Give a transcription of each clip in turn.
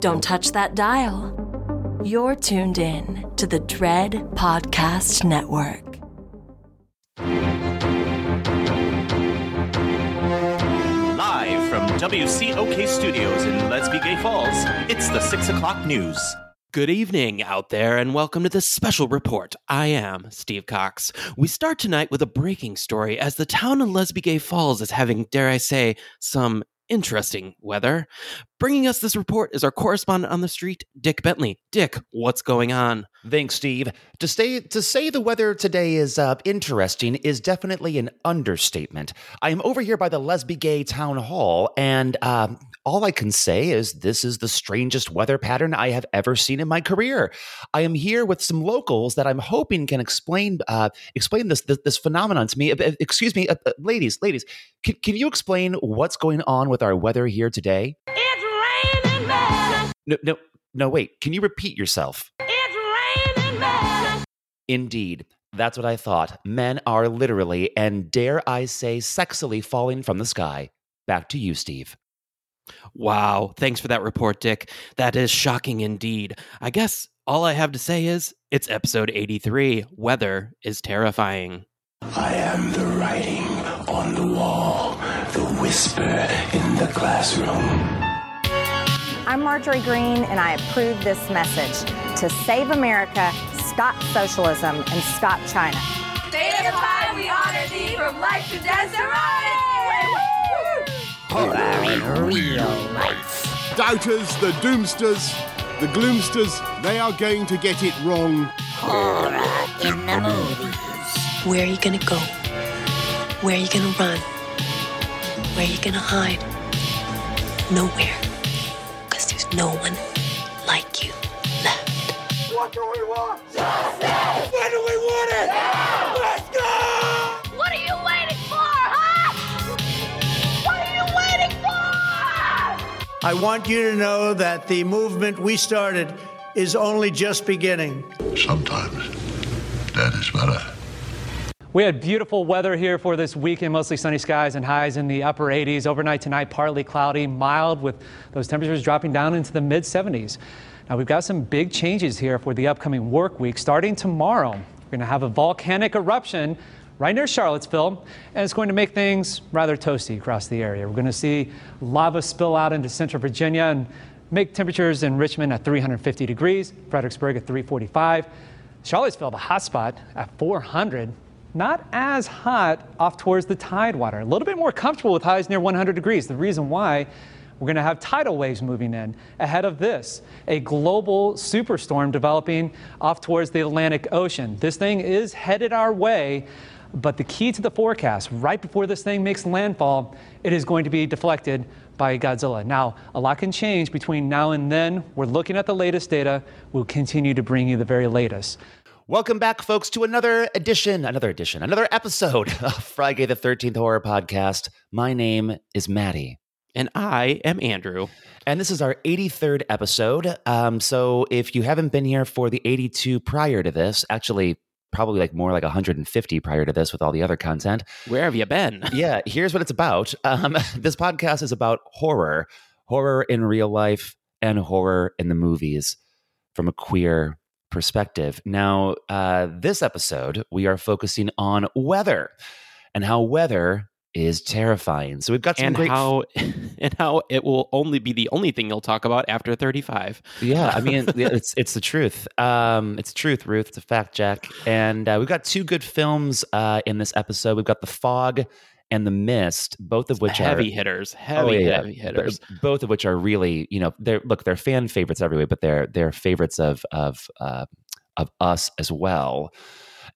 Don't touch that dial. You're tuned in to the Dread Podcast Network. Live from WCOK Studios in Lesby Gay Falls, it's the 6 o'clock news. Good evening out there, and welcome to this special report. I am Steve Cox. We start tonight with a breaking story as the town of Lesby Gay Falls is having, dare I say, some interesting weather. Bringing us this report is our correspondent on the street, Dick Bentley. Dick, what's going on? Thanks, Steve. To say to say the weather today is uh, interesting is definitely an understatement. I am over here by the Lesby Gay Town Hall, and uh, all I can say is this is the strangest weather pattern I have ever seen in my career. I am here with some locals that I'm hoping can explain uh, explain this, this, this phenomenon to me. Uh, excuse me, uh, uh, ladies, ladies, can, can you explain what's going on with our weather here today? It's raining men. No, no, no. Wait, can you repeat yourself? It's raining men. Indeed. That's what I thought. Men are literally, and dare I say, sexily falling from the sky. Back to you, Steve. Wow, thanks for that report, Dick. That is shocking indeed. I guess all I have to say is it's episode 83. Weather is terrifying. I am the writing on the wall, the whisper in the classroom. I'm Marjorie Greene, and I approve this message to save America, stop socialism, and stop China. State of Pi, we honor thee from life to Desiree. Doubters, the doomsters, the gloomsters, they are going to get it wrong. Horror in the movies. Where are you gonna go? Where are you gonna run? Where are you gonna hide? Nowhere. Because there's no one like you left. What do we want? Justice! When do we want it? Now! Let's go! What are you waiting for, huh? What are you waiting for? I want you to know that the movement we started is only just beginning. Sometimes that is better. We had beautiful weather here for this weekend, mostly sunny skies and highs in the upper 80s. Overnight tonight, partly cloudy, mild, with those temperatures dropping down into the mid 70s. Now, we've got some big changes here for the upcoming work week. Starting tomorrow, we're going to have a volcanic eruption right near Charlottesville, and it's going to make things rather toasty across the area. We're going to see lava spill out into central Virginia and make temperatures in Richmond at 350 degrees, Fredericksburg at 345. Charlottesville, the hot spot at 400. Not as hot off towards the tidewater. A little bit more comfortable with highs near 100 degrees. The reason why we're going to have tidal waves moving in ahead of this, a global superstorm developing off towards the Atlantic Ocean. This thing is headed our way, but the key to the forecast, right before this thing makes landfall, it is going to be deflected by Godzilla. Now, a lot can change between now and then. We're looking at the latest data. We'll continue to bring you the very latest. Welcome back, folks, to another edition, another edition, another episode of Friday the 13th Horror Podcast. My name is Maddie. And I am Andrew. And this is our 83rd episode. Um, so if you haven't been here for the 82 prior to this, actually, probably like more like 150 prior to this with all the other content. Where have you been? yeah, here's what it's about. Um, this podcast is about horror, horror in real life and horror in the movies from a queer perspective. Now, uh, this episode, we are focusing on weather and how weather is terrifying. So we've got some and great how and how it will only be the only thing you'll talk about after 35. Yeah, I mean, it's it's the truth. Um, it's truth, Ruth. It's a fact, Jack. And uh, we've got two good films uh, in this episode. We've got The Fog and The Mist, both of which are heavy are hitters, Oh, heavy yeah, yeah. heavy hitters. B- Both of which are really, you know, they're look, they're fan favorites everywhere, but they're they're favorites of of uh, of us as well.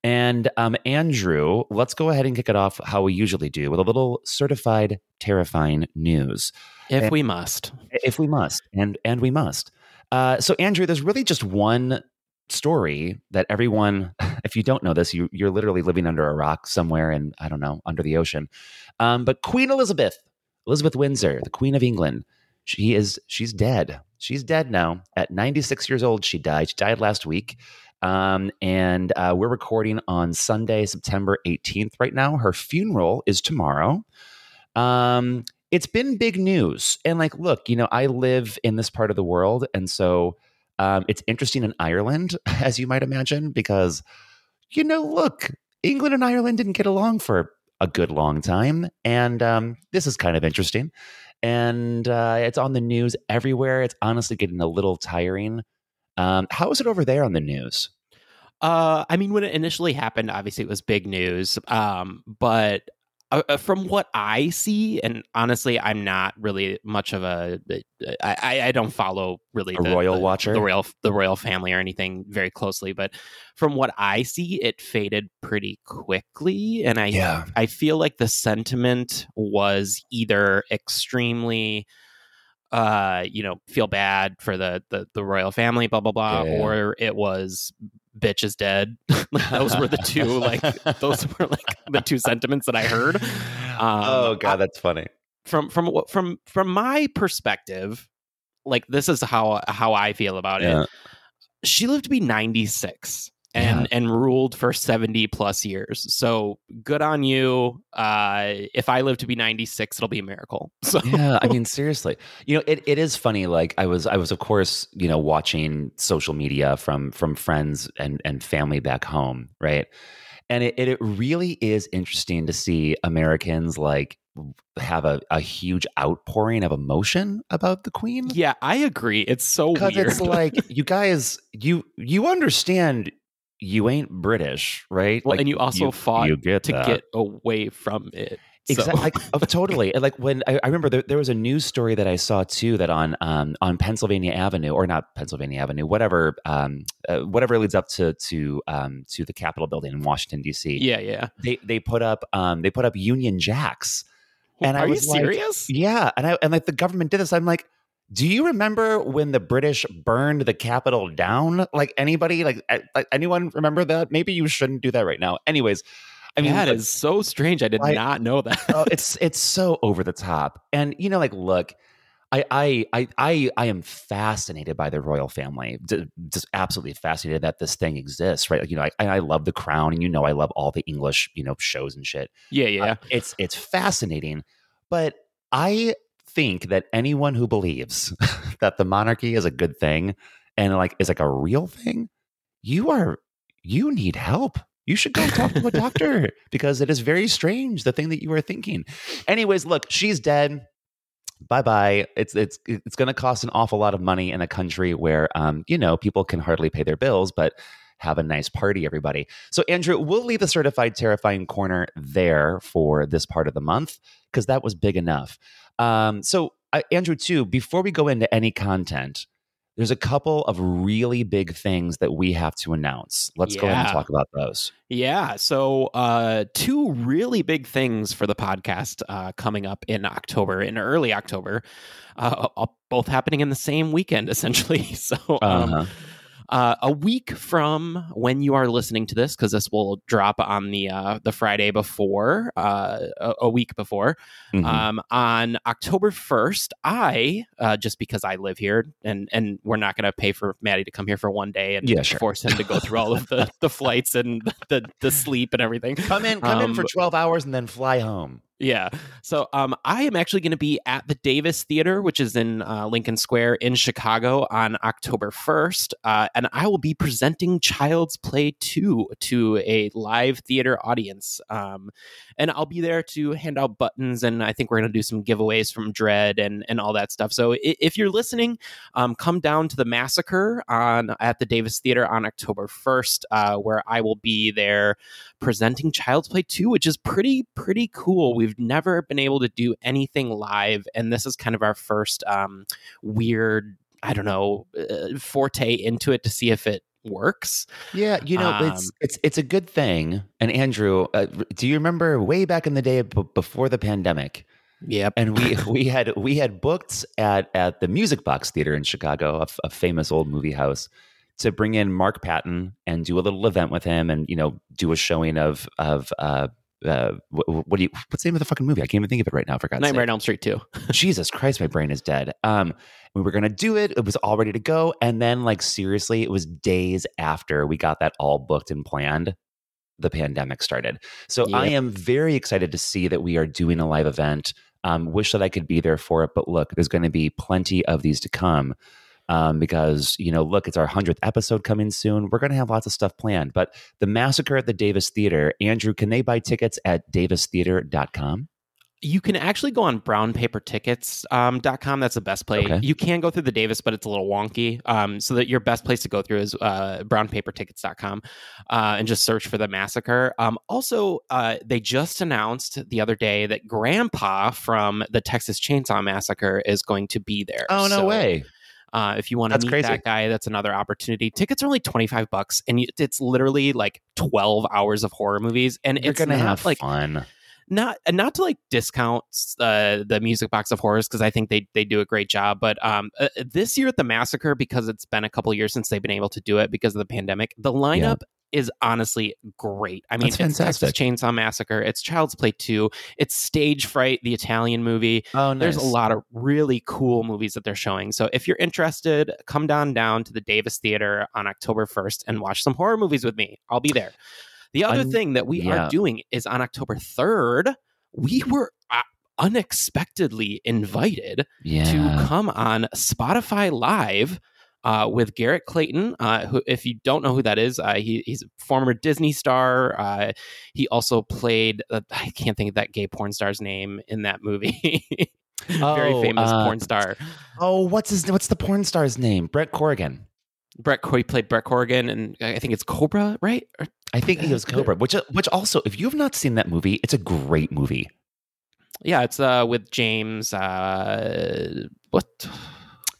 And um, Andrew, let's go ahead and kick it off how we usually do with a little certified terrifying news. If And- we must. if we must and and we must uh, so andrew there's really just one story that everyone if you don't know this you, you're literally living under a rock somewhere in i don't know under the ocean. Um, but queen elizabeth elizabeth windsor the queen of england she is she's dead. She's dead now. At 96 years old she died. She died last week. Um, and uh, we're recording on sunday september 18th right now. Her funeral is tomorrow. Um, it's been big news. And like, look, you know, I live in this part of the world, and so um, it's interesting in Ireland, as you might imagine, because you know, look, England and Ireland didn't get along for a good long time, and um, this is kind of interesting. And uh, it's on the news everywhere. It's honestly getting a little tiring. Um, how is it over there on the news? Uh, I mean, when it initially happened, obviously it was big news. Um, but uh, uh, from what I see, and honestly, I'm not really much of a. uh, I, I don't follow really A the, royal the- watcher? the royal the royal family or anything very closely. But from what I see, it faded pretty quickly, and I Yeah. I feel like the sentiment was either extremely uh you know feel bad for the the, the royal family blah blah blah Yeah. or it was bitch is dead Like, those were the two like those were like the two sentiments that i heard um, oh god, that's funny. from from from from my perspective like this is how how i feel about Yeah. it she lived to be 96 and Yeah. and ruled for 70 plus years. So good on you. Uh if i live to be 96 it'll be a miracle. So yeah i mean seriously. You know it, it is funny like i was i was of course you know watching social media from from friends and and family back home right? And it, it, it really is interesting to see americans like have a, a huge outpouring of emotion about the queen. Yeah i agree. It's so because weird. it's like you guys you you understand you ain't british right well, like and you also fought you get to that. get away from it So- Exactly. Like, oh, totally. Like when I, I remember there, there was a news story that I saw too that on um, on Pennsylvania Avenue or not Pennsylvania Avenue, whatever um, uh, whatever leads up to to um, to the Capitol building in Washington D.C. yeah yeah They they put up um, they put up Union Jacks, and I are you was like, serious yeah, and I and like the government did this. I'm like. Do you remember when the British burned the Capitol down? Like anybody, like, uh, like anyone remember that? Maybe you shouldn't do that right now. Anyways, I mean, that look, is so strange i did I- not know that oh, it's it's so over the top. And you know, like, look, I I I I, I am fascinated by the royal family. D- just absolutely fascinated that this thing exists, right? Like, you know, I, I love The Crown, and you know, I love all the English, you know, shows and shit. yeah yeah Uh, it's it's fascinating, but I think that anyone who believes that the monarchy is a good thing and like is like a real thing, you are you need help. You should go talk to a doctor because it is very strange the thing that you are thinking. Anyways, look, she's dead. Bye bye. It's it's it's going to cost an awful lot of money in a country where um you know people can hardly pay their bills, but have a nice party, everybody. So, Andrew, we'll leave the certified terrifying corner there for this part of the month because that was big enough. Um, so, uh, Andrew, too, before we go into any content, there's a couple of really big things that we have to announce. Let's go ahead and talk about those. Yeah. So, uh, two really big things for the podcast uh, coming up in October, in early October, uh, uh, both happening in the same weekend, essentially. So, um, Uh-huh. Uh, a week from when you are listening to this, because this will drop on the uh, the Friday before, uh, a, a week before, Mhm. um, on October first, I uh, just because I live here and and we're not going to pay for Maddie to come here for one day and Yeah, sure. force him to go through all of the, the flights and the the sleep and everything. come in, come in for Um, 12 hours and then fly home. Yeah. So um, I am actually going to be at the Davis Theater, which is in uh, Lincoln Square in Chicago on October 1st. Uh, and I will be presenting Child's Play 2 to a live theater audience. Um, and I'll be there to hand out buttons. And I think we're going to do some giveaways from Dread and, and all that stuff. So if you're listening, um, come down to the Massacre on at the Davis Theater on October 1st, uh, where I will be there presenting Child's Play 2, which is pretty, pretty cool. We've never been able to do anything live, and this is kind of our first um, weird, I don't know, uh, forte into it to see if it works. Yeah, you know, it's Um, it's it's a good thing. And Andrew, uh, do you remember way back in the day b- before the pandemic? Yep. And we we had we had booked at at the Music Box Theater in Chicago, a, f- a famous old movie house, to bring in Mark Patton and do a little event with him, and you know, do a showing of of uh, uh what, what do you what's the name of the fucking movie? I can't even think of it right now. For God's Nightmare sake. on Elm Street 2. Jesus Christ, my brain is dead. Um, we were gonna do it. It was all ready to go, and then like seriously, it was days after we got that all booked and planned. The pandemic started, so I am very excited to see that we are doing a live event. Um, wish that I could be there for it, but look, there's going to be plenty of these to come um, because you know, look, it's our hundredth episode coming soon. We're going to have lots of stuff planned. But the massacre at the Davis Theater, Andrew, can they buy tickets at davistheater.com? you can actually go on brownpapertickets.com. Um, That's the best place. Okay. You can go through the Davis, but it's a little wonky. Um, so that your best place to go through is uh, brownpapertickets.com uh, and just search for the massacre. Um, also, uh, they just announced the other day that Grandpa from the Texas Chainsaw Massacre is going to be there. Oh no So, way! Uh, if you want to meet crazy. that guy, that's another opportunity. Tickets are only twenty five bucks, and you- it's literally like twelve hours of horror movies, and You're it's gonna not have like fun. not not to like discount uh, the music box of horrors because I think they they do a great job. But um, uh, this year at the massacre because it's been a couple years since they've been able to do it because of the pandemic. The lineup is honestly great. I mean, That's it's Texas fantastic. Chainsaw Massacre, it's Child's Play two, it's Stage Fright, the Italian movie. Oh, There's a lot of really cool movies that they're showing. So if you're interested, come down down to the Davis Theater on October 1st and watch some horror movies with me. I'll be there. The other thing that we yeah. are doing is on October 3rd, we were uh, unexpectedly invited Yeah. to come on Spotify Live. Uh, with Garrett Clayton, uh, who, if you don't know who that is, uh, he, he's a former Disney star. Uh, he also played, uh, I can't think of that gay porn star's name in that movie. Very Oh, famous uh, porn star. Oh, what's his? What's the porn star's name? Brett Corrigan. Brett, he played Brett Corrigan, and I think it's Cobra, right? Or- I think he was Cobra. Which, which also, if you have not seen that movie, it's a great movie. yeah, it's uh, with James. Uh, what?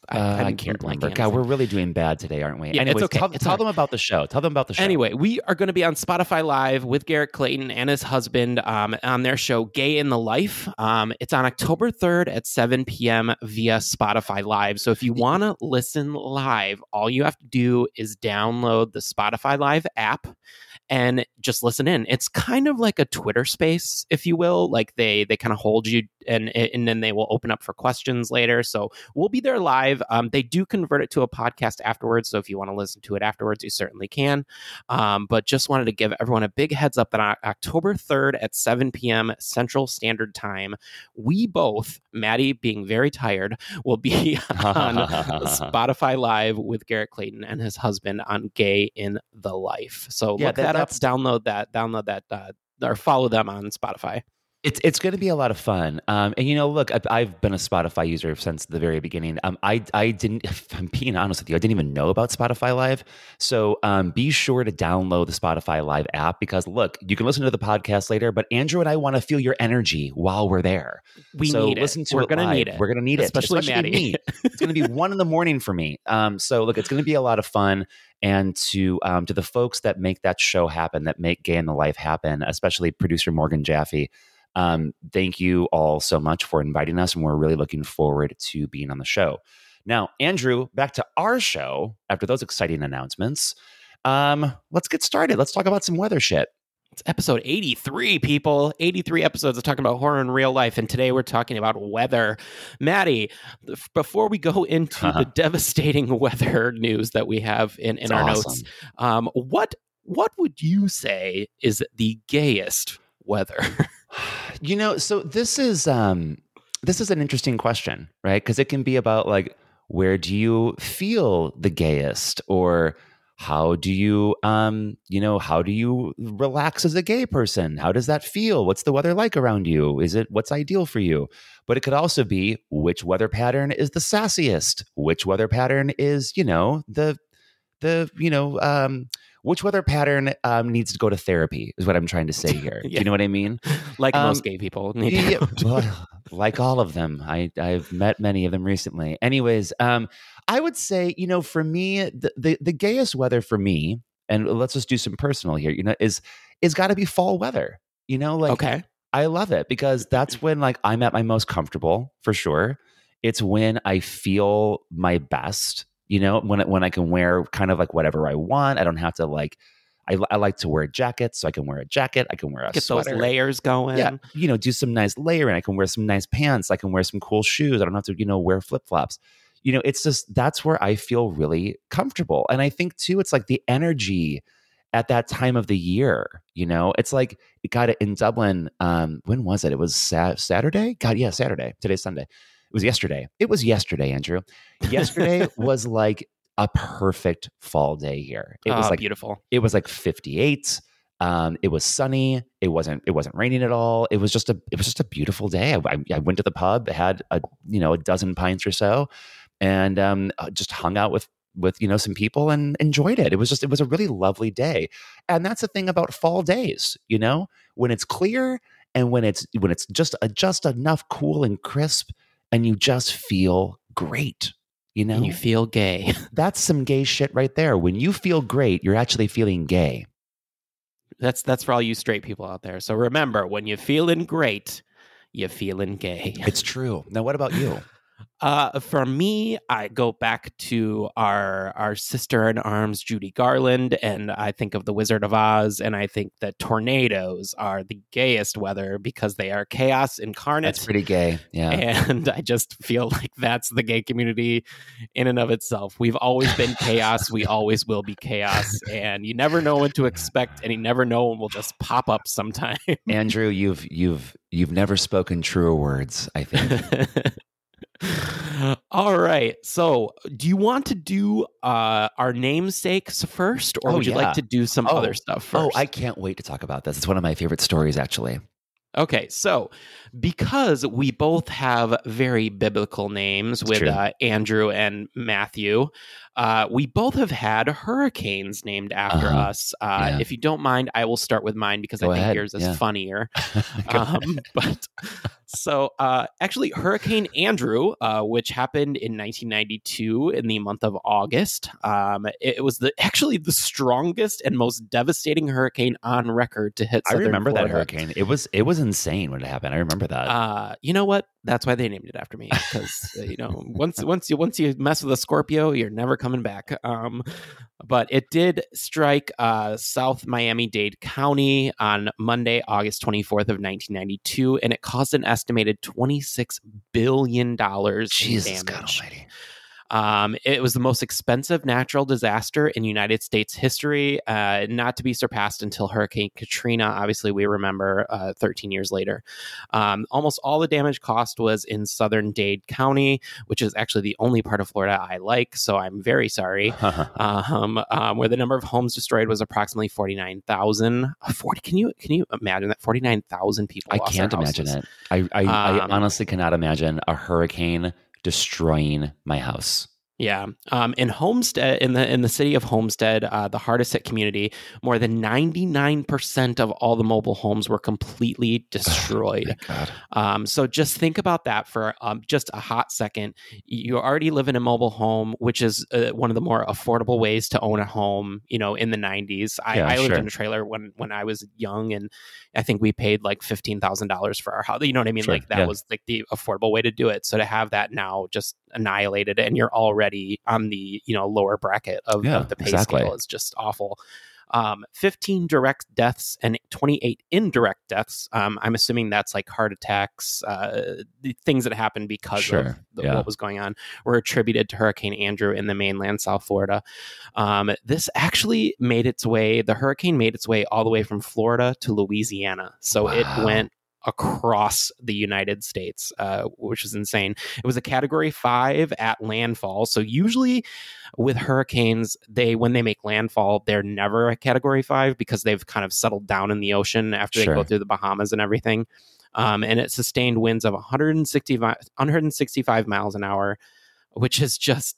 I, I I'm can't remember. God, we're really doing bad today, aren't we? Yeah, it's okay. tell, It's tell them about the show. Tell them about the show. Anyway, we are going to be on Spotify Live with Garrett Clayton and his husband um, on their show Gay in the Life. Um, it's on October 3rd at 7 p.m. via Spotify Live. So if you want to listen live, all you have to do is download the Spotify Live app and just listen in. It's kind of like a Twitter space, if you will. Like they they kind of hold you and and then they will open up for questions later. So we'll be there live. Um, they do convert it to a podcast afterwards. So if you want to listen to it afterwards, you certainly can. Um, but just wanted to give everyone a big heads up that on October 3rd at 7 p.m. Central Standard Time, we both, Maddie being very tired, will be on Spotify Live with Garrett Clayton and his husband on Gay in the Life. So Yeah, look that- that, up, that's- download that, download that, uh, or follow them on Spotify. It's it's going to be a lot of fun. Um, and you know, look, I've, I've been a Spotify user since the very beginning. Um, I I didn't. If I'm being honest with you, I didn't even know about Spotify Live. So um, be sure to download the Spotify Live app because look, you can listen to the podcast later. But Andrew and I want to feel your energy while we're there. We so need it. listen to We're gonna need it. We're gonna need Especially it, Maddie. me. It's gonna be one in the morning for me. Um, so look, it's gonna be a lot of fun. And to um, to the folks that make that show happen, that make Gay in the Life happen, especially producer Morgan Jaffe. Um, thank you all so much for inviting us, and we're really looking forward to being on the show. Now, Andrew, back to our show after those exciting announcements. Um, let's get started. Let's talk about some weather shit. It's episode 83, people. 83 episodes of talking about horror in real life. And today we're talking about weather. Maddie, before we go into the devastating weather news that we have in, in It's our awesome. notes, um, what what would you say is the gayest weather? You know, so this is um this is an interesting question, right? Because it can be about like where do you feel the gayest? Or how do you um you know how do you relax as a gay person? How does that feel? What's the weather like around you? Is it what's ideal for you? But it could also be which weather pattern is the sassiest? Which weather pattern is you know the the you know um which weather pattern um, needs to go to therapy is what i'm trying to say here do you know what i mean like Um, most gay people. yeah, well, like all of them. I I've met many of them recently. Anyways, um, I would say you know for me the the, the gayest weather for me, and let's just do some personal here. You know, is is got to be fall weather. You know, like okay. I love it because that's when like I'm at my most comfortable for sure. It's when I feel my best. You know, when when I can wear kind of like whatever I want. I don't have to like. I, I like to wear jackets, so I can wear a jacket. I can wear a Get those layers going. yeah, you know, do some nice layering. I can wear some nice pants. I can wear some cool shoes. I don't have to, you know, wear flip flops. You know, it's just that's where I feel really comfortable. And I think too, it's like the energy at that time of the year. You know, it's like it got it in Dublin. Um, when was it? It was sa- Saturday. God, yeah, Saturday. Today's Sunday. It was yesterday. It was yesterday, Andrew. Yesterday was like a perfect fall day here. It was Oh, like beautiful. It was like 58. Um, it was sunny. It wasn't. It wasn't raining at all. It was just a. It was just a beautiful day. I, I, went to the pub, had a you know a dozen pints or so, and um, uh, just hung out with with you know some people and enjoyed it. It was just. It was a really lovely day, and that's the thing about fall days. You know, when it's clear and when it's when it's just a, just enough cool and crisp, and you just feel great. You know, And you feel gay. that's some gay shit right there. When you feel great, you're actually feeling gay. That's that's for all you straight people out there. So remember, when you're feeling great, you're feeling gay. It's true. Now, what about you? Uh, for me, I go back to our our sister in arms, Judy Garland, and I think of the Wizard of Oz, and I think that tornadoes are the gayest weather because they are chaos incarnate. That's pretty gay. Yeah. And I just feel like that's the gay community in and of itself. We've always been chaos. We always will be chaos. And you never know what to expect, and you never know when will just pop up sometime. Andrew, you've you've you've never spoken truer words, I think. All right. So, do you want to do uh, our namesakes first, or Oh, would you yeah. like to do some Oh, other stuff first? Oh, I can't wait to talk about this. It's one of my favorite stories actually. Okay, so because we both have very biblical names with uh, Andrew and Matthew, uh, we both have had hurricanes named after Uh-huh. us. Uh, Yeah. If you don't mind, I will start with mine because Go I think ahead, yours is yeah. funnier. Um, but so uh, actually, Hurricane Andrew, uh, which happened in 1992 in the month of August, um, it, was the actually the strongest and most devastating hurricane on record to hit. I southern remember that hurricane. It was it was insane when it happened. I remember that. Uh, you know what? That's why they named it after me because you know once once you once you mess with a Scorpio, you're never coming back. Um, but it did strike uh, South Miami Dade County on Monday, August 24th of 1992, and it caused an estimated 26 billion dollars in Jesus God damage. Almighty. Um, it was the most expensive natural disaster in United States history, uh, not to be surpassed until Hurricane Katrina. Obviously, we remember uh, 13 years later. Um, almost all the damage cost was in southern Dade County, which is actually the only part of Florida I like. So I'm very sorry. Um, um, where the number of homes destroyed was approximately 49,000. 40. Can you can you imagine that 49,000 people? I can't imagine it. I I, I Um, honestly cannot imagine a hurricane destroying my house. Yeah, um, in Homestead, in the in the city of Homestead, uh, the hardest hit community, more than ninety nine percent of all the mobile homes were completely destroyed. God. Um, so just think about that for um, just a hot second. You already live in a mobile home, which is uh, one of the more affordable ways to own a home. You know, in the '90s, I, Yeah, I lived sure. in a trailer when when I was young, and I think we paid like fifteen thousand dollars for our house. You know what I mean? Sure, Like that yeah. was like the affordable way to do it. So to have that now just annihilated, and you're already on the you know lower bracket of, Yeah, of the pay exactly. scale is just awful. Um, 15 direct deaths and 28 indirect deaths. Um, I'm assuming that's like heart attacks, uh, the things that happened because of the, yeah. what was going on, were attributed to Hurricane Andrew in the mainland South Florida. Um, this actually made its way, the hurricane made its way all the way from Florida to Louisiana. So it went across the United States, uh, which is insane. It was a category five at landfall. So usually with hurricanes, they when they make landfall, they're never a category five because they've kind of settled down in the ocean after they go through the Bahamas and everything. Um, and it sustained winds of 165, 165 miles an hour, which is just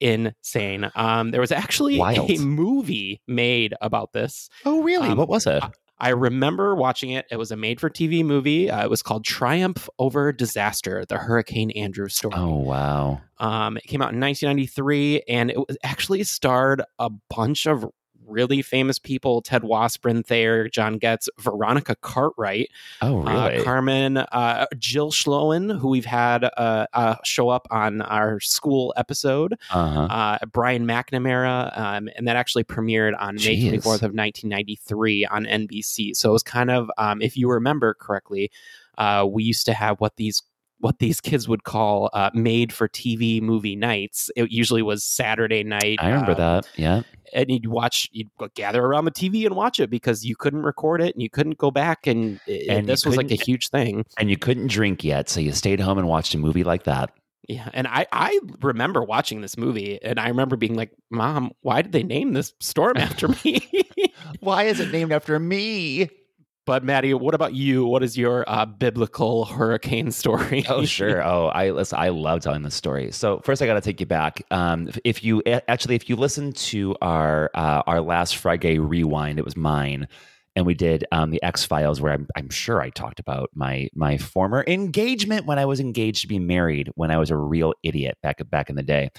insane. Um, there was actually Wild. a movie made about this. Oh, really? Um, what was it? I remember watching it. It was a made for TV movie. Uh, it was called Triumph Over Disaster The Hurricane Andrew Story. Oh, wow. Um, it came out in 1993 and it was actually starred a bunch of really famous people Ted Wass Brynn Thayer, John Getz, Veronica Cartwright, Oh, uh. Carmen, uh, Jill Schoelen, who we've had uh, uh, show up on our school episode, uh-huh. uh, Brian McNamara, um, and that actually premiered on May 24th of 1993 on NBC. So it was kind of, um, if you remember correctly, uh, we used to have what these what these kids would call uh, made for TV movie nights. It usually was Saturday night. I remember um, that. Yeah. and you'd watch, you'd gather around the TV and watch it because you couldn't record it and you couldn't go back. And, it- And this was like a huge thing. And you couldn't drink yet, so you stayed home and watched a movie like that. Yeah, and I I remember watching this movie, and I remember being like, "Mom, why did they name this storm after me?" Why is it named after me? But Maddie, what about you? What is your uh, biblical hurricane story? Oh, sure. Oh, I listen. I love telling this story. So first, I got to take you back. Um, if- you actually, if you listen to our uh, our last Friday rewind, it was mine, and we did um, the X Files, where I'm, I'm sure I talked about my my former engagement when I was engaged to be married when I was a real idiot back back in the day.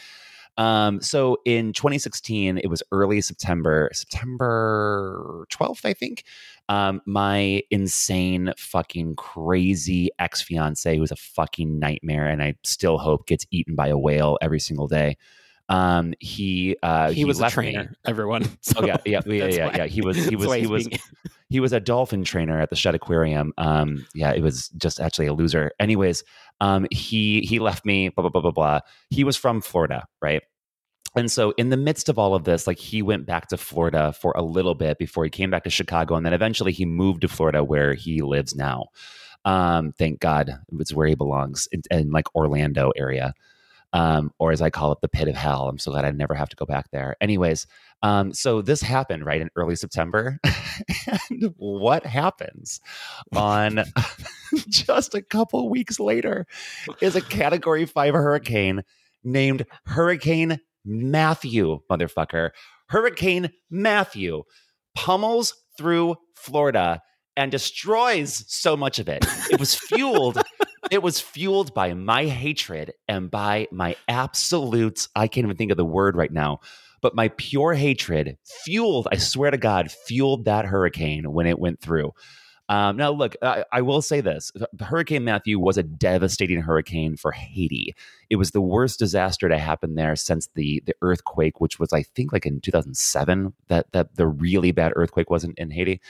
Um, so in 2016, it was early September, September 12th, I think. Um, my insane, fucking crazy ex fiance, who's a fucking nightmare, and I still hope gets eaten by a whale every single day. Um, he uh, he, was a left me. trainer. Everyone. Oh yeah, yeah, yeah, yeah, why- yeah. He was, he was, he was, being- he was a dolphin trainer at the Shedd Aquarium. Um, yeah, it was just actually a loser. Anyways, um, he he left me. Blah blah blah blah blah. He was from Florida, right? And so, in the midst of all of this, like he went back to Florida for a little bit before he came back to Chicago, and then eventually he moved to Florida, where he lives now. Um, thank God, it's where he belongs, in, in like Orlando area, um, or as I call it, the pit of hell. I'm so glad I never have to go back there. Anyways, um, so this happened right in early September, and what happens on just a couple weeks later is a Category Five hurricane named Hurricane Matthew, motherfucker. Hurricane Matthew pummels through Florida and destroys so much of it. It was fueled. it was fueled by my hatred and by my absolute, I can't even think of the word right now, but my pure hatred fueled, I swear to God, fueled that hurricane when it went through. Um, now, look, I, I will say this Hurricane Matthew was a devastating hurricane for Haiti. It was the worst disaster to happen there since the, the earthquake, which was, I think, like in 2007, that, that the really bad earthquake was in, in Haiti.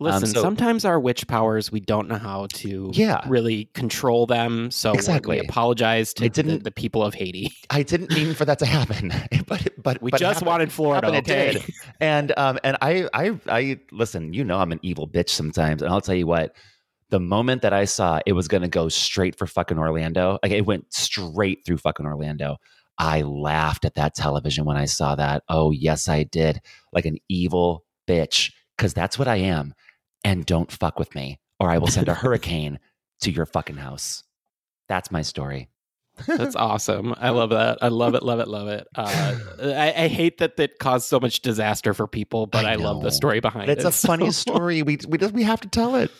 Um, Listen, so- sometimes our witch powers, we don't know how to Yeah. really control them. So Exactly. we apologize to the, didn't- the people of Haiti. I didn't mean for that to happen, but but We but just happened. wanted Florida, Happened, it okay? did. And um and I I I listen. You know I'm an evil bitch sometimes, and I'll tell you what. The moment that I saw it was going to go straight for fucking Orlando, like it went straight through fucking Orlando. I laughed at that television when I saw that. Oh yes, I did, like an evil bitch, because that's what I am. And don't fuck with me, or I will send a hurricane to your fucking house. That's my story. That's awesome. I love that. I love it, love it, love it. Uh, I, I hate that it caused so much disaster for people, but I, I love the story behind It's it. It's a funny story. We we just we have to tell it.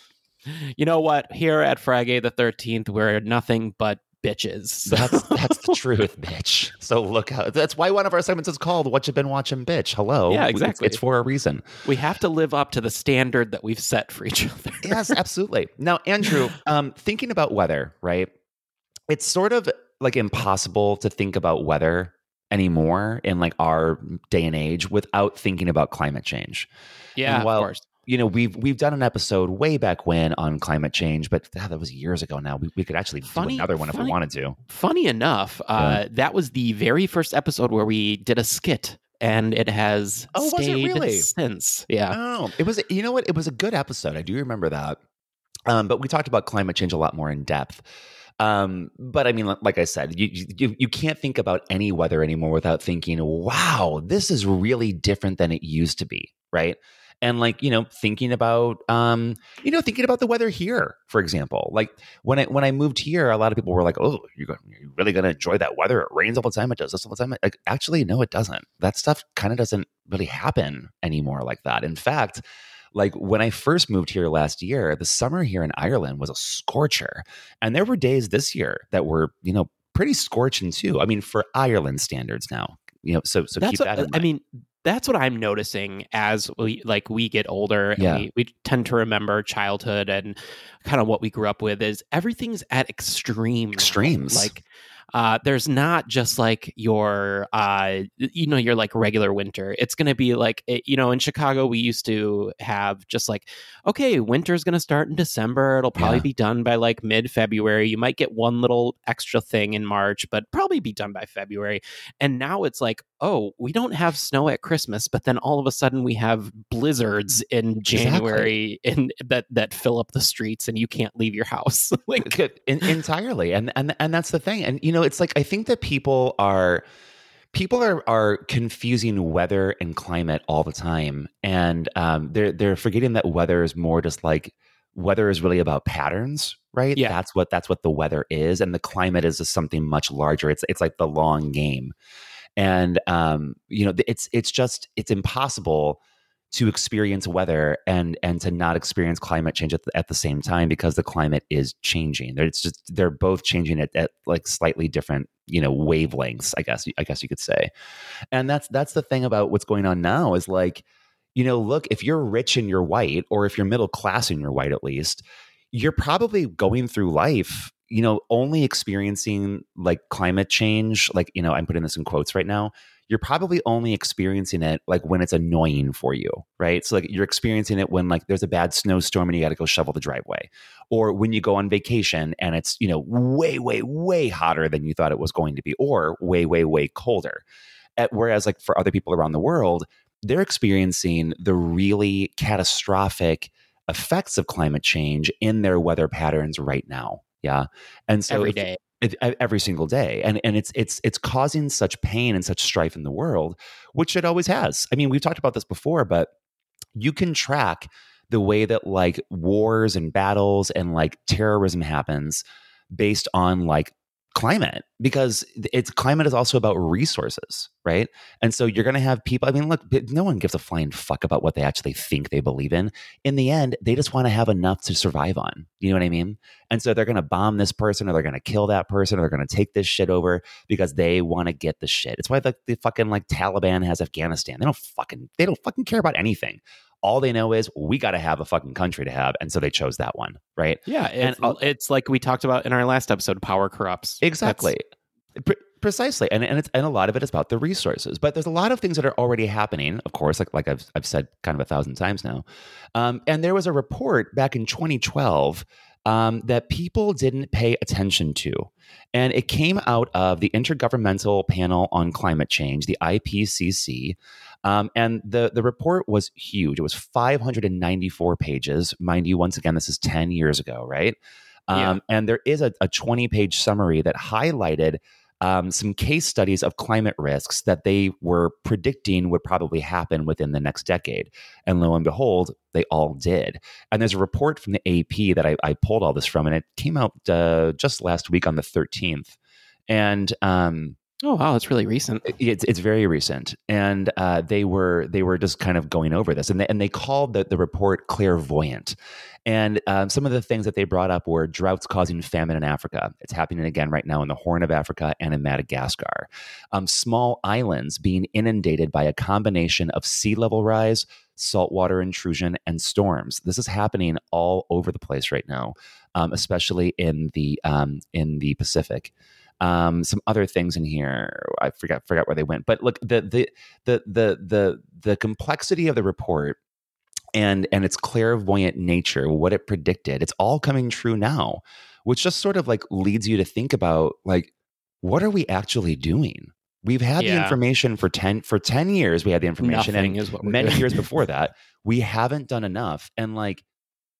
You know what? Here at Friday the 13th, we're nothing but bitches. So- That's that's the truth, bitch. So look out. That's why one of our segments is called "What You Been Watching, Bitch." Hello. Yeah, It's- exactly. It's, for a reason. we have to live up to the standard that we've set for each other. Yes, absolutely. Now, Andrew, um, thinking about weather, right? It's sort of like impossible to think about weather anymore in like our day and age without thinking about climate change. Yeah, And while, of course. You know, we've we've done an episode way back when on climate change, but that was years ago now. We, we could actually Funny- do another one if we wanted to. Funny enough, uh, that was the very first episode where we did a skit, and it has Oh, was it stayed really? since. Yeah. Oh, it was. You know what? It was a good episode. I do remember that. Um, but we talked about climate change a lot more in depth. Um, but I mean, like I said, you, you you can't think about any weather anymore without thinking, "Wow, this is really different than it used to be," right? And like you know, thinking about um, you know, thinking about the weather here, for example. Like when I when I moved here, a lot of people were like, "Oh, you're, you're really going to enjoy that weather? It rains all the time. It does this all the time." Like, actually, no, it doesn't. That stuff kind of doesn't really happen anymore like that. In fact, like when I first moved here last year, the summer here in Ireland was a scorcher. And there were days this year that were, you know, pretty scorching too. I mean, for Ireland standards now, you know, so so that's keep what, that in mind. I mean, that's what I'm noticing as we like we get older and Yeah. we, we tend to remember childhood and kind of what we grew up with is everything's at extreme Extremes. Like uh, there's not just like your, uh, you know, your like regular winter. It's going to be like, it, you know, in Chicago, we used to have just like, okay, winter's going to start in December. It'll probably Yeah. be done by like mid February. You might get one little extra thing in March, but probably be done by February. And now it's like, oh, we don't have snow at Christmas, but then all of a sudden we have blizzards in January in that that fill up the streets and you can't leave your house. like en- entirely and and and that's the thing and you know it's like i think that people are people are are confusing weather and climate all the time and um they're they're forgetting that weather is more just like weather is really about patterns right Yeah. that's what that's what the weather is and the climate is just something much larger it's it's like the long game and um you know it's it's just it's impossible to experience weather and and to not experience climate change at the, at the same time because the climate is changing. They're, it's just they're both changing at, at like slightly different you know wavelengths. I guess I guess you could say, and that's that's the thing about what's going on now is like you know look if you're rich and you're white or if you're middle class and you're white at least you're probably going through life you know only experiencing like climate change like you know i'm putting this in quotes right now you're probably only experiencing it like when it's annoying for you, right? So like you're experiencing it when like there's a bad snowstorm and you got to go shovel the driveway, or when you go on vacation and it's you know way way way hotter than you thought it was going to be, or way way way colder. At, whereas like for other people around the world, they're experiencing the really catastrophic effects of climate change in their weather patterns right now. Yeah, and so every if- day. it- every single day and and it's it's it's causing such pain and such strife in the world which it always has i mean we've talked about this before but you can track the way that like wars and battles and like terrorism happens based on like climate because it's climate is also about resources right? And so you're going to have people i mean look no one gives a flying fuck about what they actually think they believe in. In the end they just want to have enough to survive on you know what i mean? And so they're going to bomb this person or they're going to kill that person or they're going to take this shit over because they want to get the shit. It's why the, the fucking like taliban has afghanistan. They don't fucking they don't fucking care about anything all they know is we got to have a fucking country to have and so they chose that one right Yeah, And it's, it's like we talked about in our last episode. Power corrupts. Exactly. Pre- precisely. And and it's and a lot of it is about the resources. But there's a lot of things that are already happening, of course, like like I've I've said kind of a thousand times now. Um, and there was a report back in 2012 um, that people didn't pay attention to. And it came out of the Intergovernmental Panel on Climate Change, the IPCC. Um, and the, the report was huge. It was 594 pages. Mind you, once again, this is 10 years ago, right? Um, And there is a, a 20 page summary that highlighted um, some case studies of climate risks that they were predicting would probably happen within the next decade. And lo and behold, they all did. And there's a report from the AP that I, I pulled all this from, and it came out uh, just last week on the 13th. And um, Oh wow, it's really recent. it's it's very recent, and uh, they were they were just kind of going over this, and they, and they called the, the report clairvoyant. And um, some of the things that they brought up were droughts causing famine in Africa. It's happening again right now in the Horn of Africa and in Madagascar. Um, small islands being inundated by a combination of sea level rise, saltwater intrusion, and storms. This is happening all over the place right now, um, especially in the um, in the Pacific um some other things in here. I forgot forgot where they went. But look the the the the the, the complexity of the report and and its clairvoyant nature what it predicted it's all coming true now which just sort of like leads you to think about like what are we actually doing? We've had the information for 10 for 10 years we had the information Nothing and is what we're many doing. years before that we haven't done enough. And like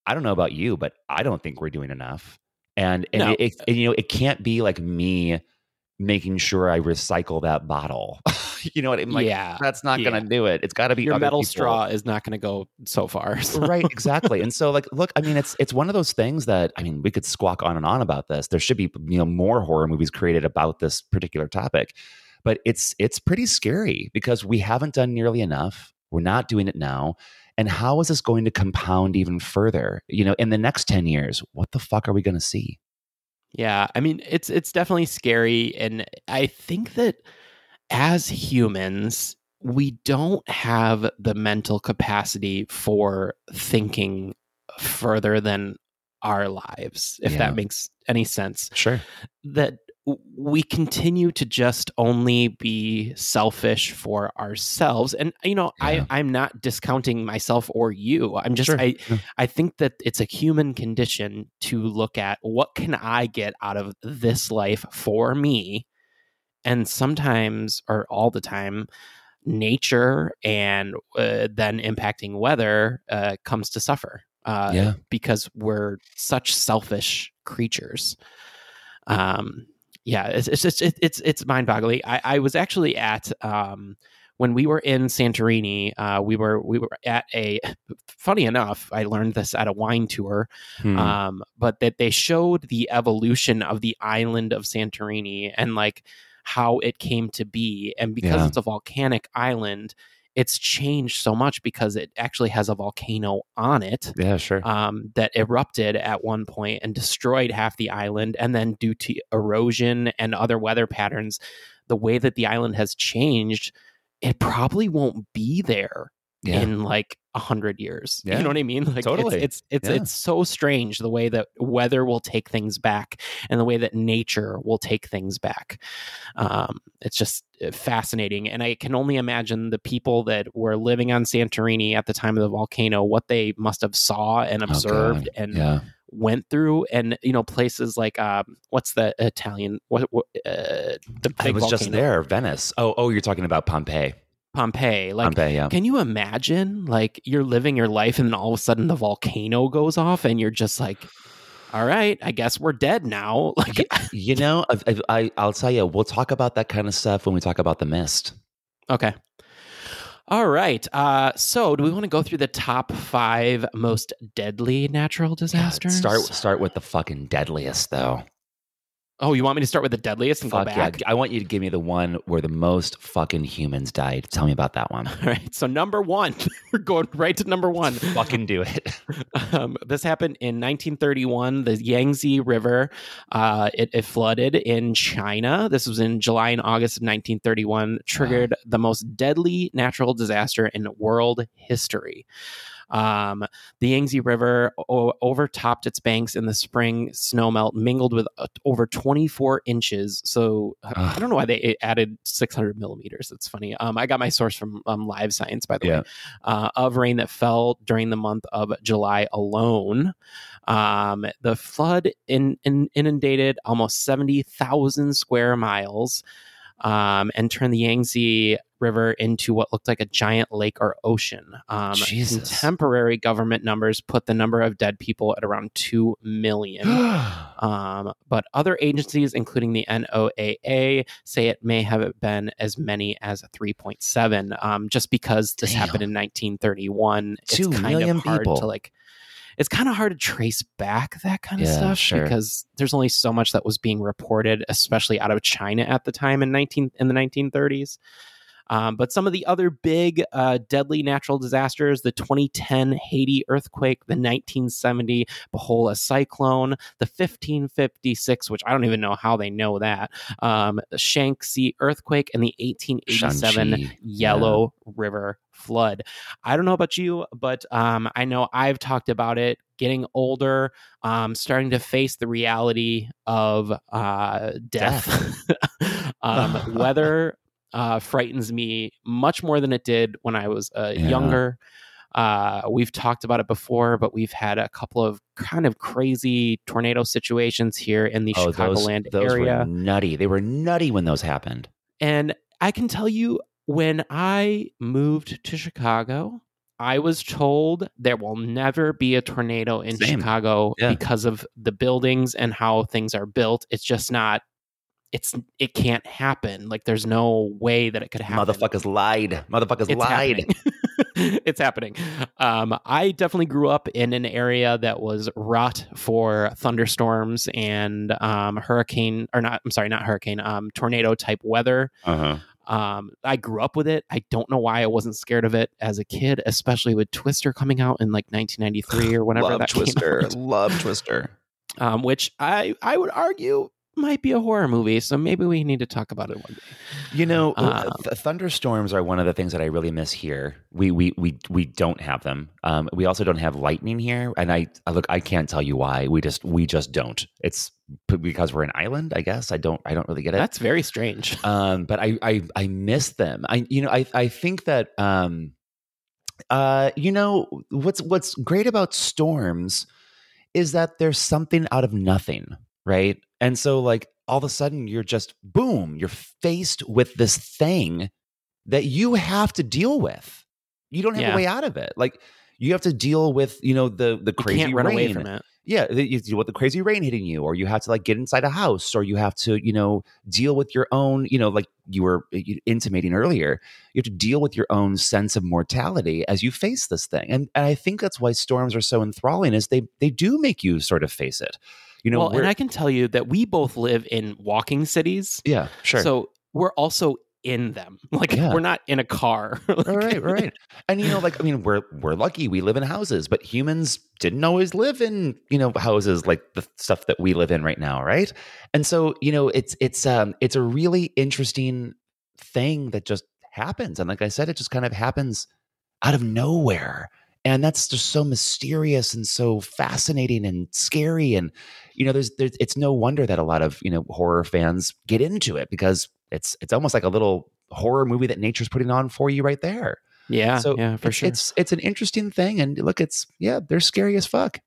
i don't know about you but i don't think we're doing enough and and No. it, it and, you know it can't be like me making sure i recycle that bottle. You know what i'm like Yeah, that's not yeah. gonna do it. It's got to be Your metal people. straw is not going to go so far. so- right exactly. And so like look i mean it's it's one of those things that i mean we could squawk on and on about this. There should be you know more horror movies created about this particular topic. But it's it's pretty scary because we haven't done nearly enough. We're not doing it now and how is this going to compound even further you know in the next 10 years what the fuck are we going to see Yeah, I mean it's it's definitely scary and I think that as humans we don't have the mental capacity for thinking further than our lives if Yeah. that makes any sense. sure That we continue to just only be selfish for ourselves and you know Yeah. i i'm not discounting myself or you i'm just Sure. i Yeah. i think that it's a human condition to look at what can i get out of this life for me and sometimes or all the time nature and uh, then impacting weather uh, comes to suffer uh, Yeah. because we're such selfish creatures um yeah it's it's just it, it's it's mind-boggling i i was actually at um when we were in santorini uh we were we were at a funny enough i learned this at a wine tour Hmm. um but that they showed the evolution of the island of santorini and like how it came to be and because Yeah. it's a volcanic island it's changed so much because it actually has a volcano on it yeah, sure. um, that erupted at one point and destroyed half the island. And then, due to erosion and other weather patterns, the way that the island has changed, it probably won't be there Yeah. in like a hundred years. Yeah. You know what I mean? Like Totally. it's it's it's, Yeah. it's so strange the way that weather will take things back and the way that nature will take things back. Um, it's just uh, fascinating, and I can only imagine the people that were living on Santorini at the time of the volcano, what they must have saw and Oh, observed and yeah. went through, and you know places like um, what's the Italian what, what uh, the I big was just there, Venice. Oh, oh, you're talking about Pompeii. Pompeii, like Pompeii, yeah. can you imagine like you're living your life and then all of a sudden the volcano goes off and you're just like, all right, I guess we're dead now. Like, You know, I, I, I'll tell you, we'll talk about that kind of stuff when we talk about the mist. okay. All right. Uh, so, do we want to go through the top five most deadly natural God, disasters? Start start with the fucking deadliest, though. Oh, you want me to start with the deadliest and Fuck go yeah! I want you to give me the one where the most fucking humans died. Tell me about that one. All right. So, number one, we're going right to number one. fucking do it. Um, this happened in 1931. The Yangtze River, uh, it, it flooded in China. This was in July and August of 1931. Triggered the most deadly natural disaster in world history. Um, the Yangtze River o- overtopped its banks in the spring. Snowmelt mingled with uh, over 24 inches. So uh, I don't know why they added 600 millimeters. That's funny. Um, I got my source from um, Live Science, by the Yeah. way, uh, of rain that fell during the month of July alone. Um, the flood in, in, inundated almost 70,000 square miles um, and turned the Yangtze River into what looked like a giant lake or ocean. Um. Contemporary government numbers put the number of dead people at around 2 million. Um, but other agencies, including the NOAA, say it may have been as many as 3.7. Um, just because this Damn. happened in 1931, Two it's kind million of hard people. to like. It's kind of hard to trace back that kind of Yeah, stuff sure. because there's only so much that was being reported, especially out of China at the time in 19 in the 1930s. Um, but some of the other big uh, deadly natural disasters the 2010 Haiti earthquake, the 1970 Bhola cyclone, the 1556, which I don't even know how they know that, um, the Shanxi earthquake, and the 1887 Shanxi, Yellow River flood. I don't know about you, but um, I know I've talked about it getting older, um, starting to face the reality of uh, death. um, weather uh, frightens me much more than it did when I was uh, Yeah. younger. Uh, we've talked about it before, but we've had a couple of kind of crazy tornado situations here in the Oh, those, Chicagoland those area. were nutty. They were nutty when those happened. And I can tell you, when I moved to Chicago, I was told there will never be a tornado in Same. Chicago Yeah. because of the buildings and how things are built. It's just not. It's it can't happen. Like there's no way that it could happen. Motherfuckers lied. Motherfuckers It's lied. happening. it's happening. Um, I definitely grew up in an area that was wrought for thunderstorms and um, hurricane, or not. I'm sorry, not hurricane. Um, tornado type weather. Uh-huh. Um, I grew up with it. I don't know why I wasn't scared of it as a kid, especially with Twister coming out in like 1993 or whenever Love that Twister. Love Twister. Um, which I I would argue might be a horror movie, so maybe we need to talk about it one day. You know, Um, th- thunderstorms are one of the things that I really miss here. We we we we don't have them. Um, we also don't have lightning here, and I, I look. I can't tell you why. We just we just don't. It's because we're an island. I guess I don't. I don't really get it. That's very strange. um, but I, I I miss them. I you know I I think that um, uh, you know what's what's great about storms is that there's something out of nothing, right? And so like all of a sudden you're just boom, you're faced with this thing that you have to deal with. You don't have Yeah. a way out of it. Like you have to deal with you know the the You crazy can't run rain. away from it. Yeah, you deal with the crazy rain hitting you, or you have to like get inside a house, or you have to, you know, deal with your own, you know, like you were uh, intimating earlier. You have to deal with your own sense of mortality as you face this thing, and and I think that's why storms are so enthralling. Is they they do make you sort of face it. You know, well, and I can tell you that we both live in walking cities. yeah, sure. So we're also in them. Like Yeah. we're not in a car. Like, right, right. And you know, like I mean, we're we're lucky we live in houses, but humans didn't always live in you know houses like the stuff that we live in right now, right? And so you know, it's it's um it's a really interesting thing that just happens, and like I said, it just kind of happens out of nowhere. And that's just so mysterious and so fascinating and scary. And you know, there's, there's it's no wonder that a lot of you know horror fans get into it because it's it's almost like a little horror movie that nature's putting on for you right there. Yeah, so yeah, for it's, sure. It's it's an interesting thing, and look, it's yeah, they're scary as fuck.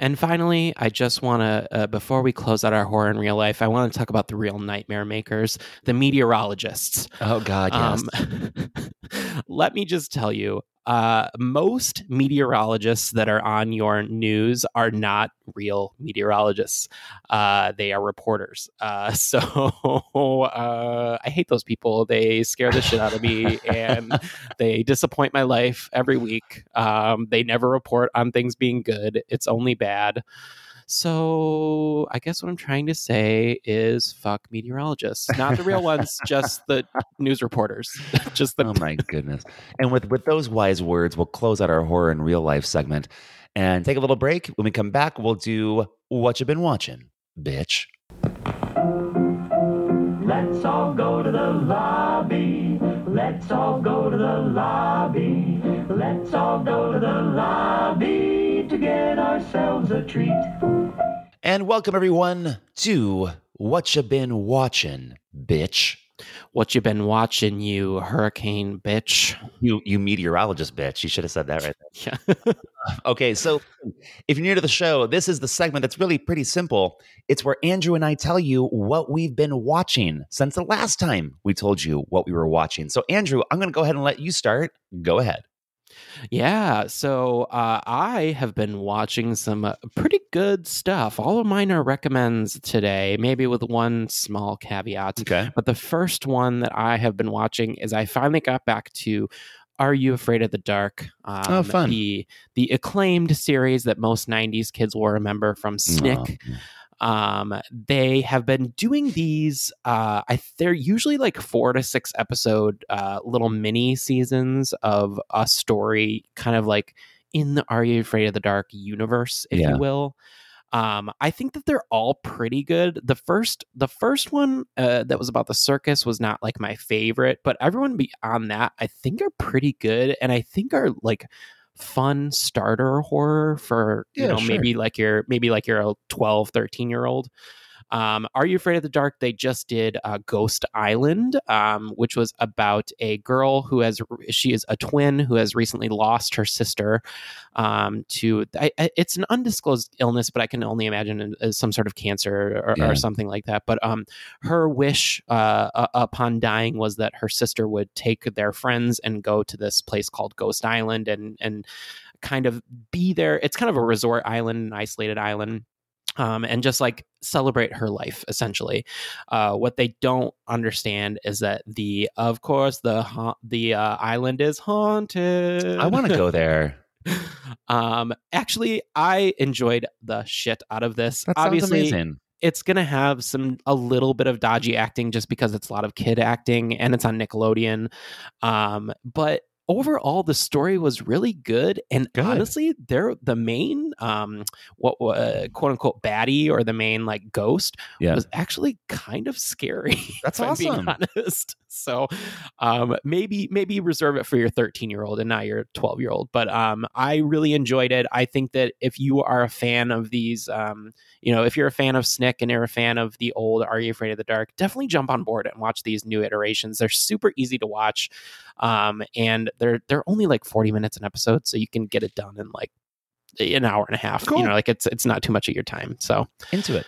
And finally, I just want to, uh, before we close out our horror in real life, I want to talk about the real nightmare makers, the meteorologists. Oh God, yes. Um, let me just tell you, uh, most meteorologists that are on your news are not real meteorologists. Uh, they are reporters. Uh, so uh, I hate those people. They scare the shit out of me and they disappoint my life every week. Um, they never report on things being good, it's only bad. So I guess what I'm trying to say is fuck meteorologists, not the real ones, just the news reporters. just the oh my goodness. And with with those wise words, we'll close out our horror in real life segment and take a little break. When we come back, we'll do what you've been watching, bitch. Let's all go to the lobby. Let's all go to the lobby. Let's all go to the lobby to get ourselves a treat. And welcome everyone to what you been watching, bitch. What you been watching, you hurricane bitch? You you meteorologist bitch. You should have said that right there. Yeah. okay, so if you're new to the show, this is the segment that's really pretty simple. It's where Andrew and I tell you what we've been watching since the last time we told you what we were watching. So Andrew, I'm going to go ahead and let you start. Go ahead. Yeah, so uh, I have been watching some uh, pretty good stuff. All of mine are recommends today, maybe with one small caveat. Okay. But the first one that I have been watching is I finally got back to Are You Afraid of the Dark? Um, Oh, fun. The, the acclaimed series that most 90s kids will remember from Snick. Um, they have been doing these. Uh, I they're usually like four to six episode uh, little mini seasons of a story, kind of like in the Are You Afraid of the Dark universe, if Yeah. you will. Um, I think that they're all pretty good. The first, the first one uh, that was about the circus was not like my favorite, but everyone beyond that, I think are pretty good, and I think are like fun starter horror for you Yeah, know sure. maybe like you're maybe like you're a 12 13 year old um, Are You Afraid of the Dark? They just did uh, Ghost Island, um, which was about a girl who has, she is a twin who has recently lost her sister um, to, I, I- it's an undisclosed illness, but I can only imagine as some sort of cancer or, Yeah. or something like that. But um, her wish uh, uh, upon dying was that her sister would take their friends and go to this place called Ghost Island and, and kind of be there. It's kind of a resort island, an isolated island um, and just like celebrate her life essentially uh, what they don't understand is that the of course the ha- the uh, island is haunted I want to go there. um actually i enjoyed the shit out of this That obviously amazing. it's gonna have some a little bit of dodgy acting just because it's a lot of kid acting and it's on nickelodeon um but overall the story was really good and Good. honestly they're the main um what uh, quote unquote baddie or the main like ghost Yeah. was actually kind of scary That's I'm being awesome. honest so um maybe maybe reserve it for your 13 year old and not your 12 year old but um i really enjoyed it i think that if you are a fan of these um you know if you're a fan of snick and you're a fan of the old are you afraid of the dark definitely jump on board and watch these new iterations they're super easy to watch um and they're they're only like 40 minutes an episode so you can get it done in like an hour and a half Cool. you know like it's it's not too much of your time so into it.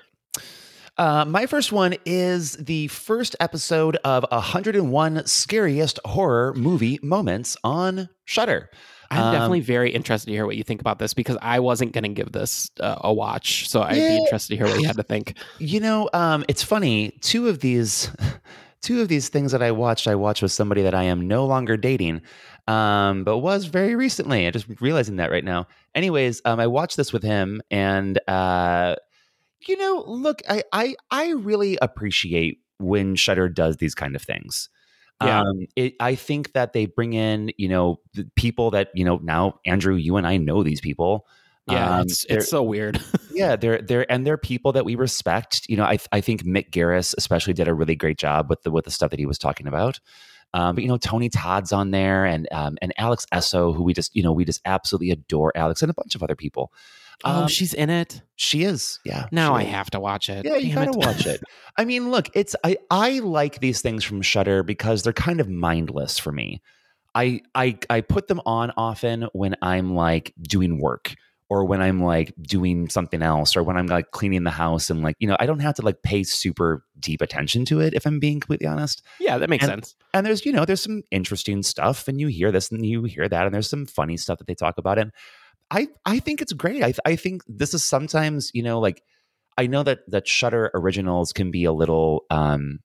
Uh, my first one is the first episode of 101 scariest horror movie moments on Shudder. I'm Um, definitely very interested to hear what you think about this because I wasn't going to give this uh, a watch. So I'd be interested to hear what you had to think. You know, um, it's funny. Two of these, two of these things that I watched, I watched with somebody that I am no longer dating, um, but was very recently. I'm just realizing that right now. Anyways, um, I watched this with him, and uh, you know, look, I, I, I really appreciate when Shudder does these kind of things. Yeah. Um, it, I think that they bring in, you know, the people that you know now. Andrew, you and I know these people. Yeah, Um, it's it's so weird. yeah, they're they're and they're people that we respect. You know, I I think Mick Garris especially did a really great job with the with the stuff that he was talking about. Um, but you know, Tony Todd's on there, and um, and Alex Essoe, who we just you know we just absolutely adore Alex, and a bunch of other people. oh, Um, she's in it. she is, yeah. Now I is. have to watch it. Yeah, you Damn gotta it. watch it. I mean, look, it's I I like these things from Shudder because they're kind of mindless for me. I I I put them on often when I'm like doing work or when I'm like doing something else or when I'm like cleaning the house and like, you know, I don't have to like pay super deep attention to it if I'm being completely honest. Yeah, that makes And- sense. And there's, you know, there's some interesting stuff and you hear this and you hear that and there's some funny stuff that they talk about and I I think it's great. I I think this is sometimes, you know, like I know that that Shudder originals can be a little um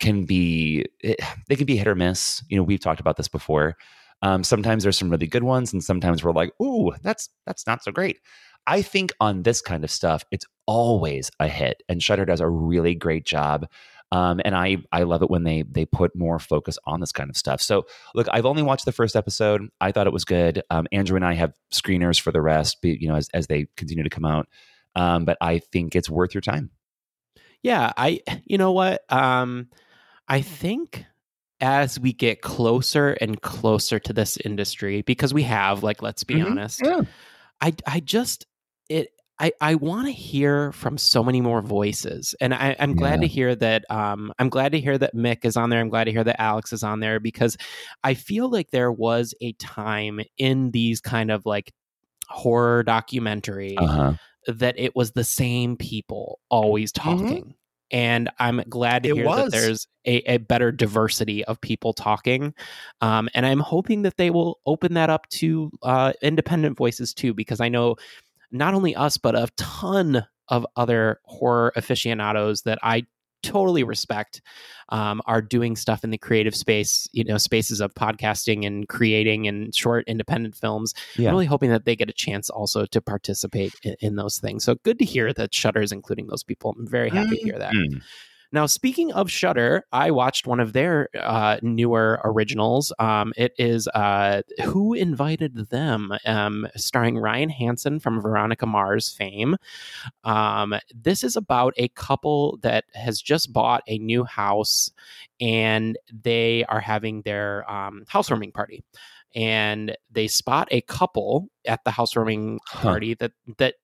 can be eh, they can be hit or miss. You know, we've talked about this before. Um, sometimes there's some really good ones, and sometimes we're like, "Ooh, that's that's not so great." I think on this kind of stuff, it's always a hit, and Shudder does a really great job. Um, and I I love it when they they put more focus on this kind of stuff. So look, I've only watched the first episode. I thought it was good. Um, Andrew and I have screeners for the rest, you know, as as they continue to come out. Um, but I think it's worth your time. Yeah, I you know what? Um I think as we get closer and closer to this industry because we have like let's be Mhm. honest. Yeah. I I just it I, I want to hear from so many more voices, and I, I'm glad to hear that. Um, I'm glad to hear that Mick is on there. I'm glad to hear that Alex is on there because I feel like there was a time in these kind of like horror documentary Uh-huh. that it was the same people always talking. And I'm glad to It hear was. that there's a, a better diversity of people talking. Um, and I'm hoping that they will open that up to uh, independent voices too, because I know not only us, but a ton of other horror aficionados that I totally respect um, are doing stuff in the creative space, you know, spaces of podcasting and creating and short independent films. Yeah. I'm really hoping that they get a chance also to participate in, in those things. So good to hear that Shudder is including those people. I'm very happy to hear that. Mm. Now, speaking of Shudder, I watched one of their uh, newer originals. Um, it is uh, Who Invited Them, um, starring Ryan Hansen from Veronica Mars fame. Um, this is about a couple that has just bought a new house and they are having their um, housewarming party. And they spot a couple at the housewarming Huh. party that that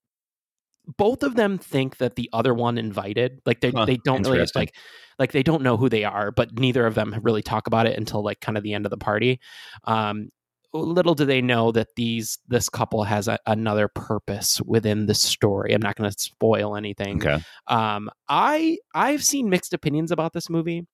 both of them think that the other one invited. Like they Huh, they don't really like like they don't know who they are, but neither of them really talk about it until like kind of the end of the party. Um, little do they know that these this couple has a, another purpose within the story. I'm not going to spoil anything. Okay. Um, I I've seen mixed opinions about this movie.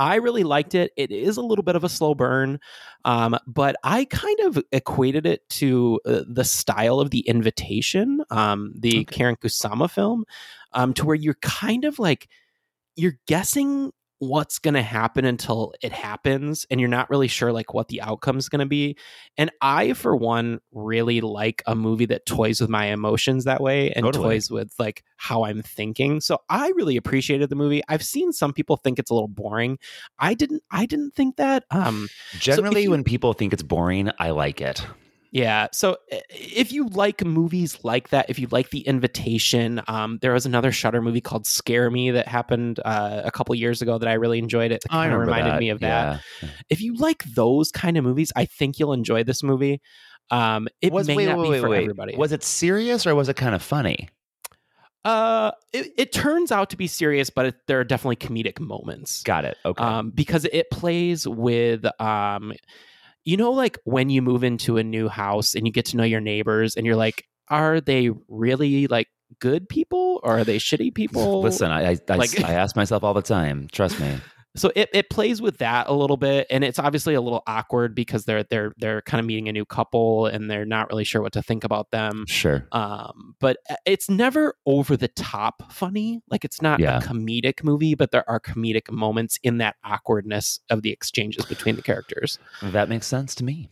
I really liked it. It is a little bit of a slow burn, um, but I kind of equated it to uh, the style of The Invitation, um, the Karyn Kusama film, um, to where you're kind of like you're guessing what's going to happen until it happens and you're not really sure like what the outcome's going to be and i for one really like a movie that toys with my emotions that way and Totally. toys with like how i'm thinking so i really appreciated the movie i've seen some people think it's a little boring i didn't i didn't think that um so Generally, you- when people think it's boring, I like it. Yeah. So if you like movies like that, if you like The Invitation, um, there was another Shudder movie called Scare Me that happened uh, a couple years ago that I really enjoyed. It Oh, I kind of reminded that, me of that. yeah. If you like those kind of movies, I think you'll enjoy this movie. Um, it was may wait, not wait, be wait, for wait. everybody. Was it serious or was it kind of funny? Uh, it, it turns out to be serious, but it, there are definitely comedic moments. Got it. Okay. Um, because it plays with um, you know, like when you move into a new house and you get to know your neighbors, and you're like, are they really like good people or are they shitty people? Listen, I I, I, I ask myself all the time. Trust me. so it, it plays with that a little bit and it's obviously a little awkward because they're they're they're kind of meeting a new couple and they're not really sure what to think about them Sure. um but it's never over the top funny like it's not Yeah. a comedic movie but there are comedic moments in that awkwardness of the exchanges between the characters That makes sense to me.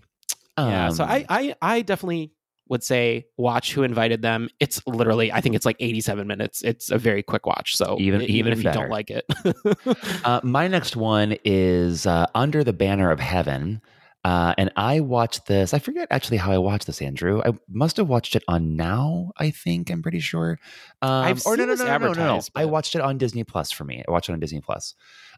yeah so Um, I, I i definitely would say watch who invited them it's literally i think it's like 87 minutes it's a very quick watch so Even- even, even if you don't like it Uh, my next one is uh, Under the Banner of Heaven. Uh, and I watched this. I forget actually how I watched this, Andrew. I must have watched it on Now, I think. I'm pretty sure. Um, I've or no, seen no, this no, no, no, no, no. advertised, I watched it on Disney Plus for me. I watched it on Disney Plus.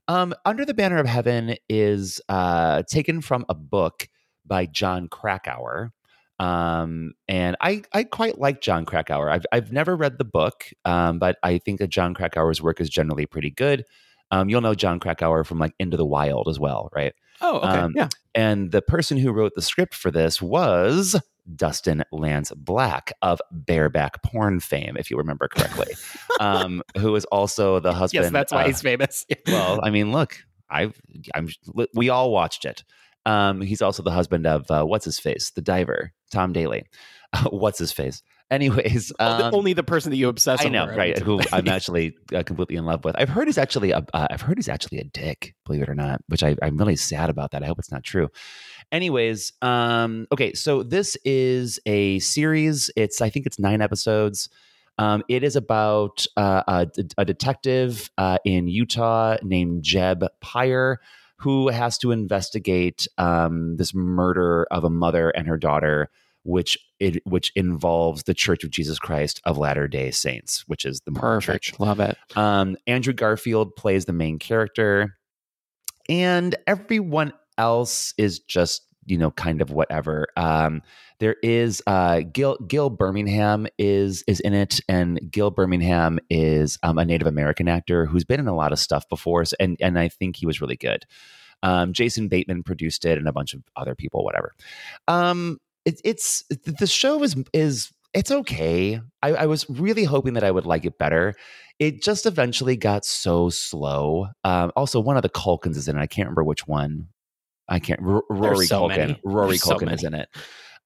Um, Under the Banner of Heaven is uh, taken from a book by Jon Krakauer. Um, and I, I quite like Jon Krakauer. I've, I've never read the book, um, but I think that Jon Krakauer's work is generally pretty good. Um, you'll know Jon Krakauer from like Into the Wild as well, right? oh okay Um, yeah And the person who wrote the script for this was Dustin Lance Black of bareback porn fame, if you remember correctly, um, who is also the husband. yes that's why uh, he's famous well, I mean, look, I've, I'm, we all watched it. Um, he's also the husband of uh, what's his face, the diver, Tom Daley. what's his face? Anyways, um, only the person that you obsess with. I know, over right? Who. I'm actually uh, completely in love with. I've heard he's actually a, uh, I've heard he's actually a dick, believe it or not. Which I, I'm really sad about that. I hope it's not true. Anyways, um, okay, so this is a series. It's I think it's nine episodes. Um, it is about uh, a, a detective uh, in Utah named Jeb Pyre who has to investigate um, this murder of a mother and her daughter, which it which involves the Church of Jesus Christ of Latter Day Saints, which is the perfect church. love it Um, Andrew Garfield plays the main character, and everyone else is just you know kind of whatever. Um, there is uh, Gil Gil Birmingham is is in it, and Gil Birmingham is um, a Native American actor who's been in a lot of stuff before, and and I think he was really good. Um, Jason Bateman produced it, and a bunch of other people, whatever. Um, it, it's the show is is it's okay. I, I was really hoping that I would like it better. It just eventually got so slow. Um, also, one of the Culkins is in it. I can't remember which one. I can't. R- Rory so Culkin. many. Rory There's so Culkin is in it.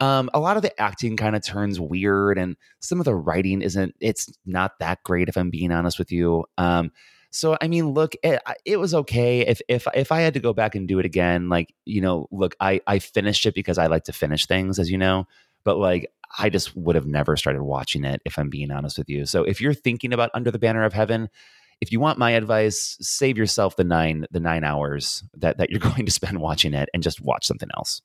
Um, a lot of the acting kind of turns weird, and some of the writing isn't. It's not that great, if I'm being honest with you. Um, so I mean, look, it, it was okay. If if if I had to go back and do it again, like you know, look, I I finished it because I like to finish things, as you know. But like, I just would have never started watching it if I'm being honest with you. So if you're thinking about Under the Banner of Heaven, if you want my advice, save yourself the nine the nine hours that that you're going to spend watching it, and just watch something else.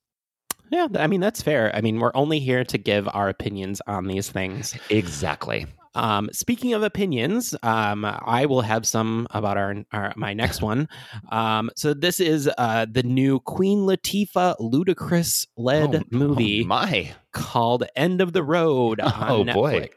Yeah, I mean that's fair. I mean, we're only here to give our opinions on these things. Exactly. Um, speaking of opinions, um, I will have some about our, our my next one. Um, so this is uh, the new Queen Latifah Ludacris led Oh, movie oh my. called End of the Road on Oh, boy.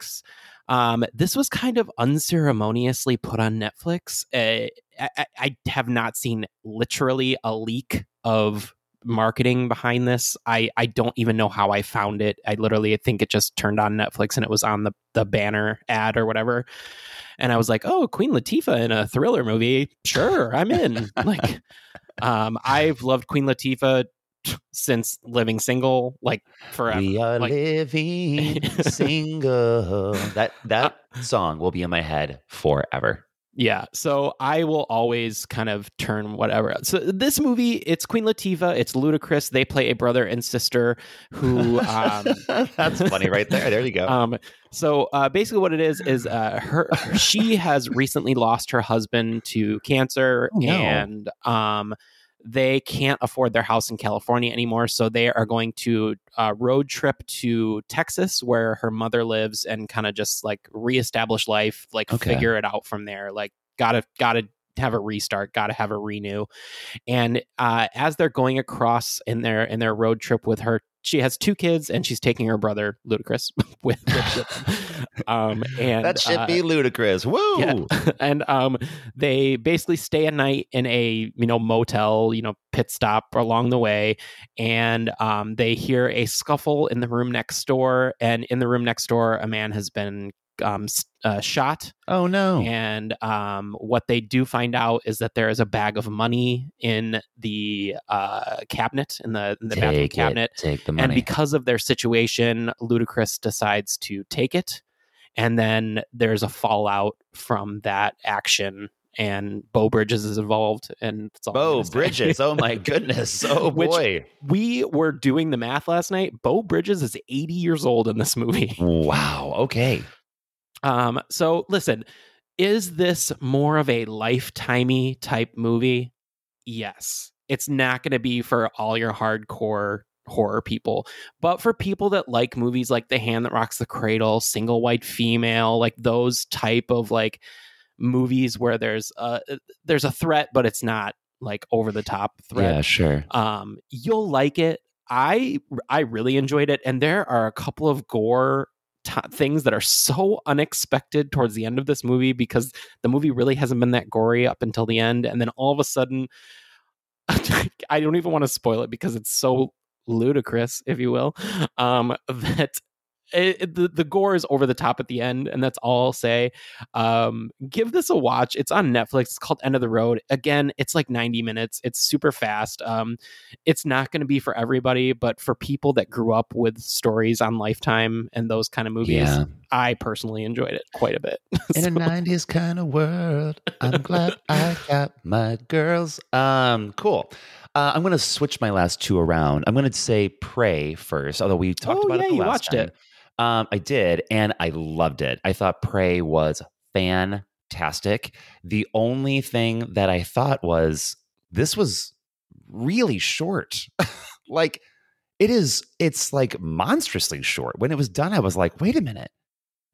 Um, this was kind of unceremoniously put on Netflix. Uh, I, I- I have not seen literally a leak of marketing behind this. I, I don't even know how I found it. I literally think it just turned on Netflix and it was on the, the banner ad or whatever. And I was like, oh, Queen Latifah in a thriller movie. Sure, I'm in. like, um, I've loved Queen Latifah since living single, like forever. We are Like- living single. That that song will be in my head forever. Yeah, so I will always kind of turn whatever. So this movie, it's Queen Latifah, it's Ludacris. They play a brother and sister who. Um, That's funny, right there. There you go. Um, so uh, basically, what it is is uh, her she has recently lost her husband to cancer, Oh, no. and um, they can't afford their house in California anymore. So they are going to uh, road trip to Texas, where her mother lives, and kind of just like reestablish life, like Okay. figure it out from there. Like gotta gotta have a restart, gotta have a renew. And uh, as they're going across in their in their road trip with her, she has two kids, and she's taking her brother Ludacris with, with, with. Um, and that should uh, be ludicrous. Woo! yeah. and um, they basically stay a night in a you know motel, you know pit stop along the way, and um, they hear a scuffle in the room next door, and in the room next door, a man has been um, uh, shot. Oh no! And um, what they do find out is that there is a bag of money in the uh, cabinet in the in the bathroom Take it. cabinet, Take the money. and because of their situation, Ludacris decides to take it. And then there's a fallout from that action, and Beau Bridges is involved. And it's all Beau. Bridges. Oh my goodness. Oh boy. we were doing the math last night. Beau Bridges is 80 years old in this movie. Wow. Okay. Um, so listen, is this more of a lifetimey type movie? Yes. It's not going to be for all your hardcore horror people, but for people that like movies like The Hand That Rocks the Cradle, Single White Female, like those type of like movies where there's a there's a threat, but it's not like over the top threat Yeah, sure. um you'll like it i i really enjoyed it and there are a couple of gore t- things that are so unexpected towards the end of this movie because the movie really hasn't been that gory up until the end and then all of a sudden i don't even want to spoil it because it's so ludicrous if you will um that it, it- the, the gore is over the top at the end and that's all i'll say um give this a watch it's on netflix it's called end of the road again it's like 90 minutes it's super fast um it's not going to be for everybody but for people that grew up with stories on lifetime and those kind of movies Yeah. i personally enjoyed it quite a bit In a '90s kind of world, I'm glad I got my girls. Um, cool. Uh, I'm going to switch my last two around. I'm going to say "Prey" first, although we talked Oh, about yeah, it the you watched time. it. Um, I did, and I loved it. I thought "Prey" was fantastic. The only thing that I thought was this was really short. like it is. It's like monstrously short. When it was done, I was like, "Wait a minute."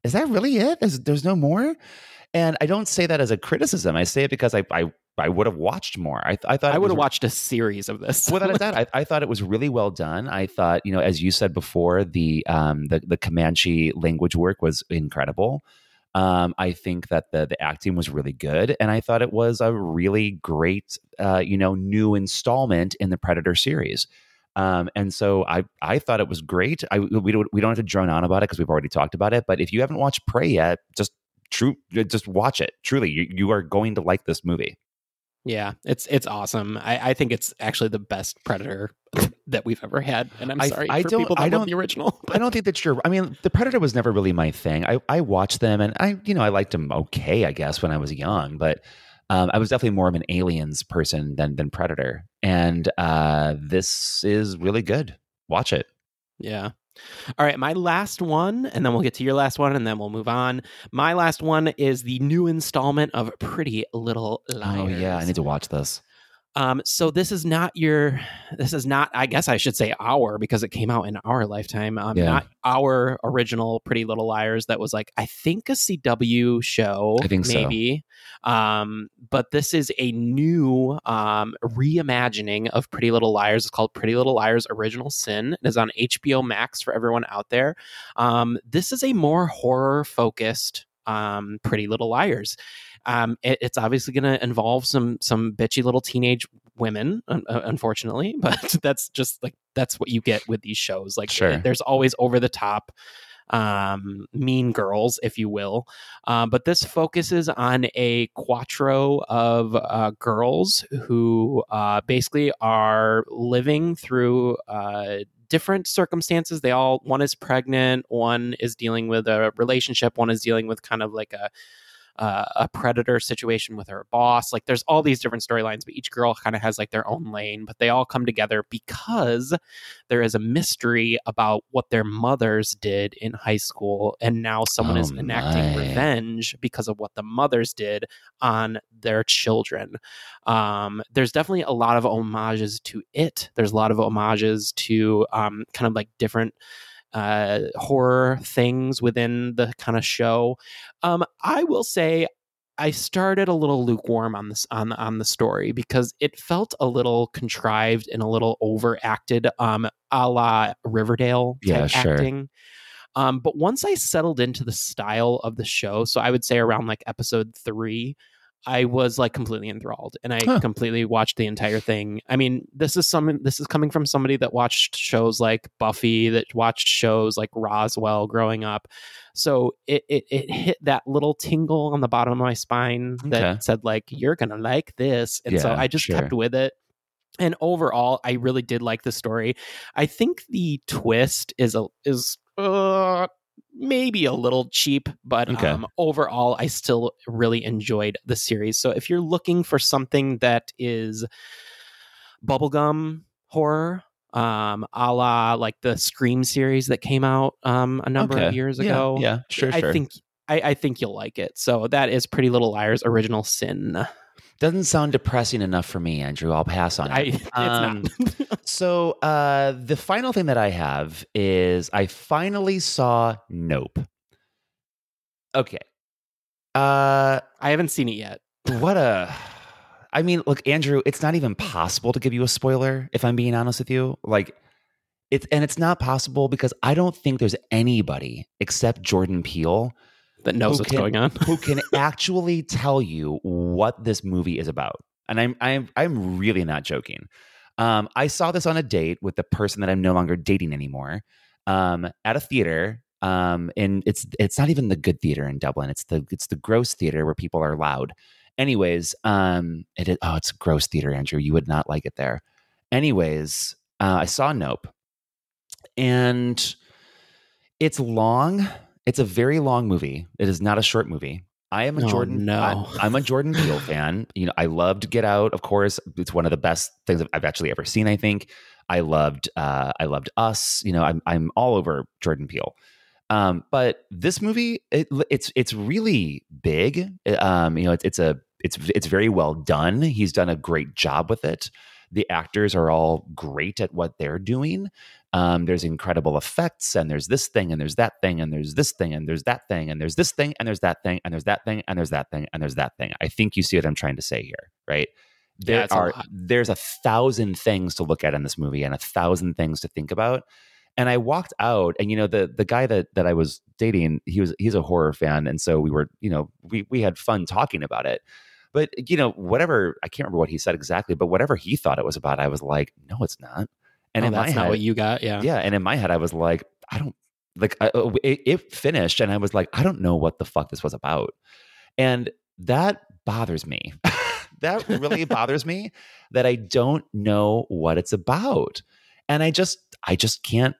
is that really it? There's, there's no more? And I don't say that as a criticism. I say it because I I, I would have watched more. I, I thought i would have watched a series of this Without a doubt, I, I thought it was really well done. I thought, you know, as you said before, the um, the, the Comanche language work was incredible. Um, I think that the the acting was really good, and I thought it was a really great, uh, you know, new installment in the Predator series. Um, and so I I thought it was great. I we don't we don't have to drone on about it because we've already talked about it. But if you haven't watched Prey yet, just true, just watch it. Truly, you, you are going to like this movie. Yeah it's it's awesome i i think it's actually the best predator that we've ever had and i'm I- sorry I for don't- people that I love don't- the original I don't think that's true. I mean, the Predator was never really my thing. I I watched them, and I you know I liked them okay, I guess, when I was young, but. Um, I was definitely more of an aliens person than than Predator, and uh, this is really good. Watch it. Yeah. All right, my last one, and then we'll get to your last one, and then we'll move on. My last one is the new installment of Pretty Little Liars. Oh yeah, I need to watch this. Um, so this is not your, this is not, I guess I should say our because it came out in our lifetime. Um, Yeah. not our original Pretty Little Liars. That was like I think a CW show, I think so. maybe. Um, but this is a new um reimagining of Pretty Little Liars. It's called Pretty Little Liars Original Sin. It is on HBO Max for everyone out there. Um, this is a more horror focused um Pretty Little Liars. Um, it- it's obviously going to involve some some bitchy little teenage women, un- uh, unfortunately, but that's just like that's what you get with these shows. Like, Sure. there's always over the top um mean girls if you will um, but this focuses on a quattro of uh, girls who uh, basically are living through uh, different circumstances they all one is pregnant one is dealing with a relationship one is dealing with kind of like a uh, a predator situation with her boss. Like there's all these different storylines, but each girl kind of has like their own lane, but they all come together because there is a mystery about what their mothers did in high school. And now someone is Oh, enacting my. revenge because of what the mothers did on their children. Um, there's definitely a lot of homages to it. There's a lot of homages to um, kind of like different uh, horror things within the kind of show. Um, I will say I started a little lukewarm on this on on the story because it felt a little contrived and a little overacted, um, a la Riverdale type Yeah, sure. acting. Um, but once I settled into the style of the show, so I would say around like episode three, I was like completely enthralled and I Huh. completely watched the entire thing. I mean, this is some this is coming from somebody that watched shows like Buffy, that watched shows like Roswell growing up. So it it, it hit that little tingle on the bottom of my spine that Okay. said like you're gonna like this, and so I just kept with it. And overall, I really did like the story. I think the twist is a is uh, maybe a little cheap, but Okay. um, overall, I still really enjoyed the series. So if you're looking for something that is bubblegum horror, um, a la like the Scream series that came out um, a number of Okay. years Yeah, ago, yeah, sure, I sure. think I, I think you'll like it. So that is Pretty Little Liars original sin. Doesn't sound depressing enough for me, Andrew. I'll pass on it. I, it's Um, not. so uh, the final thing that I have is I finally saw Nope. Okay. Uh, I haven't seen it yet. what a. I mean, look, Andrew. It's not even possible to give you a spoiler. If I'm being honest with you, like it's and it's not possible because I don't think there's anybody except Jordan Peele That knows what's can- going on. who can actually tell you what this movie is about. And I'm I'm I'm really not joking. Um, I saw this on a date with the person that I'm no longer dating anymore. Um, at a theater. Um, and it's it's not even the good theater in Dublin. It's the it's the gross theater where people are loud. Anyways, um, it is, oh, it's gross theater, Andrew. You would not like it there. Anyways, uh, I saw Nope, and it's long. It's a very long movie. It is not a short movie. I am a Oh, Jordan. no. I, am a Jordan Peele fan. You know, I loved Get Out. Of course, it's one of the best things I've actually ever seen. I think I loved. Uh, I loved Us. You know, I'm I'm all over Jordan Peele. Um, but this movie, it, it's it's really big. Um, you know, it's it's a it's it's very well done. He's done a great job with it. The actors are all great at what they're doing. Um, there's incredible effects, and there's this thing, and there's that thing, and there's this thing, and there's that thing, and there's this thing, and there's that thing, and there's that thing, and there's that thing, and there's that thing. I think you see what I'm trying to say here, right? There a are lot. there's a thousand things to look at in this movie, and a thousand things to think about. And I walked out, and you know the the guy that that I was dating, he was he's a horror fan, and so we were, you know, we we had fun talking about it. But you know, whatever I can't remember what he said exactly, but whatever he thought it was about, I was like, no, it's not. And oh, in that's my not what you got. Yeah. yeah, and in my head, I was like, I don't like. I, uh, it, it finished, and I was like, I don't know what the fuck this was about, and that bothers me. that really bothers me that I don't know what it's about, and I just, I just can't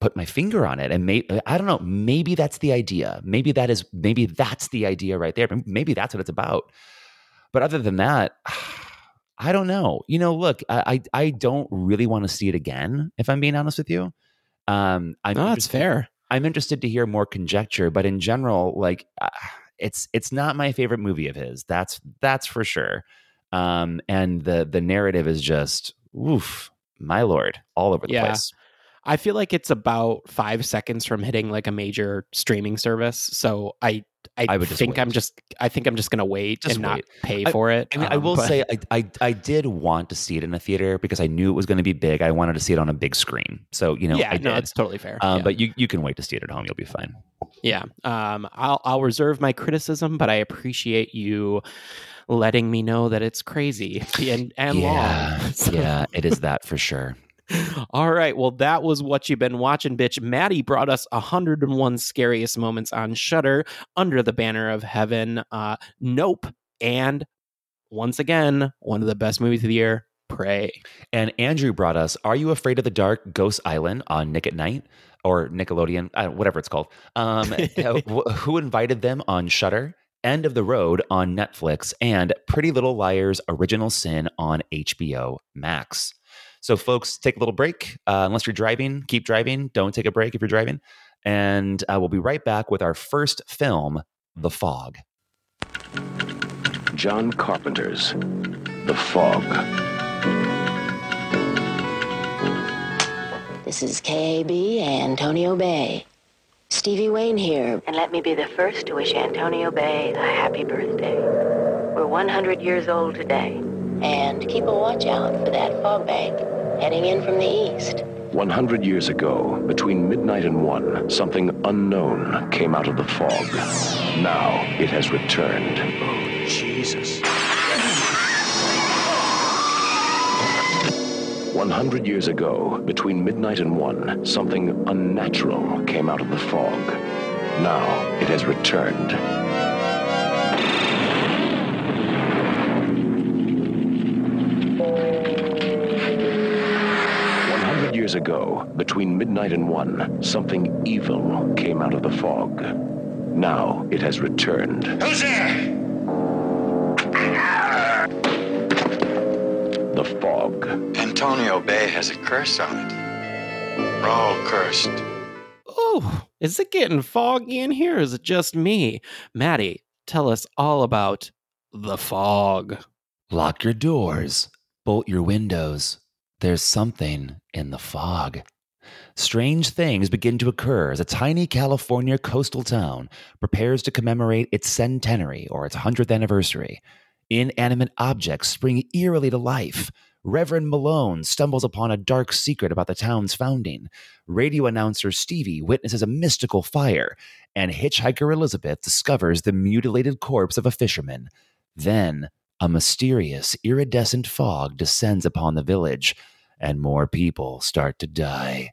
put my finger on it. And maybe I don't know. Maybe that's the idea. Maybe that is. Maybe that's the idea right there. Maybe that's what it's about. But other than that. I don't know. You know, look, I I, I don't really want to see it again. If I'm being honest with you, um, I'm No, that's fair. I'm interested to hear more conjecture, but in general, like, uh, it's it's not my favorite movie of his. That's that's for sure. Um, and the the narrative is just, oof, my lord, all over the Yeah. place. I feel like it's about five seconds from hitting like a major streaming service. So I I, I would just think I'm just I think I'm just gonna wait Just and not pay I- for it. I mean, I Um, will but- say, I, I I did want to see it in a theater because I knew it was going to be big. I wanted to see it on a big screen. So you know, yeah, I no, did. it's totally fair. Um, yeah. But you you can wait to see it at home. You'll be fine. yeah, um, I'll I'll reserve my criticism, but I appreciate you letting me know that it's crazy and and yeah, long. So- yeah, it is that for sure. All right. Well, that was what you've been watching, bitch. Maddie brought us 101 scariest moments on Shudder under the banner of heaven. Uh, nope. And once again, one of the best movies of the year, Prey. And Andrew brought us "Are You Afraid of the Dark?" Ghost Island on Nick at Night or Nickelodeon, uh, whatever it's called. Um, who invited them on Shudder? End of the Road on Netflix, and Pretty Little Liars Original Sin on HBO Max. So, folks, take a little break. Uh, unless you're driving, keep driving. Don't take a break if you're driving. And uh, we'll be right back with our first film, The Fog. John Carpenter's The Fog. This is KAB Antonio Bay. Stevie Wayne here, and let me be the first to wish Antonio Bay a happy birthday. We're 100 years old today, and keep a watch out for that fog bank heading in from the east. 100 years ago, between midnight and one, something unknown came out of the fog. Now it has returned. Oh, Jesus. 100 years ago, between midnight and one, something unnatural came out of the fog. Now it has returned. Ago, between midnight and one, something evil came out of the fog. Now it has returned. Who's there? The fog. Antonio Bay has a curse on it. We're all cursed. Oh, is it getting foggy in here? Or is it just me? Maddie, tell us all about the fog. Lock your doors, bolt your windows. There's something in the fog. Strange things begin to occur as a tiny California coastal town prepares to commemorate its centenary or its 100th anniversary. Inanimate objects spring eerily to life. Reverend Malone stumbles upon a dark secret about the town's founding. Radio announcer Stevie witnesses a mystical fire, and hitchhiker Elizabeth discovers the mutilated corpse of a fisherman. Then, a mysterious, iridescent fog descends upon the village, and more people start to die.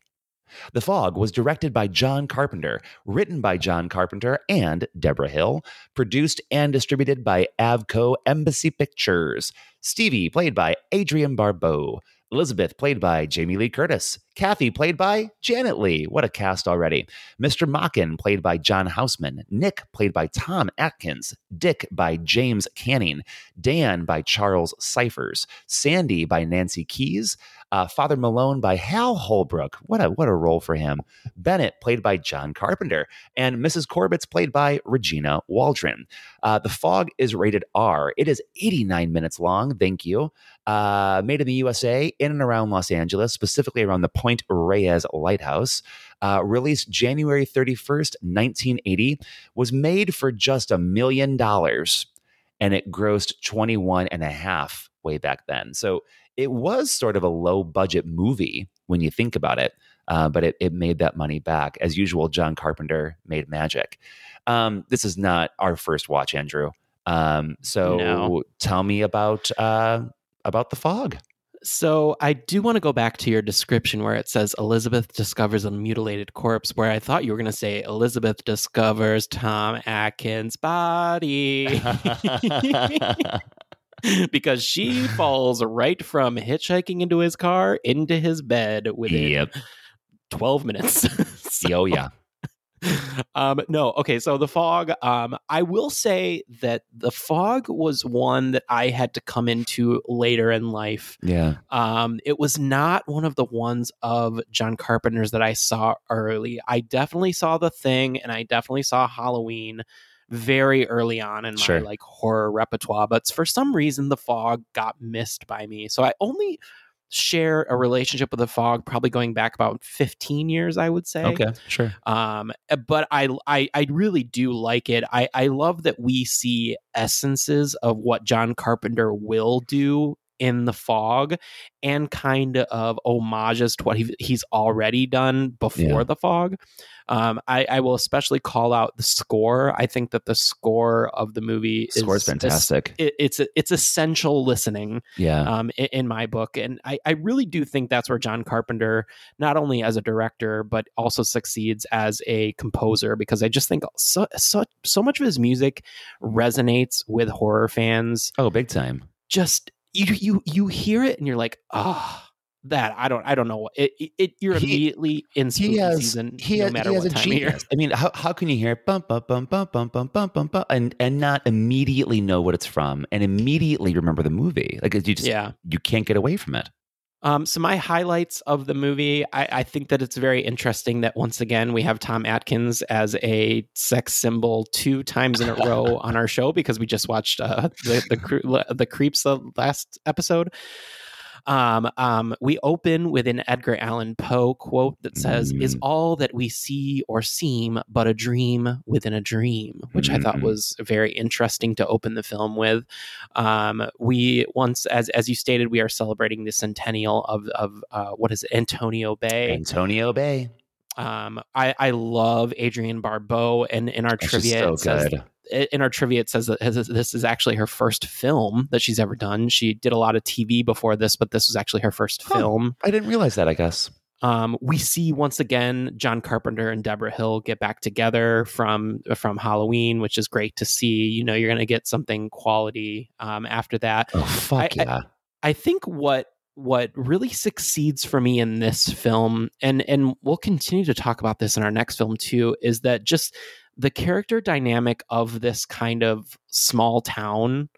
The Fog was directed by John Carpenter, written by John Carpenter and Debra Hill, produced and distributed by Avco Embassy Pictures. Stevie, played by Adrienne Barbeau. Elizabeth, played by Jamie Lee Curtis. Kathy, played by Janet Leigh. What a cast already. Mr. Mocken, played by John Houseman. Nick, played by Tom Atkins. Dick, by James Canning. Dan, by Charles Cyphers. Sandy, by Nancy Kyes. Uh, Father Malone by Hal Holbrook. What a what a role for him. Bennett, played by John Carpenter, and Mrs. Corbett's played by Regina Waldon. Uh, the Fog is rated R. It is 89 minutes long. Thank you. Uh, made in the USA, in and around Los Angeles, specifically around the Point Reyes Lighthouse. Uh, released January 31st, 1980, was made for just a million dollars, and it grossed 21 and a half way back then. So it was sort of a low budget movie when you think about it, uh, but it, it made that money back. As usual, John Carpenter made magic. Um, this is not our first watch, Andrew. Um, so No. tell me about uh, about the fog. So I do want to go back to your description where it says Elizabeth discovers a mutilated corpse, where I thought you were going to say Elizabeth discovers Tom Atkins' body. because she falls right from hitchhiking into his car into his bed within Yep. 12 minutes. So- oh yeah. um no okay so the fog um i will say that the fog was one that i had to come into later in life. Yeah. um it was not one of the ones of john carpenter's that i saw early. I definitely saw the thing and i definitely saw halloween very early on in my like horror repertoire but for some reason the fog got missed by me. So i only share a relationship with the fog probably going back about 15 years i would say Okay. Sure. um but I, I i really do like it i i love that we see essences of what john carpenter will do in the fog and kind of homages to what he, he's already done before Yeah. the fog um I, I will especially call out the score i think that the score of the movie Score's is fantastic. it, it's it's essential listening Yeah. um, in, in my book. And I, I really do think that's where John Carpenter, not only as a director, but also succeeds as a composer, because I just think so, so, so much of his music resonates with horror fans. oh, big time. Just you, you, you hear it and you're like, ah, that I don't I don't know it. it, it you're He- immediately in spooky he has season he, no matter he has what a time of year. I mean, how, how can you hear bump bump bump bump bump bump bump bump bump and and not immediately know what it's from and immediately remember the movie? Like you just Yeah. you can't get away from it. Um, so my highlights of the movie, I, I think that it's very interesting that once again we have Tom Atkins as a sex symbol two times in a row on our show because we just watched uh, the the, cre- the creeps the last episode. Um, um, we open with an Edgar Allan Poe quote that says, "Is all that we see or seem but a dream within a dream," which I thought Mhm. was very interesting to open the film with. Um, we once, as as you stated, we are celebrating the centennial of of uh, what is it, Antonio Bay. Antonio Bay. Um, I I love Adrienne Barbeau, and in our trivia so it says good. In our trivia it says that this is actually her first film that she's ever done. She did a lot of TV before this, but this was actually her first Huh. film. I didn't realize that. I guess. Um, we see once again John Carpenter and Debra Hill get back together from from Halloween, which is great to see. You know, you're going to get something quality um, after that. Oh fuck I- yeah! I think what what really succeeds for me in this film, and and we'll continue to talk about this in our next film too, is that just the character dynamic of this kind of small town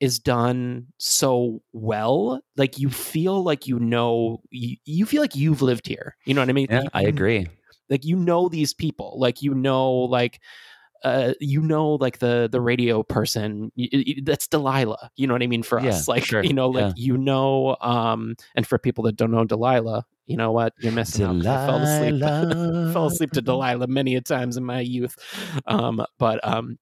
is done so well like you feel like you know you, you feel like you've lived here you know what i mean yeah, You- I agree. like you know these people like you know like uh you know like the the radio person y- y- that's delilah you know what i mean for Yeah, us like sure, you know like yeah. you know um and for people that don't know delilah you know what you're missing out 'cause i fell asleep Delilah. fell asleep to delilah many a times in my youth um but um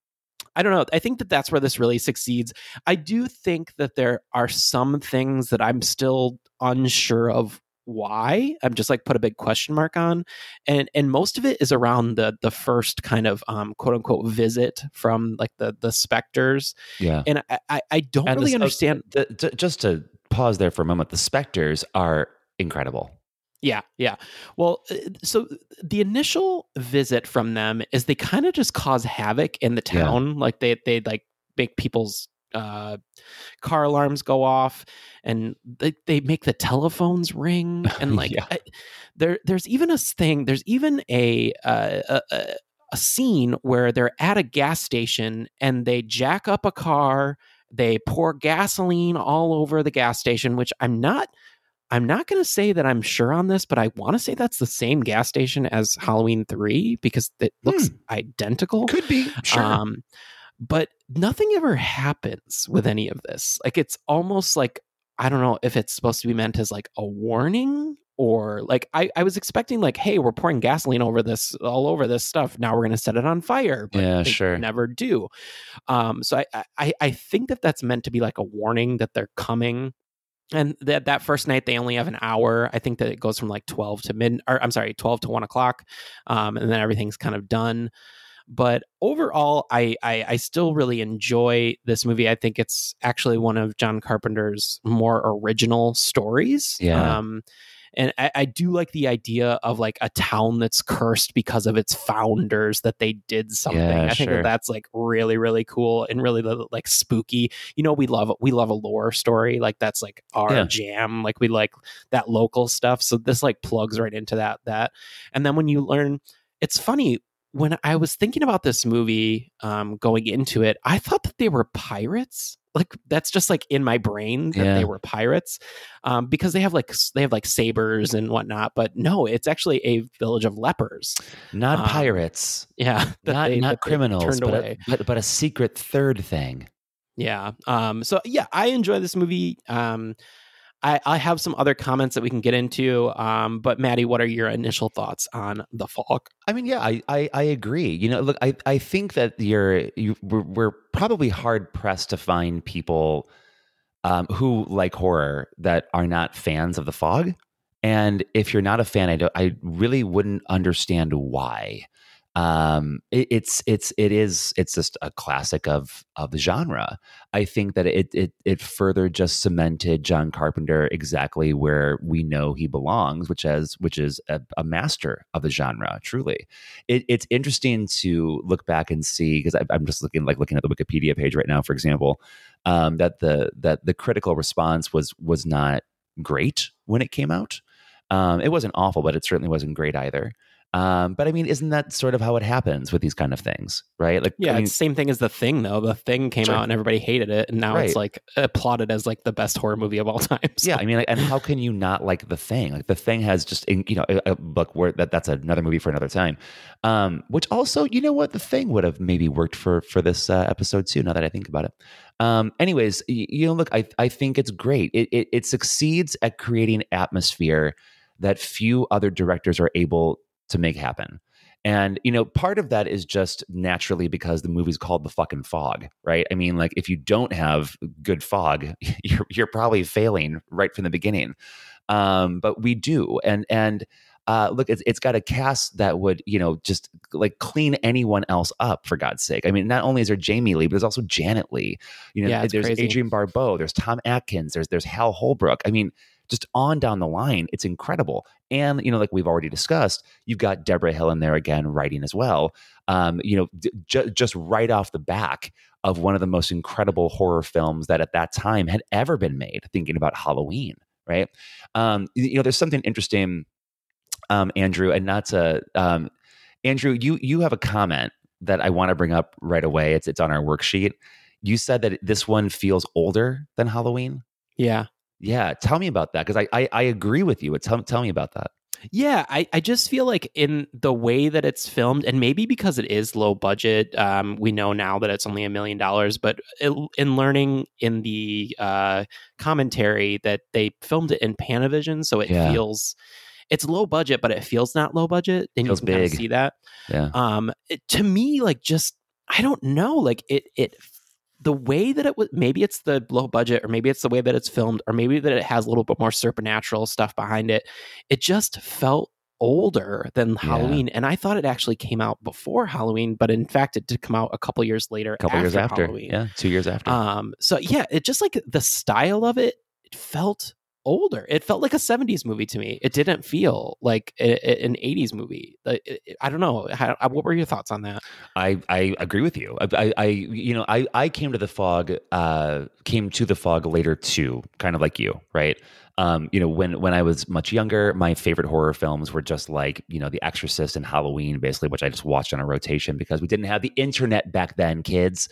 I don't know. I think that that's where this really succeeds. I do think that there are some things that I'm still unsure of why. I'm just like put a big question mark on, and and most of it is around the the first kind of um, quote unquote visit from like the the specters, Yeah. and I I, I don't And really this- understand. the- just to pause there for a moment, the specters are incredible. Yeah, yeah. Well, uh, so the initial visit from them is they kind of just cause havoc in the Yeah. town. Like they they like make people's uh car alarms go off and they, they make the telephones ring and like Yeah. I, there there's even a thing there's even a uh, a, a a scene where they're at a gas station and they jack up a car they pour gasoline all over the gas station which i'm not i'm not going to say that i'm sure on this but i want to say that's the same gas station as halloween 3 because it looks identical Could be sure. um, but nothing ever happens with any of this. Like it's almost like I don't know if it's supposed to be meant as like a warning or like I, I was expecting like, hey, we're pouring gasoline over this all over this stuff. Now we're gonna set it on fire. But Yeah, sure. Never do. Um, so I, I I think that that's meant to be like a warning that they're coming. And that that first night they only have an hour. I think that it goes from like twelve to mid, or I'm sorry, twelve to one o'clock, um, and then everything's kind of done but overall I, I i still really enjoy this movie i think it's actually one of john carpenter's more original stories Yeah. um and I, I do like the idea of like a town that's cursed because of its founders that they did something. Yeah, i think that that's like really really cool and really like spooky. You know we love we love a lore story. Like that's like our Yeah. jam. Like we like that local stuff. So this like plugs right into that that. And then when you learn it's funny when I was thinking about this movie um, going into it, I thought that they were pirates. Like that's just like in my brain that Yeah. they were pirates um, because they have like they have like sabers and whatnot. But no, it's actually a village of lepers. not um, pirates, Yeah, not they- not criminals, but a, but but a secret third thing. Yeah. Um, so yeah, I enjoy this movie. Um, I, I have some other comments that we can get into. Um, but Maddie, what are your initial thoughts on the fog? I mean, yeah, I, I, I agree. You know, look, I, I think that you're you we're, we're probably hard pressed to find people um, who like horror that are not fans of the fog. And if you're not a fan, I I really wouldn't understand why. Um, it, it's it's it is it's just a classic of of the genre. I think that it it it further just cemented John Carpenter exactly where we know he belongs, which as which is a, a master of the genre. Truly, it, it's interesting to look back and see because I'm just looking like looking at the Wikipedia page right now, for example, um, that the that the critical response was was not great when it came out. Um, it wasn't awful, but it certainly wasn't great either. Um, but I mean, isn't that sort of how it happens with these kind of things, right? Like, Yeah, I mean, it's the same thing as the thing though. The thing came Sure. out and everybody hated it, and now it's like applauded as like the best horror movie of all time. So- yeah, I mean, like, and how can you not like the thing? Like the thing has just, you know, a, a book where that that's another movie for another time. Um, which also, you know what, the thing would have maybe worked for for this uh, episode too. Now that I think about it. Um, anyways, you know, look, I I think it's great. It it, it succeeds at creating atmosphere that few other directors are able to make happen. And you know, part of that is just naturally because the movie's called The Fucking Fog, right? I mean, like if you don't have good fog, you're you're probably failing right from the beginning. Um, but we do, and and uh, look, it's, it's got a cast that would you know just like clean anyone else up for God's sake. I mean, not only is there Jamie Lee, but there's also Janet Leigh. You know, Yeah, there's crazy. Adrienne Barbeau, there's Tom Atkins, there's there's Hal Holbrook. I mean, just on down the line, it's incredible. And you know, like we've already discussed, you've got Debra Hill in there again writing as well. Um, you know, just right off the back of one of the most incredible horror films that at that time had ever been made. Thinking about Halloween, right? Um, you you know, there's something interesting, um, Andrew, and not to um, Andrew. You you have a comment that I want to bring up right away. It's it's on our worksheet. You said that this one feels older than Halloween. yeah. Yeah, tell me about that because I, I I agree with you. But tell tell me about that. Yeah, I, I just feel like in the way that it's filmed, and maybe because it is low budget, um, we know now that it's only a million dollars. But it, in learning in the uh, commentary that they filmed it in Panavision, so it Yeah. feels it's low budget, but it feels not low budget, and Feels you can kind of big. see that. Yeah. Um, it, to me, like just I don't know, like it it the way that it was maybe it's the low budget or maybe it's the way that it's filmed or maybe that it has a little bit more supernatural stuff behind it it just felt older than halloween and i thought it actually came out before halloween but in fact it did come out a couple years later A couple years after. halloween Yeah, two years after. um so yeah it just like the style of it it felt older it felt like a 70s movie to me it didn't feel like a, a- an 80s movie i don't know How, what were your thoughts on that I, I agree with you. I, I, I you know I, I came to the fog uh, came to the fog later too, kind of like you, right? Um, you know when when I was much younger, my favorite horror films were just like you know The Exorcist and Halloween, basically, which I just watched on a rotation because we didn't have the internet back then, kids.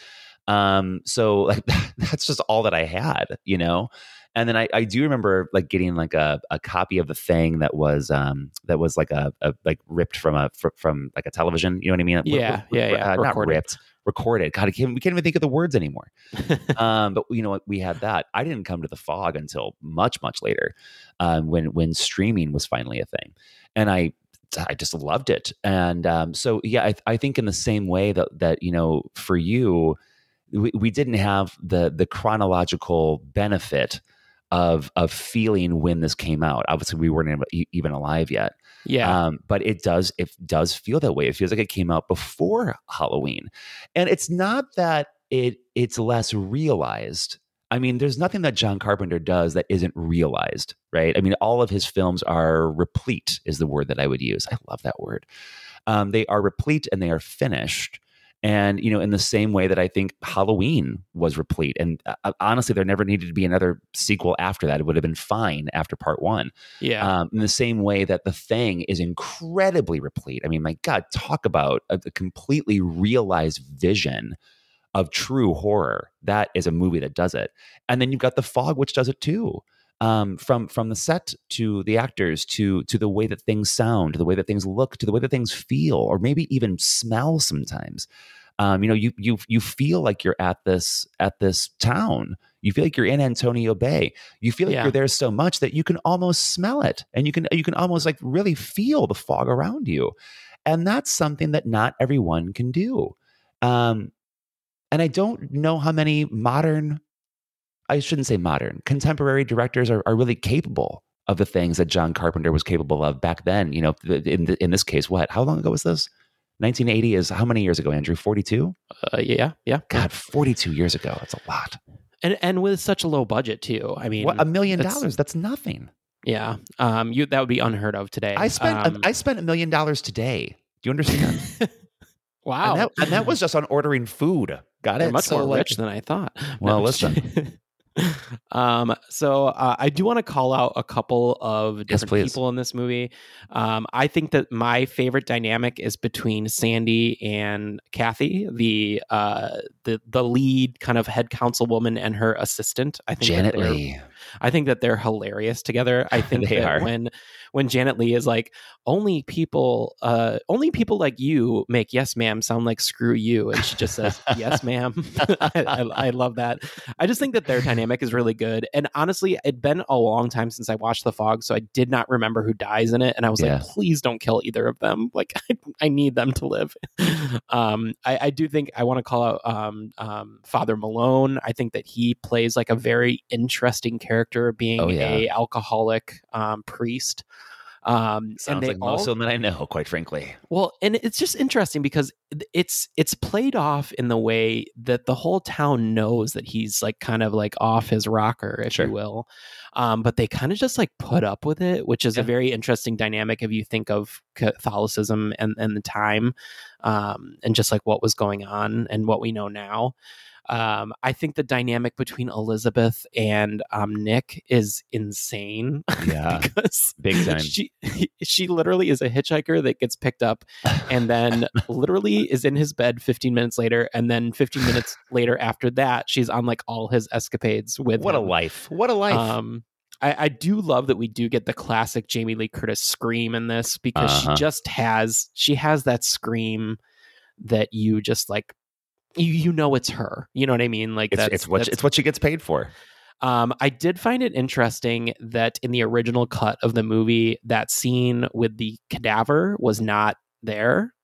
Um, so like that's just all that I had, you know. And then I, I do remember like getting like a, a copy of the thing that was um that was like a, a like ripped from a fr- from like a television. You know what I mean? Yeah, yeah, yeah, Uh, not ripped, recorded. God, I can't, we can't even think of the words anymore. um, but you know what? We had that. I didn't come to the fog until much much later, um, when when streaming was finally a thing, and I I just loved it. And um, so yeah, I, I think in the same way that that you know for you, we, we didn't have the the chronological benefit of of feeling when this came out. Obviously, we weren't even- alive yet. yeah Um, but it does it does feel that way. It feels like it came out before Halloween, and it's not that it it's less realized. I mean, there's nothing that John Carpenter does that isn't realized, right? I mean, all of his films are replete, is the word that I would use. I love that word. Um, they are replete and they are finished. And, you know, in the same way that I think Halloween was replete. And uh, honestly, there never needed to be another sequel after that. It would have been fine after part one. yeah Um, in the same way that the thing is incredibly replete. I mean, my God, talk about a, a completely realized vision of true horror. That is a movie that does it. And then you've got The Fog, which does it too. Um, from from the set to the actors to to the way that things sound, to the way that things look, to the way that things feel, or maybe even smell sometimes. Um, you know, you you you feel like you're at this at this town. You feel like you're in Antonio Bay. You feel like Yeah. you're there so much that you can almost smell it, and you can you can almost like really feel the fog around you, and that's something that not everyone can do. Um, and I don't know how many modern, I shouldn't say modern, contemporary directors are, are really capable of the things that John Carpenter was capable of back then. You know, in th- in this case, what? How long ago was this? 1980 is how many years ago, Andrew? 42? uh, yeah yeah God, 42 years ago. That's a lot. and and with such a low budget too i mean What, a million dollars? That's nothing. yeah um you that would be unheard of today I spent um, I spent a million dollars today. Do you understand? wow and, that, and that was just on ordering food. Got They're it? much So, more like- rich than i thought Well, I'm listen. um, so uh, I do want to call out a couple of different please. people in this movie. Um, I think that my favorite dynamic is between Sandy and Kathy, the uh, the the lead kind of head councilwoman and her assistant. I think that Janet Leigh. I think that they're hilarious together. I think They that are. when when Janet Leigh is like, only people, uh, only people like you make yes, ma'am sound like screw you, and she just says yes, ma'am. I, I, I love that. I just think that their dynamic is really good. And honestly, it'd been a long time since I watched The Fog, so I did not remember who dies in it. And I was Yeah. like, please don't kill either of them. Like, I, I need them to live. um, I, I do think I want to call out um, um, Father Malone. I think that he plays like a very interesting character, being Oh, yeah. a alcoholic um, priest. Um, Sounds and they like all, most of them that I know, quite frankly. well, and it's just interesting because it's it's played off in the way that the whole town knows that he's like kind of like off his rocker, if Sure. you will. Um, but they kind of just like put up with it, which is a very interesting dynamic if you think of Catholicism and, and the time, um, and just like what was going on and what we know now. Um, I think the dynamic between Elizabeth and um, Nick is insane. Yeah. because Big time. she she literally is a hitchhiker that gets picked up and then literally is in his bed 15 minutes later and then 15 minutes later after that she's on like all his escapades with What a life. What a life. um I, I do love that we do get the classic Jamie Lee Curtis scream in this because Uh-huh. she just has she has that scream that you just like you, you know it's her. You know what I mean? Like it's, that's, it's what that's it's what she gets paid for. um, I did find it interesting that in the original cut of the movie, that scene with the cadaver was not there,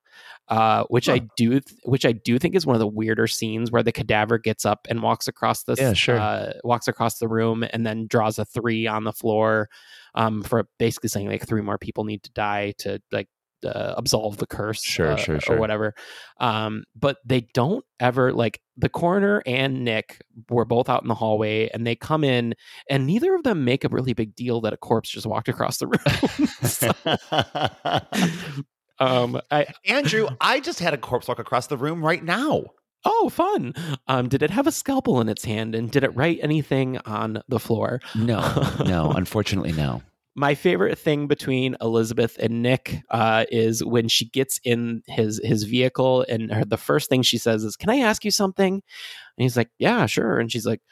uh, which I do, which I do think is one of the weirder scenes where the cadaver gets up and walks across the, Yeah, sure. uh, walks across the room and then draws a three on the floor, um, for basically saying like three more people need to die to like uh, absolve the curse, Sure, uh, sure, sure. or whatever. Um, but they don't ever like the coroner and Nick were both out in the hallway and they come in and neither of them make a really big deal that a corpse just walked across the room. So, um, I Andrew, I just had a corpse walk across the room right now. oh fun. Um, did it have a scalpel in its hand and did it write anything on the floor? No, no, unfortunately, no. My favorite thing between Elizabeth and Nick uh, is when she gets in his his vehicle and her, the first thing she says is, "Can I ask you something?" And he's like, "Yeah, sure." And she's like,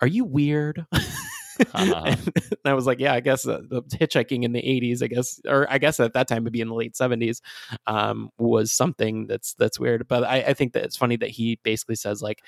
"Are you weird?" Uh-huh. and I was like, "Yeah, I guess uh, the hitchhiking in the '80s, I guess, or I guess at that time would be in the late '70s, um, was something that's that's weird." But I, I think that it's funny that he basically says like,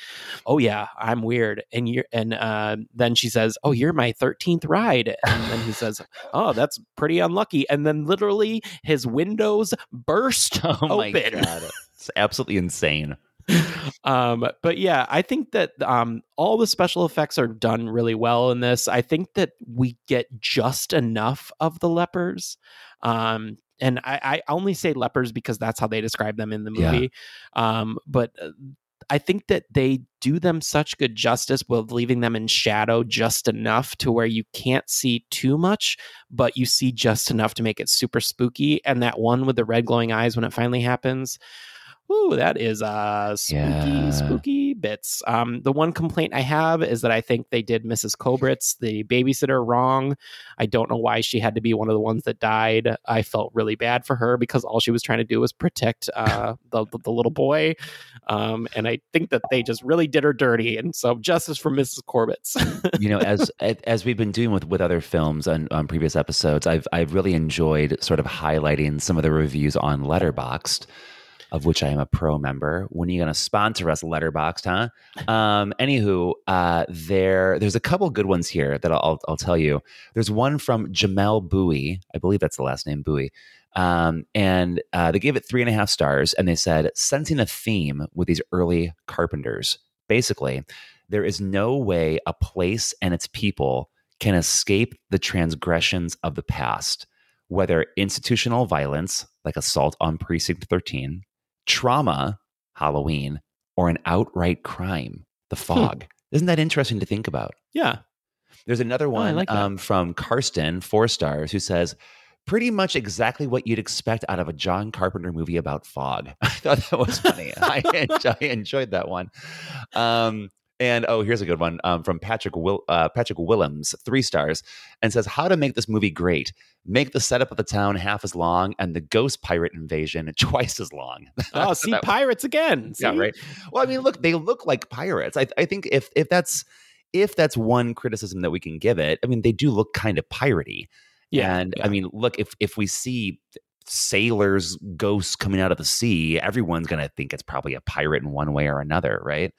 "Oh yeah, I'm weird," and you're, and uh, then she says, "Oh, you're my 13th ride," and then he says, oh, that's pretty unlucky. And then literally his windows burst Oh my open. god, it's absolutely insane. um, but yeah, I think that um, all the special effects are done really well in this. I think that we get just enough of the lepers. Um, and I, I only say lepers because that's how they describe them in the Yeah. movie. Um, but uh, I think that they do them such good justice with leaving them in shadow just enough to where you can't see too much, but you see just enough to make it super spooky. And that one with the red glowing eyes when it finally happens. Ooh, that is uh spooky, Yeah. spooky bits. Um, the one complaint I have is that I think they did Mrs. Kobritz, the babysitter, wrong. I don't know why she had to be one of the ones that died. I felt really bad for her because all she was trying to do was protect uh, the, the the little boy, um, and I think that they just really did her dirty. And so justice for Mrs. Corbitz. you know, as as we've been doing with with other films on, on previous episodes, I've I've really enjoyed sort of highlighting some of the reviews on Letterboxd, of which I am a pro member. When are you going to sponsor us, Letterboxd, huh? Um, anywho, uh, there there's a couple good ones here that I'll I'll tell you. There's one from Jamelle Bowie, I believe that's the last name Bowie. Um, and uh, they gave it three and a half stars, and they said, sensing a theme with these early carpenters. Basically, there is no way a place and its people can escape the transgressions of the past, whether institutional violence, like assault on Precinct 13, trauma, Halloween, or an outright crime, the fog. Isn't that interesting to think about? yeah, There's another Oh, one like um, from Karsten, four stars, who says, pretty much exactly what you'd expect out of a John Carpenter movie about fog. I thought that was funny. I, enjoy, I enjoyed that one. Um, And oh, here's a good one um, from Patrick Will, uh, Patrick Willems, three stars, and says how to make this movie great. Make the setup of the town half as long and the ghost pirate invasion twice as long. Oh, see pirates again. yeah, right. Well, I mean, look, they look like pirates. I, I think if if that's if that's one criticism that we can give it, I mean, they do look kind of piratey. Yeah, and I mean, look, if if we see sailors, ghosts coming out of the sea, everyone's going to think it's probably a pirate in one way or another, right?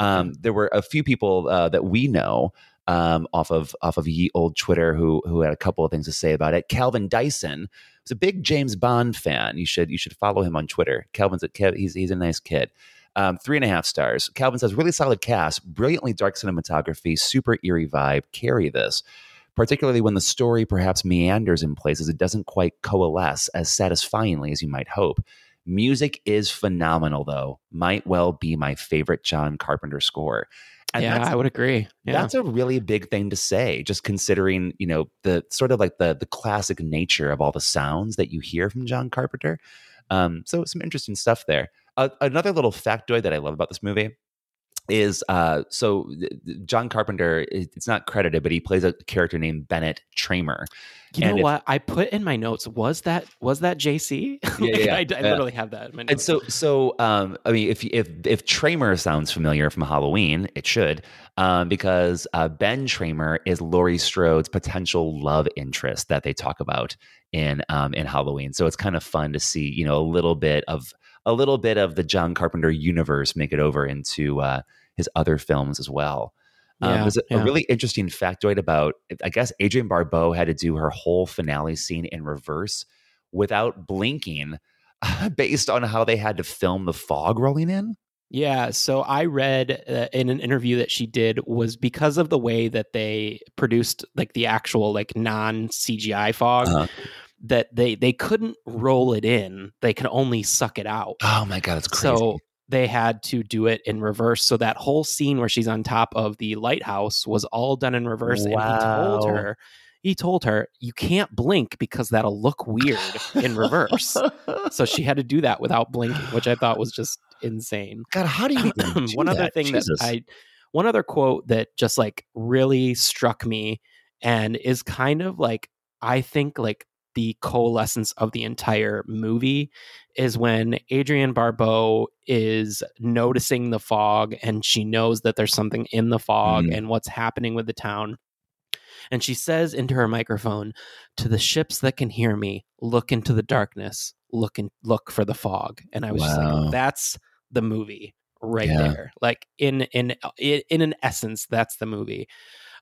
Um, there were a few people uh, that we know um, off of off of ye old Twitter who who had a couple of things to say about it. Calvin Dyson was a big James Bond fan. You should you should follow him on Twitter. Calvin's a, he's he's a nice kid. Um, three and a half stars. Calvin says really solid cast, brilliantly dark cinematography, super eerie vibe. Carry this particularly when the story perhaps meanders in places it doesn't quite coalesce as satisfyingly as you might hope. Music is phenomenal, though. Might well be my favorite John Carpenter score. yeah, I would agree. Yeah. That's a really big thing to say, just considering, you know, the sort of like the the classic nature of all the sounds that you hear from John Carpenter. Um, so some interesting stuff there. Uh, another little factoid that I love about this movie is uh so John Carpenter it's not credited but he plays a character named Bennett Tramer. You And know if- what? I put in my notes. Was that was that JC? Yeah, Like, yeah, I, I yeah. literally have that in my notes. And so, so um, I mean, if if if Tramer sounds familiar from Halloween, it should, um, because uh, Ben Tramer is Laurie Strode's potential love interest that they talk about in um, in Halloween. So it's kind of fun to see, you know, a little bit of a little bit of the John Carpenter universe make it over into uh, his other films as well. Um, Yeah, there's a, a really interesting factoid about, I guess, Adrienne Barbeau had to do her whole finale scene in reverse without blinking based on how they had to film the fog rolling in. Yeah, so I read uh, in an interview that she did was because of the way that they produced like the actual like non CGI fog Uh-huh. that they they couldn't roll it in. They could only suck it out. Oh my god, it's crazy. So they had to do it in reverse. So that whole scene where she's on top of the lighthouse was all done in reverse. And he told her, he told her, you can't blink because that'll look weird in reverse. so she had to do that without blinking, which I thought was just insane. God, how do you do one other thing Jesus. that I one other quote that just like really struck me and is kind of like I think like the coalescence of the entire movie is when Adrienne Barbeau is noticing the fog and she knows that there's something in the fog Mm. and what's happening with the town. And she says into her microphone, "To the ships that can hear me, look into the darkness, look and look for the fog." And I was just like, "That's the movie right Yeah. there." Like in in in in an essence, that's the movie.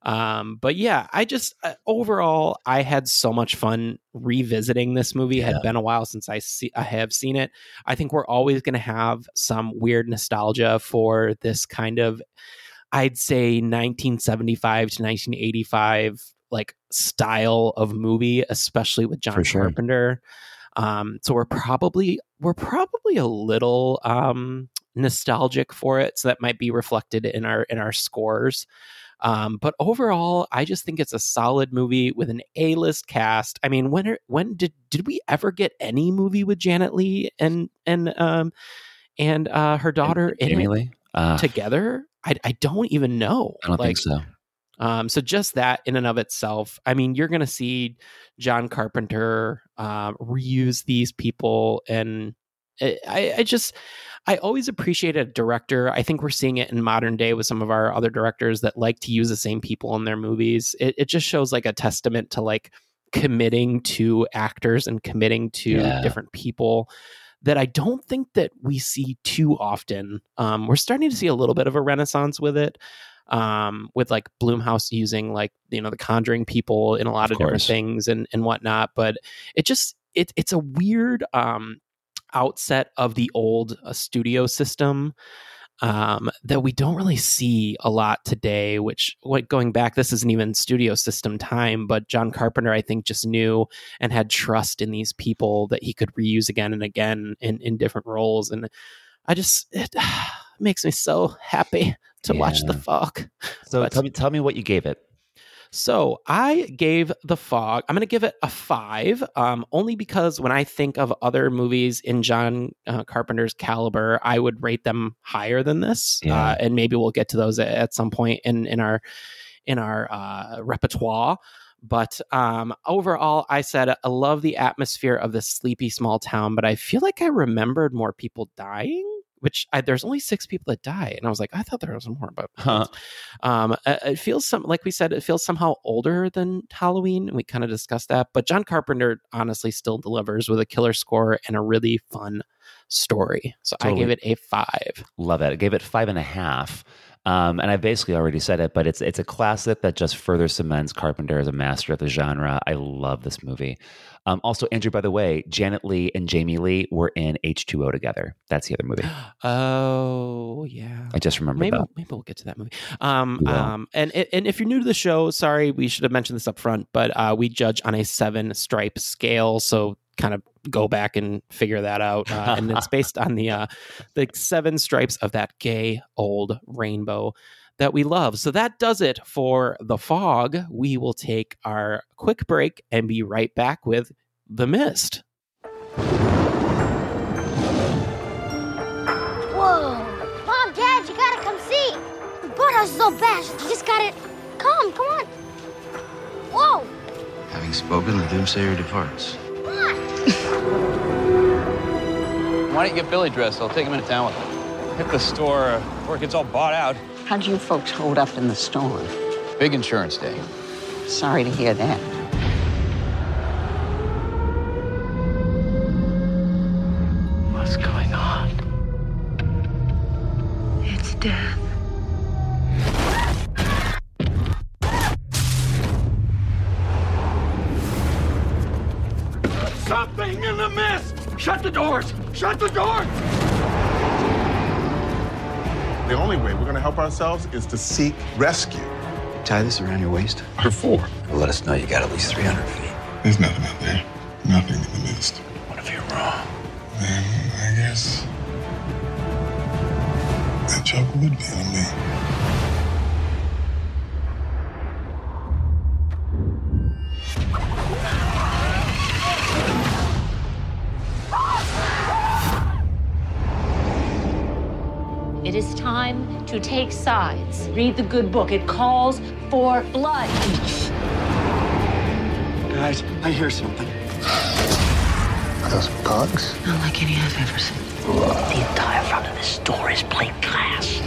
Um, but yeah, I just uh, overall I had so much fun revisiting this movie. It had been a while since I see I have seen it. I think we're always going to have some weird nostalgia for this kind of I'd say 1975 to 1985 like style of movie, especially with John sure. Carpenter. Um, so we're probably we're probably a little um, nostalgic for it, so that might be reflected in our in our scores. Um, but overall, I just think it's a solid movie with an A list cast. I mean, when are, when did did we ever get any movie with Janet Leigh and and um and uh, her daughter in Jamie Lee? Uh, together? I I don't even know. I don't Like, think so. um, so just that in and of itself, I mean, you're going to see John Carpenter uh, reuse these people, and I- I, just, I always appreciate a director. I think we're seeing it in modern day with some of our other directors that like to use the same people in their movies. It, it just shows like a testament to like committing to actors and committing to Yeah. different people that I don't think that we see too often. Um, we're starting to see a little bit of a renaissance with it um, with like Blumhouse using like you know the Conjuring people in a lot Of of, different things and and whatnot. But it just it it's a weird um, outset of the old uh, studio system um, that we don't really see a lot today. Which what going back, this isn't even studio system time, but John Carpenter I think just knew and had trust in these people that he could reuse again and again in in different roles and. I just it makes me so happy to watch the Yeah. fog. So But- tell me, tell me what you gave it. So I gave The Fog, I'm going to give it a five, um, only because when I think of other movies in John uh, Carpenter's caliber, I would rate them higher than this. Yeah. Uh, and maybe we'll get to those at, at some point in, in our in our uh, repertoire. But um, overall, I said I love the atmosphere of this sleepy small town, but I feel like I remembered more people dying. Which I, there's only six people that die, and I was like, I thought there was more, but Huh. um, it it feels some like we said, it feels somehow older than Halloween, and we kind of discussed that. But John Carpenter honestly still delivers with a killer score and a really fun story. So I gave it a five. Love it. I gave it five and a half. Um, and I basically already said it, but it's it's a classic that just further cements Carpenter as a master of the genre. I love this movie. Um, also, Andrew, by the way, Janet Leigh and Jamie Lee were in H2O together. That's the other movie. Oh yeah. I just remember. maybe that. maybe we'll get to that movie. Um, will. um, and and if you're new to the show, sorry, we should have mentioned this up front, but uh, we judge on a seven stripe scale, so kind of go back and figure that out. Uh, and it's based on the uh, the seven stripes of that gay old rainbow that we love. So that does it for the fog. We will take our quick break and be right back with the mist. Whoa! Mom, Dad, you gotta come see! The boathouse is all bashed. You just gotta. Come, come on! Whoa! Having spoken, the doomsayer departs. Why don't you get Billy dressed? I'll take him into town with me. Hit the store before it gets all bought out. How'd you folks hold up in the storm? Big insurance day. Sorry to hear that. What's going on? It's death. Something in the mist! Shut the doors! Shut the doors! The only way we're going to help ourselves is to seek rescue. Tie this around your waist. Or four. Let us know you got at least 300 feet. There's nothing out there. Nothing in the mist. What if you're wrong? Then I guess that joke would be on me. It is time to take sides. Read the good book. It calls for blood. Guys, I hear something. Are those bugs? Not like any I've ever seen. The entire front of this store is plate glass.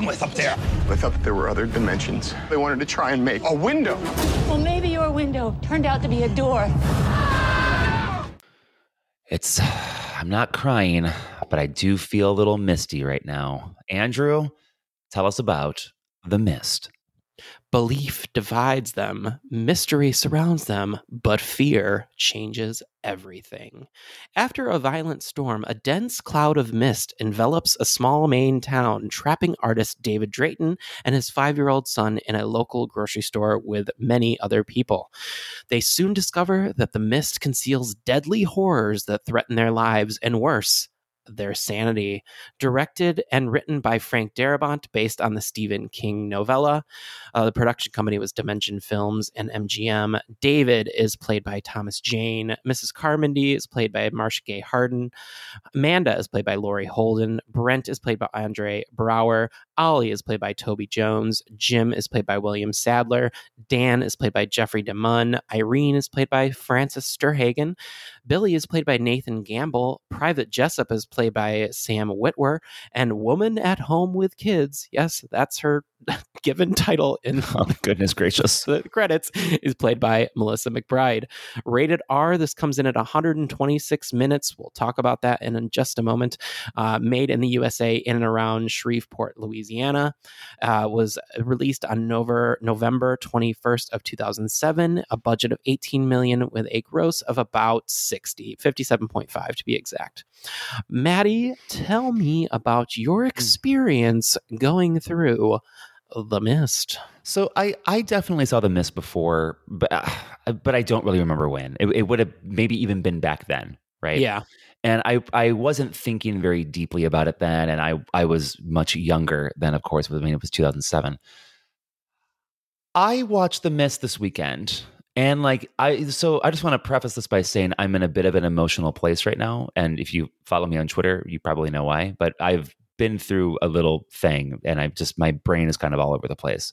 Messing with up there? I thought that there were other dimensions. They wanted to try and make a window. Well, maybe your window turned out to be a door. It's I'm not crying, but I do feel a little misty right now. Andrew, tell us about the mist. Belief divides them, mystery surrounds them, but fear changes everything. After a violent storm, a dense cloud of mist envelops a small Maine town, trapping artist David Drayton and his five year old son in a local grocery store with many other people. They soon discover that the mist conceals deadly horrors that threaten their lives and worse, their sanity. Directed and written by Frank Darabont, based on the Stephen King novella. Uh, the production company was Dimension Films and MGM. David is played by Thomas Jane. Mrs. Carmody is played by Marcia Gay Harden. Amanda is played by Laurie Holden. Brent is played by Andre Braugher. Ollie is played by Toby Jones. Jim is played by William Sadler. Dan is played by Jeffrey DeMunn. Irene is played by Frances Sternhagen. Billy is played by Nathan Gamble. Private Jessup is played by Sam Witwer. And Woman at Home with Kids, yes, that's her given title in Oh, goodness gracious. the credits, is played by Melissa McBride. Rated R, this comes in at 126 minutes. We'll talk about that in just a moment. Uh, made in the USA in and around Shreveport, Louisiana. Uh, was released on November, November 21st of 2007. A budget of 18 million with a gross of about 60, 57.5 to be exact. Maddie, tell me about your experience going through The Mist. So I I definitely saw the mist before, but uh, but I don't really remember when. It, it would have maybe even been back then, right? Yeah. And I I wasn't thinking very deeply about it then, and I I was much younger then, of course. I mean, it was 2007. I watched The Mist this weekend, and like I so I just want to preface this by saying I'm in a bit of an emotional place right now, and if you follow me on Twitter, you probably know why. But I've been through a little thing, and I just my brain is kind of all over the place.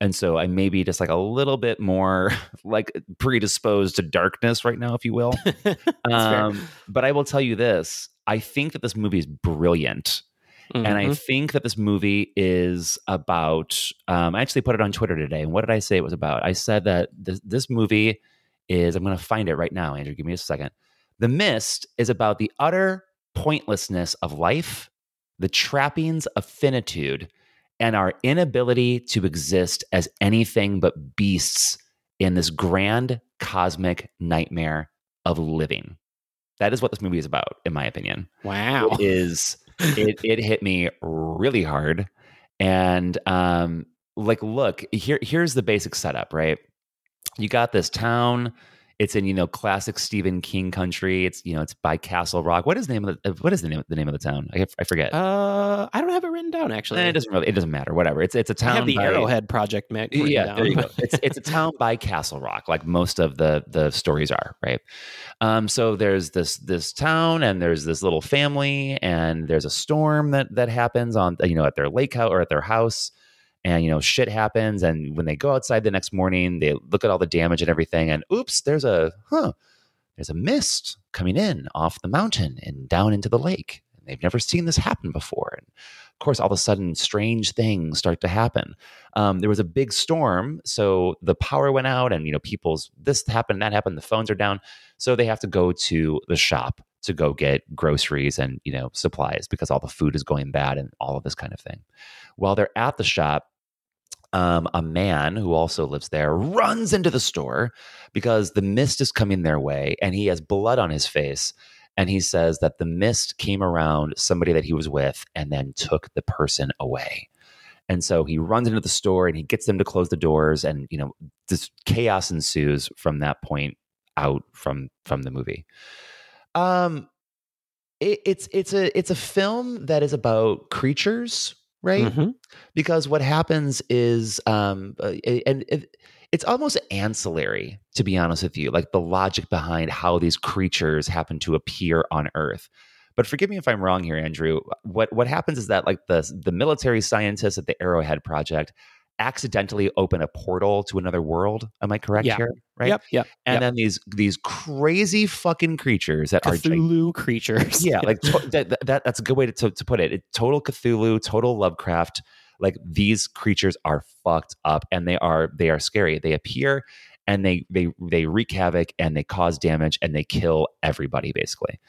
And so I may be just like a little bit more like predisposed to darkness right now, if you will. um, but I will tell you this I think that this movie is brilliant. And I Mhm. think that this movie is about. Um, I actually put it on Twitter today. And what did I say it was about? I said that this, this movie is. I'm going to find it right now, Andrew. Give me a second. The Mist is about the utter pointlessness of life, the trappings of finitude, and our inability to exist as anything but beasts in this grand cosmic nightmare of living. That is what this movie is about, in my opinion. Wow. It is it it hit me really hard. And um like look, here here's the basic setup, right? You got this town. It's in, you know, classic Stephen King country. It's, you know, it's by Castle Rock. What is the name of the what is the name the name of the town? I, I forget. Uh, I don't have it written down actually. Eh, it doesn't really it doesn't matter. Whatever. It's it's a I town have the by- Arrowhead Project, yeah, down. there you go. It's it's a town by Castle Rock, like most of the the stories are, right? Um, so there's this this town, and there's this little family, and there's a storm that that happens on you know at their lake house or at their house, and you know shit happens, and when they go outside the next morning, they look at all the damage and everything, and oops, there's a huh, there's a mist coming in off the mountain and down into the lake. And they've never seen this happen before. And of course, all of a sudden, strange things start to happen. Um, there was a big storm, so the power went out, and you know, people's this happened, that happened, the phones are down, so they have to go to the shop to go get groceries and you know supplies because all the food is going bad and all of this kind of thing. While they're at the shop, um, a man who also lives there runs into the store because the mist is coming their way and he has blood on his face. And he says that the mist came around somebody that he was with and then took the person away. And so he runs into the store and he gets them to close the doors. And, you know, this chaos ensues from that point out from from the movie. Um, it, it's it's a it's a film that is about creatures, right? Mhm. Because what happens is, um, uh, and it, it's almost ancillary, to be honest with you, like the logic behind how these creatures happen to appear on Earth. But forgive me if I'm wrong here, Andrew. What what happens is that like the the military scientists at the Arrowhead Project accidentally open a portal to another world. Am I correct Yeah. here? Right. Yep, yep, And yep. then these these crazy fucking creatures that are gi- Cthulhu creatures. yeah, like to- that, that- that that's a good way to, to, to put it. it. Total Cthulhu, total Lovecraft. Like these creatures are fucked up, and they are they are scary. They appear and they they they wreak havoc and they cause damage and they kill everybody basically.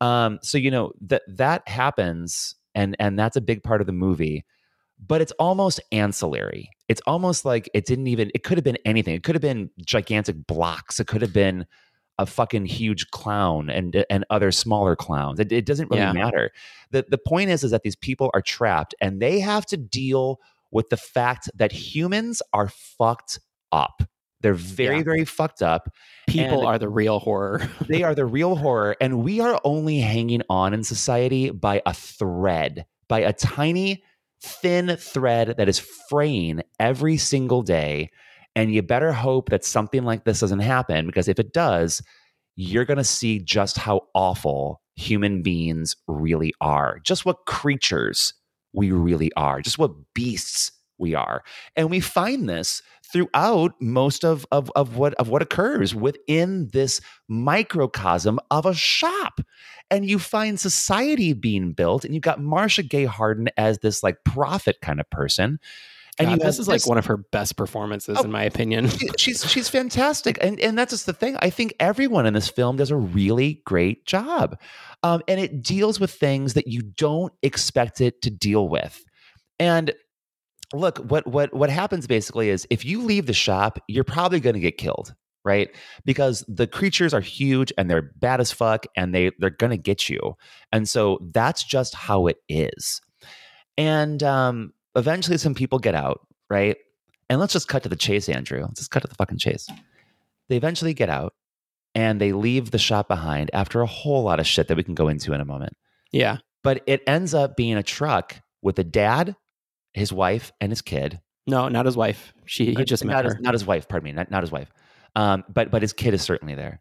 Um, so you know that that happens, and and that's a big part of the movie. But it's almost ancillary. It's almost like it didn't even. It could have been anything. It could have been gigantic blocks. It could have been a fucking huge clown and and other smaller clowns. It, it doesn't really Yeah. matter. The the point is is that these people are trapped and they have to deal with the fact that humans are fucked up. They're very Yeah. very fucked up. People are the real horror. they are the real horror and we are only hanging on in society by a thread, by a tiny thin thread that is fraying every single day and you better hope that something like this doesn't happen because if it does, you're going to see just how awful human beings really are, just what creatures we really are, just what beasts we are. And we find this throughout most of, of, of what of what occurs within this microcosm of a shop. And you find society being built, and you've got Marcia Gay Harden as this like prophet kind of person. And God, you this is like one of her best performances, Oh, in my opinion. she- she's she's fantastic, and and that's just the thing. I think everyone in this film does a really great job, um, and it deals with things that you don't expect it to deal with. And look, what what what happens basically is if you leave the shop, you're probably going to get killed, right? Because the creatures are huge and they're bad as fuck, and they they're going to get you, and so that's just how it is. And um, eventually, some people get out, right? And let's just cut to the chase, Andrew. Let's just cut to the fucking chase. They eventually get out and they leave the shop behind after a whole lot of shit that we can go into in a moment. Yeah. But it ends up being a truck with a dad, his wife, and his kid. No, not his wife. She he just met not her. His, not his wife, pardon me, not, not his wife. Um, but but his kid is certainly there.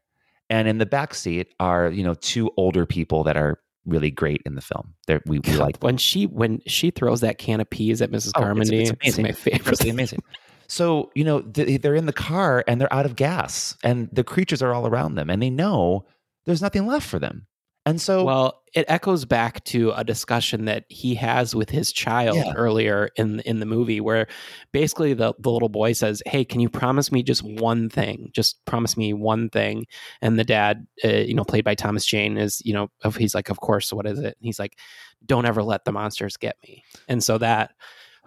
And in the back seat are, you know, two older people that are really great in the film. They're, we, we like when she when she throws that can of peas at Mrs. Oh, it's- Carmody. it's It's, amazing. my favorite. Absolutely amazing. So, you know, they're in the car and they're out of gas and the creatures are all around them and they know there's nothing left for them. And so, Well, it echoes back to a discussion that he has with his child Yeah. earlier in in the movie, where basically the, the little boy says, "Hey, can you promise me just one thing? Just promise me one thing." And the dad, uh, you know, played by Thomas Jane, is you know, he's like, "Of course, what is it?" And he's like, "Don't ever let the monsters get me." And so that,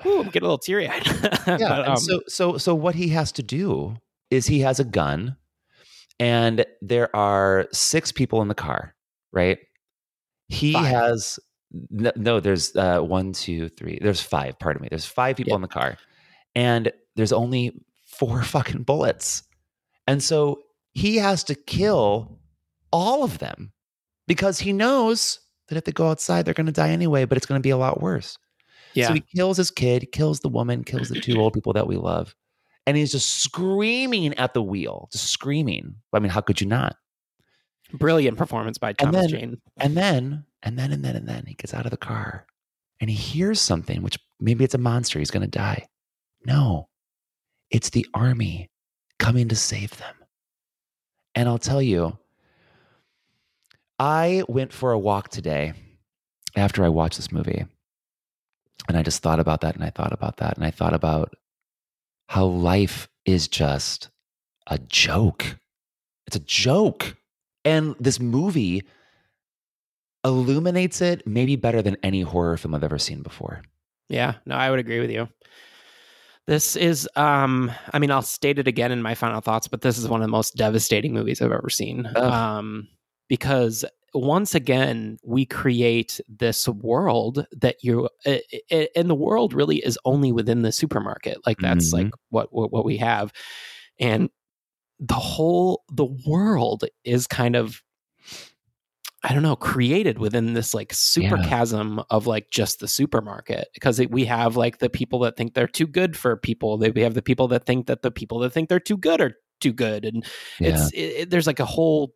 I'm getting a little teary eyed. yeah. and so, so, so what he has to do is he has a gun and there are six people in the car, right? He Five. has, no, no there's uh, one, two, three, there's five, pardon me. There's five people in the car and there's only four fucking bullets. And so he has to kill all of them because he knows that if they go outside, they're going to die anyway, but it's going to be a lot worse. Yeah. So he kills his kid, kills the woman, kills the two old people that we love. And he's just screaming at the wheel, just screaming. I mean, how could you not? Brilliant performance by And Thomas then, Jane. and then, and then, and then, and then he gets out of the car and he hears something, which maybe it's a monster. He's going to die. No, it's the army coming to save them. And I'll tell you, I went for a walk today after I watched this movie. And I just thought about that and I thought about that and I thought about how life is just a joke. It's a joke. And this movie illuminates it maybe better than any horror film I've ever seen before. Yeah, no, I would agree with you. This is, um, I mean, I'll state it again in my final thoughts, but this is one of the most devastating movies I've ever seen. Ugh. Um, because once again, we create this world that you, i- i- and the world really is only within the supermarket. Like that's like what, what what we have, and the whole the world is kind of I don't know, created within this like super Yeah. chasm of like just the supermarket because it, we have like the people that think they're too good for people. They, we have the people that think that the people that think they're too good are too good, and it's it, it- there's like a whole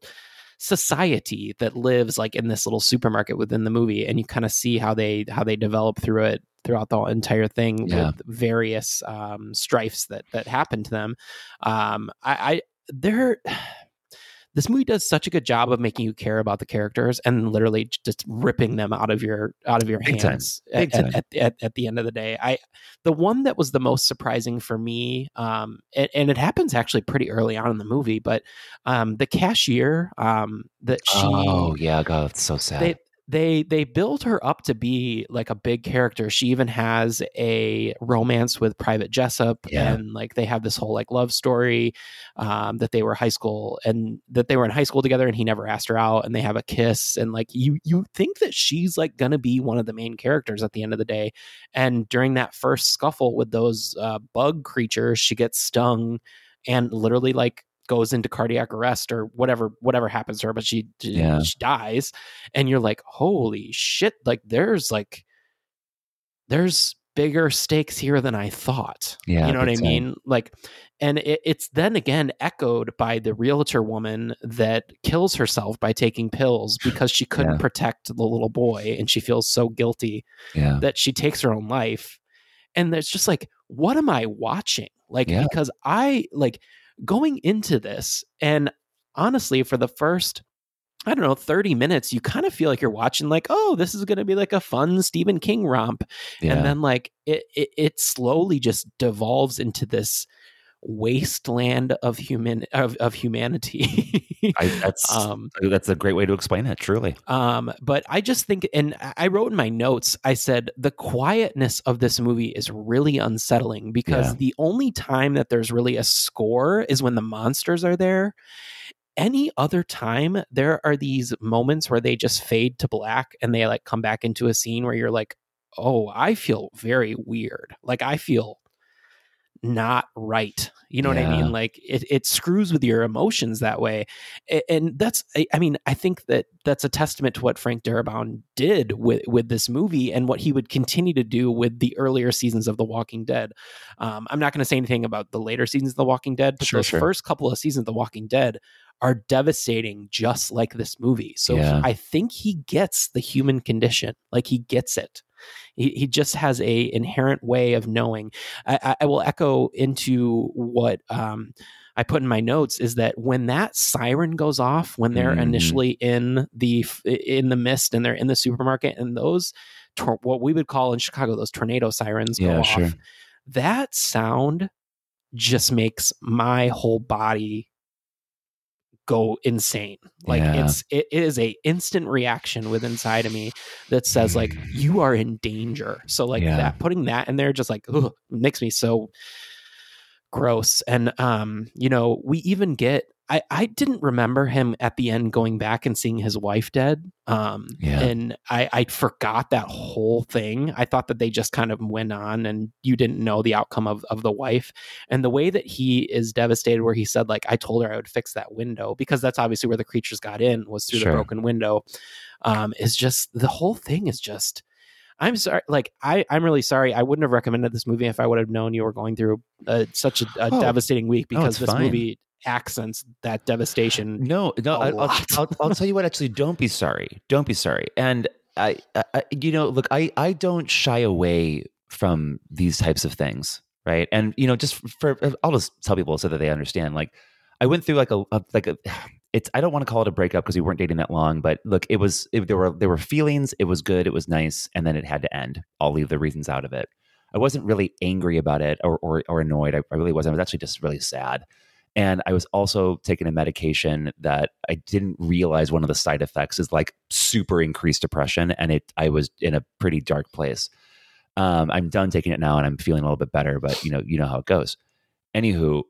society that lives like in this little supermarket within the movie, and you kind of see how they how they develop through it throughout the entire thing Yeah. with various um, strifes that that happen to them. Um, I, I they're this movie does such a good job of making you care about the characters and literally just ripping them out of your out of your Big hands at. At, at, at the end of the day i the one that was the most surprising for me um and, and it happens actually pretty early on in the movie but um the cashier um that she oh, yeah. God, it's so sad. they they they build her up to be like a big character. She even has a romance with Private Jessup, Yeah. and like they have this whole like love story um, that they were high school and that they were in high school together, and he never asked her out, and they have a kiss, and like you you think that she's like gonna be one of the main characters at the end of the day, and during that first scuffle with those uh, bug creatures, she gets stung and literally like goes into cardiac arrest or whatever whatever happens to her but she Yeah. she dies and you're like holy shit like there's like there's bigger stakes here than i thought Yeah, you know what i mean like and it, it's then again echoed by the realtor woman that kills herself by taking pills because she couldn't Yeah. protect the little boy and she feels so guilty Yeah. that she takes her own life and it's just like what am i watching like Yeah. because i like going into this and honestly for the first I don't know, 30 minutes, you kind of feel like you're watching like, oh, this is going to be like a fun Stephen King romp. Yeah. And then like it, it it slowly just devolves into this wasteland of human of, of humanity. I, that's um that's a great way to explain it. Truly, um, but I just think, and I- wrote in my notes, I said the quietness of this movie is really unsettling because Yeah. the only time that there's really a score is when the monsters are there. Any other time, there are these moments where they just fade to black and they like come back into a scene where you're like, oh, I feel very weird. Like I feel not right. You know what I mean? Like it, it screws with your emotions that way. And that's, I I mean, I think that that's a testament to what Frank Darabont did with, with this movie and what he would continue to do with the earlier seasons of The Walking Dead. Um, I'm not going to say anything about the later seasons of The Walking Dead, but Sure, those sure. first couple of seasons of The Walking Dead are devastating, just like this movie. So Yeah. I think he gets the human condition, like he gets it. He, he just has a inherent way of knowing. I, I, will echo into what um, I put in my notes is that when that siren goes off, when they're Mhm. initially in the in the mist and they're in the supermarket, and those tor- what we would call in Chicago those tornado sirens go Yeah, off, sure. that sound just makes my whole body go insane like Yeah. it's it is a instant reaction with inside of me that says like you are in danger so like Yeah. that putting that in there just like ugh, makes me so gross and um you know we even get I, I didn't remember him at the end going back and seeing his wife dead. Um, Yeah. and I, I forgot that whole thing. I thought that they just kind of went on and you didn't know the outcome of, of the wife. And the way that he is devastated, where he said, like, I told her I would fix that window because that's obviously where the creatures got in was through Sure. the broken window. Um, is just the whole thing is just I'm sorry. Like I, I'm really sorry. I wouldn't have recommended this movie if I would have known you were going through uh, such a, a Oh. devastating week because it's this fine. movie accents that devastation. No, no, I, I'll. I'll, I'll tell you what. Actually, don't be sorry. Don't be sorry. And I, I, I- you know, look, I, I don't shy away from these types of things, right? And you know, just for, uh, I'll just tell people so that they understand. Like, I went through like a, a like a. It's I don't want to call it a breakup because we weren't dating that long, but look, it was it, there were there were feelings. It was good. It was nice, and then it had to end. I'll leave the reasons out of it. I wasn't really angry about it or or, or annoyed. I, I really wasn't. I was actually just really sad. And I was also taking a medication that I didn't realize one of the side effects is like super increased depression. And it I was in a pretty dark place. Um, I'm done taking it now and I'm feeling a little bit better, but you know, you know how it goes. Anywho,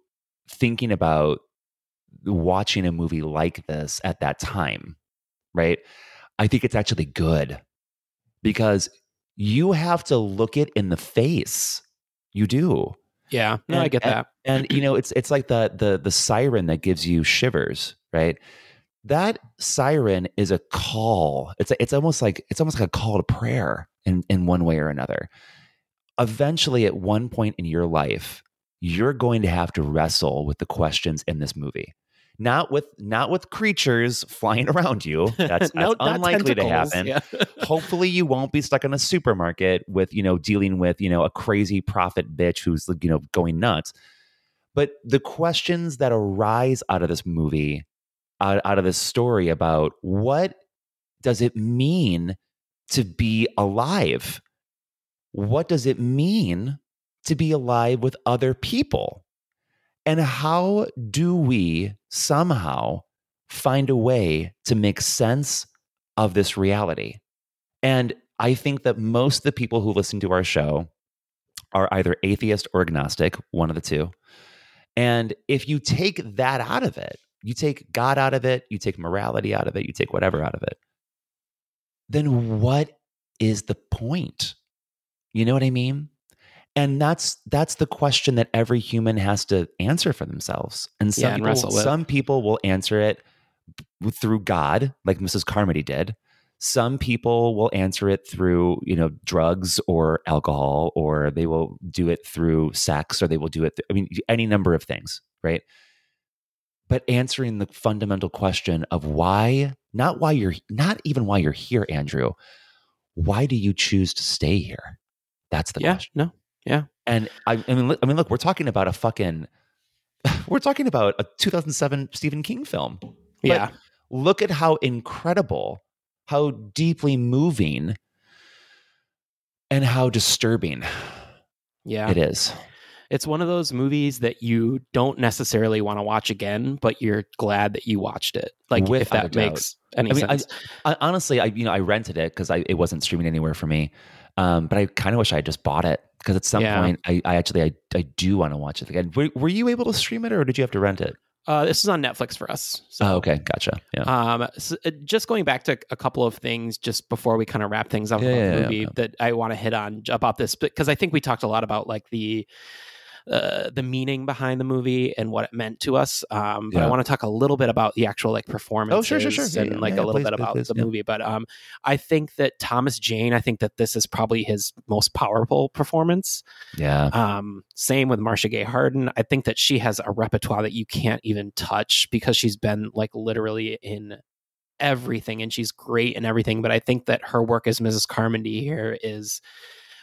thinking about watching a movie like this at that time, right? I think it's actually good because you have to look it in the face. You do. Yeah, no, I get and- that. And you know, it's it's like the the the siren that gives you shivers, right? That siren is a call. It's a, it's almost like it's almost like a call to prayer in in one way or another. Eventually, at one point in your life, you're going to have to wrestle with the questions in this movie. Not with not with creatures flying around you. That's, No, that's unlikely to happen yeah. hopefully you won't be stuck in a supermarket with you know dealing with you know a crazy prophet bitch who's you know going nuts but the questions that arise out of this movie out, out of this story about what does it mean to be alive what does it mean to be alive with other people and how do we somehow find a way to make sense of this reality? And I think that most of the people who listen to our show are either atheist or agnostic, one of the two. And if you take that out of it, you take God out of it, you take morality out of it, you take whatever out of it, then what is the point? You know what I mean? And that's that's the question that every human has to answer for themselves. And some Yeah, and people, some people will answer it through God, like Mrs. Carmody did. Some people will answer it through, you know, drugs or alcohol, or they will do it through sex, or they will do it. Th- I mean, any number of things, right? But answering the fundamental question of why, not why you're, not even why you're here, Andrew. Why do you choose to stay here? That's the Yeah, question. no, yeah. And I, I mean, look- I mean, look, we're talking about a fucking, we're talking about a 2007 Stephen King film. Yeah. look at how incredible, how deeply moving, and how disturbing Yeah. it is. It's one of those movies that you don't necessarily want to watch again, but you're glad that you watched it. Like if Without a that makes any I mean, sense. I, I, honestly, I you know, I rented it because it wasn't streaming anywhere for me. Um, but I kind of wish I had just bought it because at some Yeah. point, I, I actually I, I do want to watch it again. Were, were you able to stream it or did you have to rent it? uh, this is on Netflix for us. So oh, okay, gotcha. Yeah. Um, so, uh, just going back to a couple of things just before we kind of wrap things up Yeah, about yeah, the movie that I want to hit on about this because I think we talked a lot about like the uh, the meaning behind the movie and what it meant to us. Um, but I want to talk a little bit about the actual like performance. Oh, sure, sure, sure. And yeah, like yeah, a little please, bit about please, the yeah. movie. But um, I think that Thomas Jane. I think that this is probably his most powerful performance. Yeah. Um, same with Marcia Gay Harden. I think that she has a repertoire that you can't even touch because she's been like literally in everything and she's great in everything. But I think that her work as Mrs. Carmody here is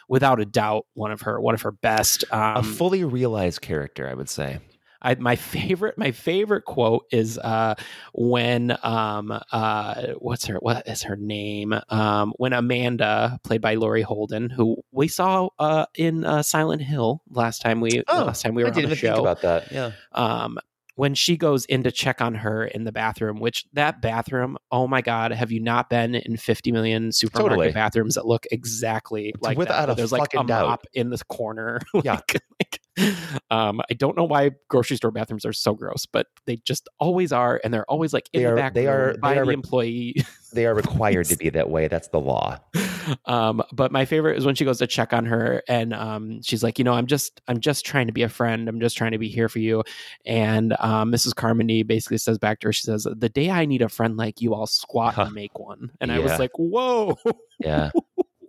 without a doubt one of her one of her best. Um, a fully realized character, I would say. I, my favorite my favorite quote is uh, when um uh what's her what is her name um when Amanda played by Laurie Holden who we saw uh in uh, Silent Hill last time we last time we were Oh, I didn't on the show think about that. Yeah. um when she goes in to check on her in the bathroom, which that bathroom, oh my God, have you not been in 50 million supermarket Totally. bathrooms that look exactly like without that? a There's like a doubt. mop in this corner. Yeah. like, like, um, I don't know why grocery store bathrooms are so gross, but they just always are. And they're always like in They the are- back they are- by they are the employee. They are required to be that way. That's the law. um but my favorite is when she goes to check on her and um she's like you know i'm just i'm just trying to be a friend i'm just trying to be here for you and um mrs carmody basically says back to her she says the day i need a friend like you i'll squat and make one and i was like whoa Yeah.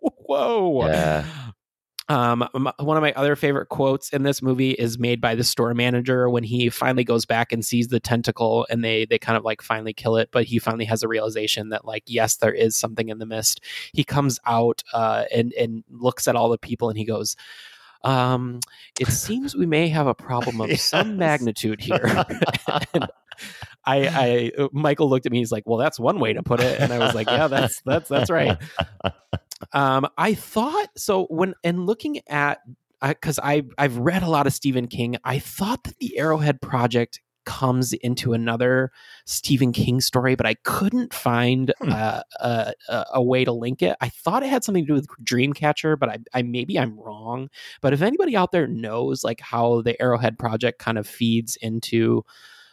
whoa Yeah. Um, one of my other favorite quotes in this movie is made by the store manager when he finally goes back and sees the tentacle, and they they kind of like finally kill it, but he finally has a realization that like yes, there is something in the mist. He comes out uh, and and looks at all the people, and he goes. Um, it seems we may have a problem of some magnitude here. I, I, uh, Michael looked at me. He's like, "Well, that's one way to put it," and I was like, "Yeah, that's that's that's right." Um, I thought so when and looking at because I I've read a lot of Stephen King. I thought that the Arrowhead Project comes into another Stephen King story, but I couldn't find uh, a, a a way to link it. I thought it had something to do with Dreamcatcher, but I, I maybe I'm wrong. But if anybody out there knows like how the Arrowhead Project kind of feeds into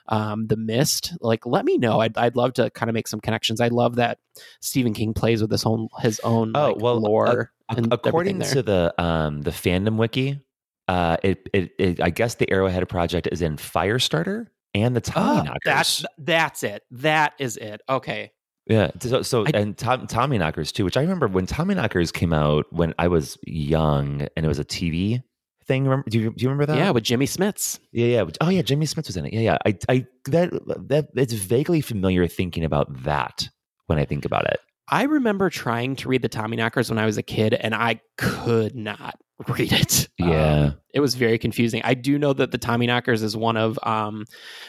um, the mist like let me know. I'd, I'd love to kind of make some connections. I love that stephen king plays with his own his own Oh like, well, lore and according to the um the fandom wiki, uh, it, it it I guess the Arrowhead project is in Firestarter and the Oh, Tommyknockers. that's that's it. That is it. Okay. Yeah. So, so and Tom, Tommy Knockers too, which I remember when Tommy Knockers came out when I was young, and it was a TV thing. Remember? Do you, do you remember that? yeah with jimmy smits Yeah, yeah. Oh, yeah. Jimmy Smits was in it. Yeah, yeah. I, I, that, that, it's vaguely familiar thinking about that when I think about it. i remember trying to read the tommy knockers when i was a kid and i could not read it Yeah. Um, it was very confusing i do know that the tommy knockers is one of um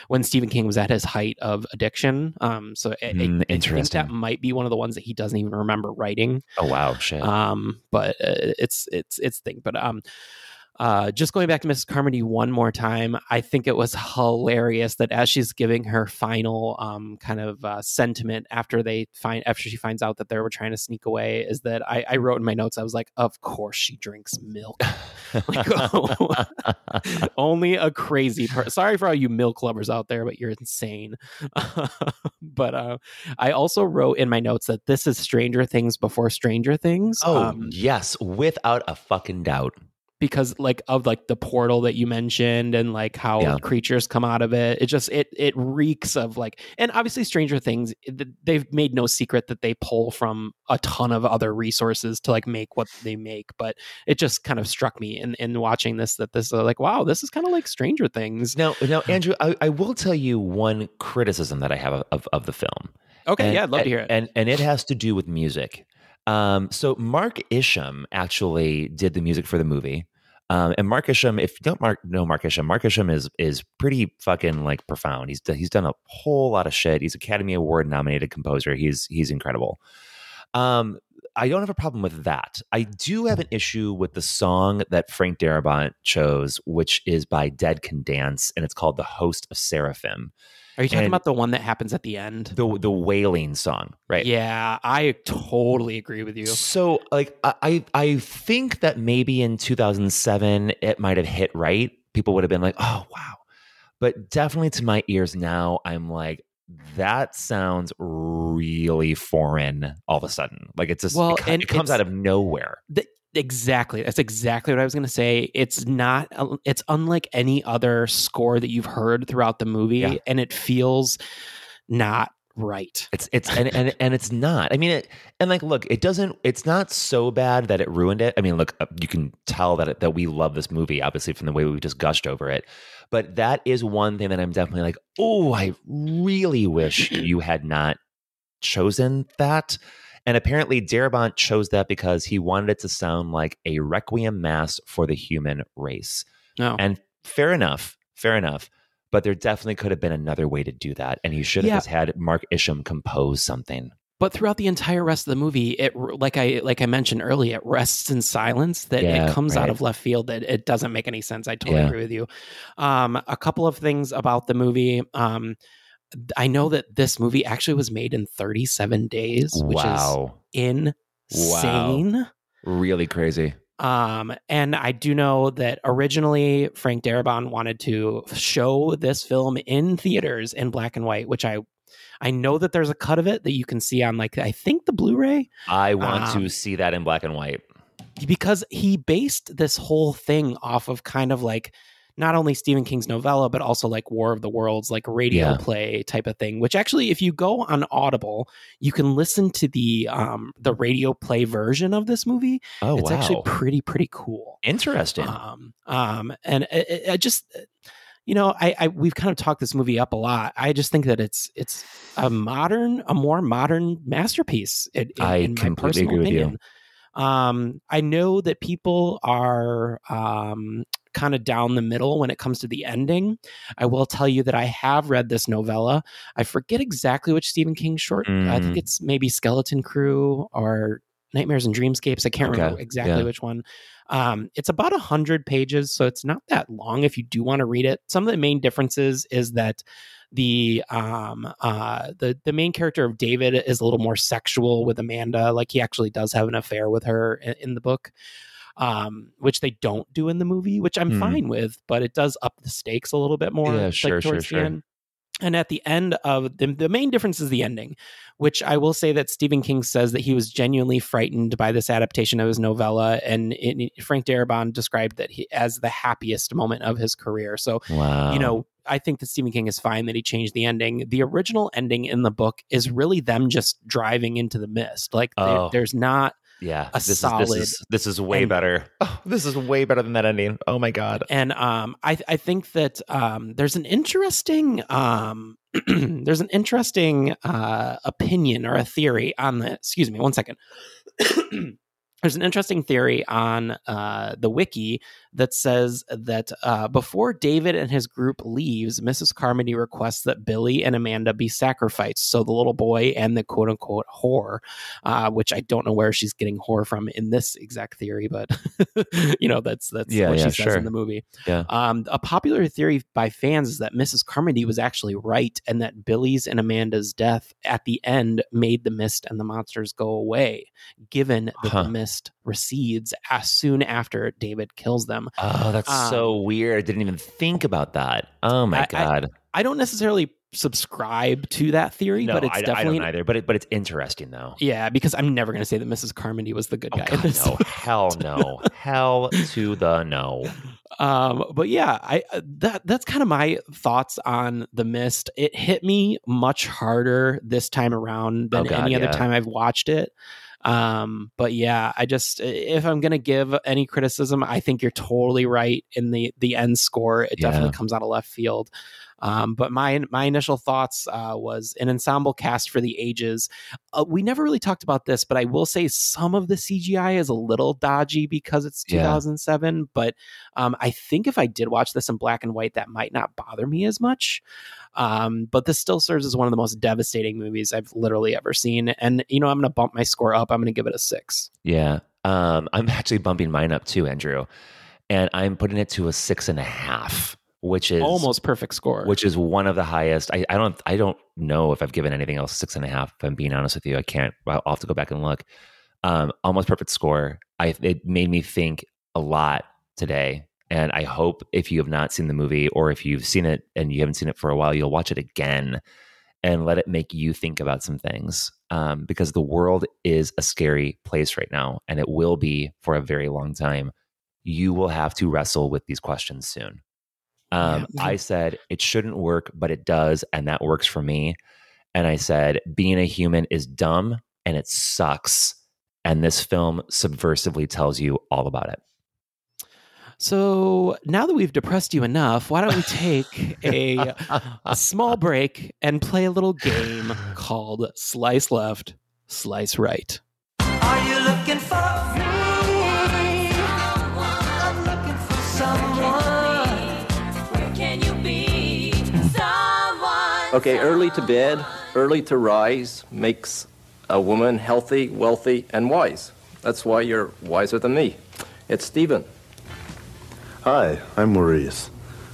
when stephen king was at his height of addiction um so I- I- Mm, I, think that might be one of the ones that he doesn't even remember writing Oh wow, shit. um but uh, it's it's it's thing but um uh, just going back to Mrs. Carmody one more time, I think it was hilarious that as she's giving her final um, kind of uh, sentiment after they find after she finds out that they were trying to sneak away, is that I, I wrote in my notes I was like, of course she drinks milk. Like, only a crazy person. Sorry for all you milk lovers out there, but you're insane. but uh, I also wrote in my notes that this is Stranger Things before Stranger Things. oh um, yes, without a fucking doubt. Because like of like the portal that you mentioned and like how Yeah. creatures come out of it it just it it reeks of like and obviously stranger things they've made no secret that they pull from a ton of other resources to like make what they make but it just kind of struck me in in watching this that this uh, like wow this is kind of like stranger things Now, now, Andrew, I, I will tell you one criticism that I have of, of, of the film. Okay, And- yeah, I'd love to hear it. And and it has to do with music. Um, so Mark Isham actually did the music for the movie. Um, and Mark Isham, if you don't Mark, know Mark Isham, Mark Isham is is pretty fucking like profound. He's he's done a whole lot of shit. He's Academy Award nominated composer. He's he's incredible. Um, I don't have a problem with that. I do have an issue with the song that Frank Darabont chose, which is by Dead Can Dance, and it's called "The Host of Seraphim." Are you talking And about the one that happens at the end the the wailing song, right? yeah i totally agree with you So like I I think that maybe in 2007 it might have hit right. People would have been like, "Oh, wow." But definitely to my ears now, I'm like that sounds really foreign all of a sudden. Like it's just Well, it, it comes out of nowhere. the, Exactly. That's exactly what I was going to say. It's not, it's unlike any other score that you've heard throughout the movie, Yeah. and it feels not right. It's it's and, and and it's not. I mean, it, and like, look, it doesn't. It's not so bad that it ruined it. I mean, look, uh, you can tell that it, that we love this movie, obviously, from the way we just gushed over it. But that is one thing that I'm definitely like, oh, I really wish you had not chosen that. And apparently, Darabont chose that because he wanted it to sound like a requiem mass for the human race. No. And fair enough, fair enough. But there definitely could have been another way to do that. And he should have Yeah. just had Mark Isham compose something. but throughout the entire rest of the movie it like i like i mentioned earlier it rests in silence that Yeah, it comes out of left field that it doesn't make any sense i totally Yeah. agree with you um a couple of things about the movie um i know that this movie actually was made in 37 days which Wow. is insane Really crazy. um, and I do know that originally Frank Darabont wanted to show this film in theaters in black and white, which I I know that there's a cut of it that you can see on like I think the Blu-ray I want Um, to see that in black and white. because he based this whole thing off of kind of like not only Stephen King's novella but also like War of the Worlds like radio Yeah. play type of thing which actually if you go on Audible you can listen to the um the radio play version of this movie Oh, it's actually pretty pretty cool Interesting. um, um, and I, I- just, you know, I, I we've kind of talked this movie up a lot. I just think that it's it's a modern, a more modern masterpiece. In, in- I in my completely personal agree with you. opinion. Um, I know that people are um, kind of down the middle when it comes to the ending. I will tell you that I have read this novella. I forget exactly which Stephen King short. I think Mm. it's maybe Skeleton Crew or Nightmares and Dreamscapes. I can't Okay, remember exactly yeah. which one. Um, it's about a hundred pages, so it's not that long if you do want to read it. Some of the main differences is that the um uh the the main character of David is a little more sexual with Amanda. Like he actually does have an affair with her in, in the book. Um, which they don't do in the movie, which I'm Hmm. fine with, but it does up the stakes a little bit more. Yeah, like, sure, sure, the sure. end. And at the end of the, the main difference is the ending, which I will say that Stephen King says that he was genuinely frightened by this adaptation of his novella, and it, Frank Darabont described that he as the happiest moment of his career. So, Wow. you know, I think that Stephen King is fine that he changed the ending. The original ending in the book is really them just driving into the mist. Like Oh. there's not Yeah. a this is solid this is this is way ending. better. Oh, this is way better than that ending. Oh my god. and um, I I think that um, there's an interesting um, there's an interesting uh, opinion or a theory on the. Excuse me, one second. There's an interesting theory on uh, the wiki that says that uh, before David and his group leaves, Mrs. Carmody requests that Billy and Amanda be sacrificed. So the little boy and the quote unquote whore, uh, which I don't know where she's getting whore from in this exact theory, but you know that's that's Yeah, what yeah, she says sure. in the movie. Yeah. Um, a popular theory by fans is that Mrs. Carmody was actually right, and that Billy's and Amanda's death at the end made the mist and the monsters go away, given that Huh. the mist recedes as soon after David kills them. Oh, that's Um, so weird. I didn't even think about that. Oh my I- I- god. I don't necessarily subscribe to that theory, no, but it's I, I definitely don't either. But it, but it's interesting though. yeah, because I'm never going to say that Mrs. Carmody was the good Oh guy. god, no. Hell no. Hell to the no. um but yeah i uh, that that's kind of my thoughts on the mist it hit me much harder this time around than Oh, God, any other yeah. time i've watched it um but yeah i just if i'm gonna give any criticism i think you're totally right in the the end score. It definitely comes out of left field um, but my my initial thoughts uh, was an ensemble cast for the ages. Uh, we never really talked about this, but I will say some of the CGI is a little dodgy because it's Yeah. 2007. But um, I think if I did watch this in black and white, that might not bother me as much. Um, but this still serves as one of the most devastating movies I've literally ever seen. And you know, I'm going to bump my score up. I'm going to give it a six. Yeah. Um, I'm actually bumping mine up too, Andrew. And I'm putting it to a six and a half, which is Almost perfect score. which is one of the highest. I, I don't I don't know if I've given anything else six and a half. If I'm being honest with you, I can't. I'll have to go back and look. Um, almost perfect score. I it made me think a lot today, and I hope if you have not seen the movie or if you've seen it and you haven't seen it for a while, you'll watch it again and let it make you think about some things um, because the world is a scary place right now and it will be for a very long time. You will have to wrestle with these questions soon. Um, Yeah. I said it shouldn't work, but it does. And that works for me. And I said, being a human is dumb and it sucks. And this film subversively tells you all about it. So now that we've depressed you enough, why don't we take a, a small break and play a little game called Slice Left, Slice Right? Okay, early to bed, early to rise makes a woman healthy, wealthy, and wise. That's why you're wiser than me. It's Stephen. Hi, I'm Maurice.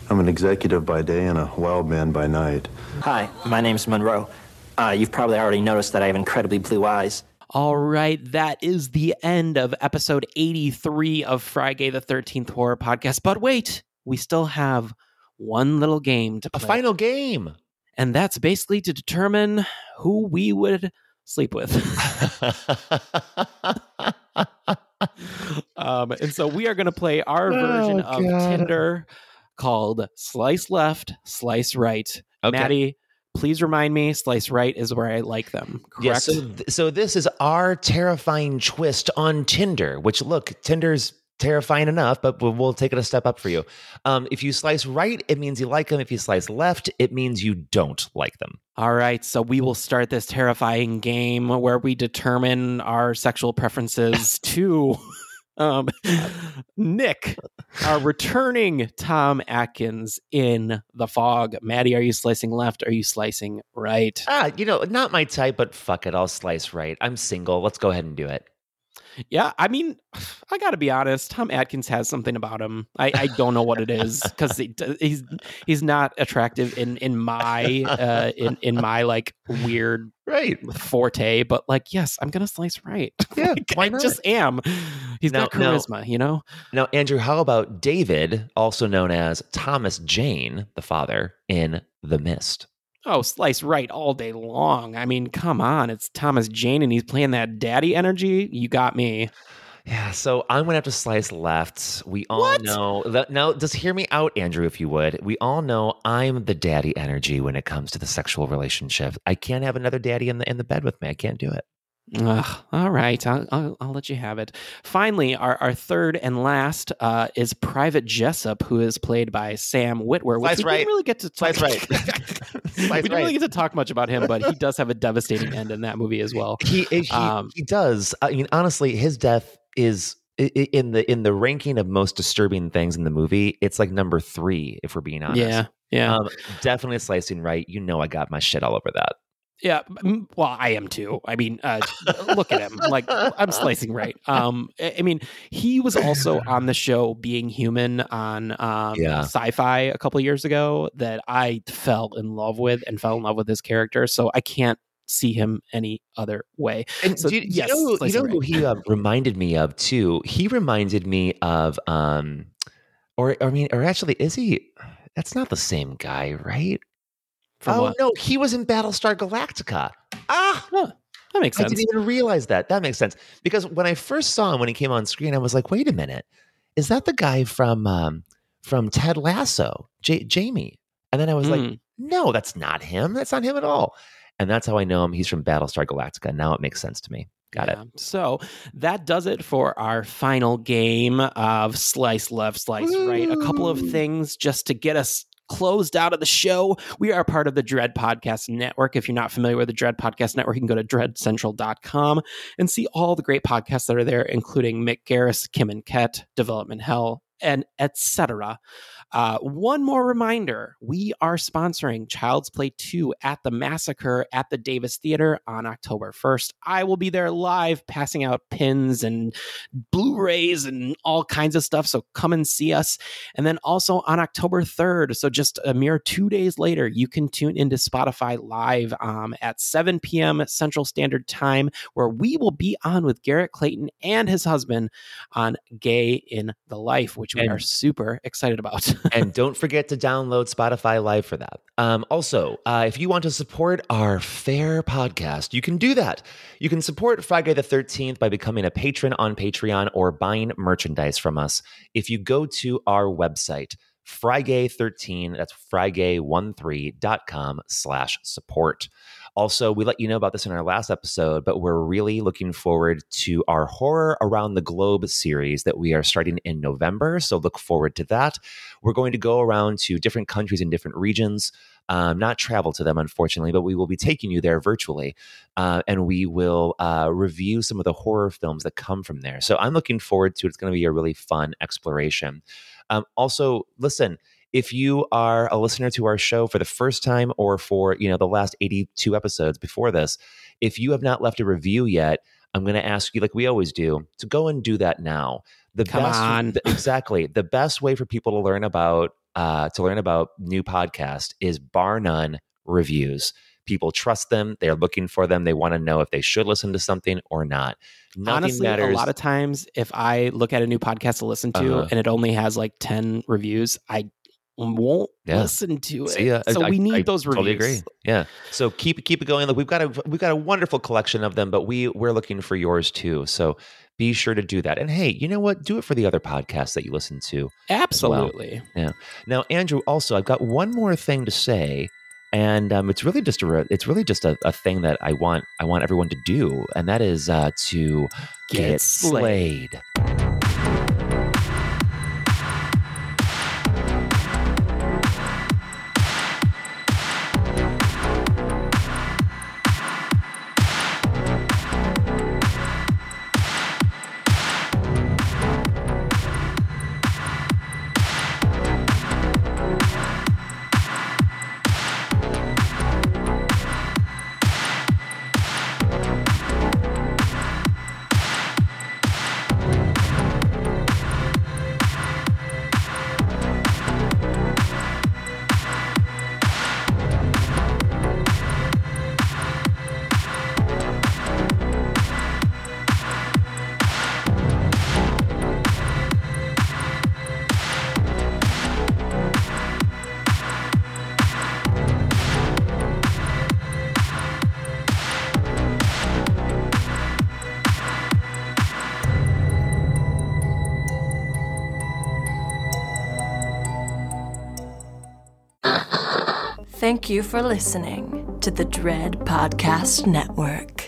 I'm an executive by day and a wild man by night. Hi, my name's Monroe. Uh, you've probably already noticed that I have incredibly blue eyes. All right, that is the end of episode 83 of FriGay the 13th Horror Podcast. But wait, we still have one little game to play. A final game. And that's basically to determine who we would sleep with. um, and so we are going to play our version Oh, of God. Tinder called Slice Left, Slice Right. Okay. Maddie, please remind me Slice Right is where I like them. Correct? Yeah, so, th- so this is our terrifying twist on Tinder, which look, Tinder's terrifying enough, but we'll, we'll take it a step up for you. Um, if you slice right, it means you like them. If you slice left, it means you don't like them. All right, so we will start this terrifying game where we determine our sexual preferences to um, Nick, our returning Tom Atkins in the fog. Maddie, are you slicing left? Are you slicing right? Ah, you know, not my type, but fuck it, I'll slice right. I'm single. Let's go ahead and do it. Yeah, I mean, I got to be honest. Tom Atkins has something about him. I, I don't know what it is because he, he's he's not attractive in in my uh, in in my like weird right forte. But like, yes, I'm gonna slice right. Yeah, why I just am. He's got Now- now- charisma, you know. Now, Andrew, how about David, also known as Thomas Jane, the father in The Mist? Oh, slice right all day long. I mean, come on, it's Thomas Jane, and he's playing that daddy energy. You got me. Yeah, so I'm gonna have to slice left. We all know that. Now, just hear me out, Andrew, if you would. We all know I'm the daddy energy when it comes to the sexual relationship. I can't have another daddy in the in the bed with me. I can't do it. Ugh, all right, I'll, I'll, I'll let you have it. Finally, our, our third and last uh, is Private Jessup, who is played by Sam Witwer. Which Slice we right. didn't really get to talk. Slice right. we didn't really get to talk much about him, but he does have a devastating end in that movie as well. He he, Um, he does. I mean, honestly, his death is in the in the ranking of most disturbing things in the movie. It's like number three, if we're being honest. Yeah, yeah. Um, definitely slicing right. You know, I got my shit all over that. Yeah, well, I am too. I mean, uh, look at him. Like I'm slicing right. Um, I mean, he was also on the show Being Human on um, Yeah. Sci-Fi a couple years ago that I fell in love with and fell in love with his character. So I can't see him any other way. And so do you, yes, you know, you know who he uh, reminded me of too? He reminded me of, um, or I mean, or actually, is he? That's not the same guy, right? Oh what? no, he was in Battlestar Galactica. Ah, that makes sense. I didn't even realize that. That makes sense because when I first saw him when he came on screen, I was like, wait a minute, is that the guy from um, from Ted Lasso, J- Jamie? And then I was Hmm. like, no, that's not him. That's not him at all. And that's how I know him. He's from Battlestar Galactica. Now it makes sense to me. Got it. So that does it for our final game of slice left, slice right. A couple of things just to get us closed out of the show. We are part of the Dread Podcast Network. If you're not familiar with the Dread Podcast Network, you can go to dreadcentral.com and see all the great podcasts that are there, including Mick Garris, Kim and Ket, Development Hell, and etc. Uh, one more reminder we are sponsoring Child's Play 2 at the Massacre at the Davis Theater on October 1st. I will be there live passing out pins and Blu rays and all kinds of stuff. So come and see us. And then also on October 3rd, so just a mere two days later, you can tune into Spotify live um, at 7 p.m. Central Standard Time, where we will be on with Garrett Clayton and his husband on Gay in the Life, which which we are super excited about. and don't forget to download Spotify Live for that. Um, also, uh, if you want to support our fair podcast, you can do that. You can support FriGay the 13th by becoming a patron on Patreon or buying merchandise from us. If you go to our website, FriGay13, that's frigay13.com slash support. Also, we let you know about this in our last episode, but we're really looking forward to our Horror Around the Globe series that we are starting in November. So look forward to that. We're going to go around to different countries and different regions. Um, not travel to them, unfortunately, but we will be taking you there virtually. Uh, and we will uh, review some of the horror films that come from there. So I'm looking forward to it. It's going to be a really fun exploration. Um, also, listen, if you are a listener to our show for the first time or for you know the last 82 episodes before this if you have not left a review yet i'm going to ask you like we always do to go and do that now the Come best on. exactly the best way for people to learn about uh, to learn about new podcast is bar none reviews people trust them they're looking for them they want to know if they should listen to something or not Nothing Honestly, matters a lot of times, if I look at a new podcast to listen to Uh-huh. and it only has like 10 reviews, I won't Yeah. listen to it. See ya. So I- we need I those reviews. Totally agree. Yeah. So keep keep it going. Look, we've got a we've got a wonderful collection of them, but we we're looking for yours too. So be sure to do that. And hey, you know what? Do it for the other podcasts that you listen to. as well. Absolutely. Yeah. Now, Andrew, also, I've got one more thing to say, and um, it's really just a re- it's really just a, a thing that I want I want everyone to do, and that is uh, to Get get, slayed. slayed. For listening to the Dread Podcast Network.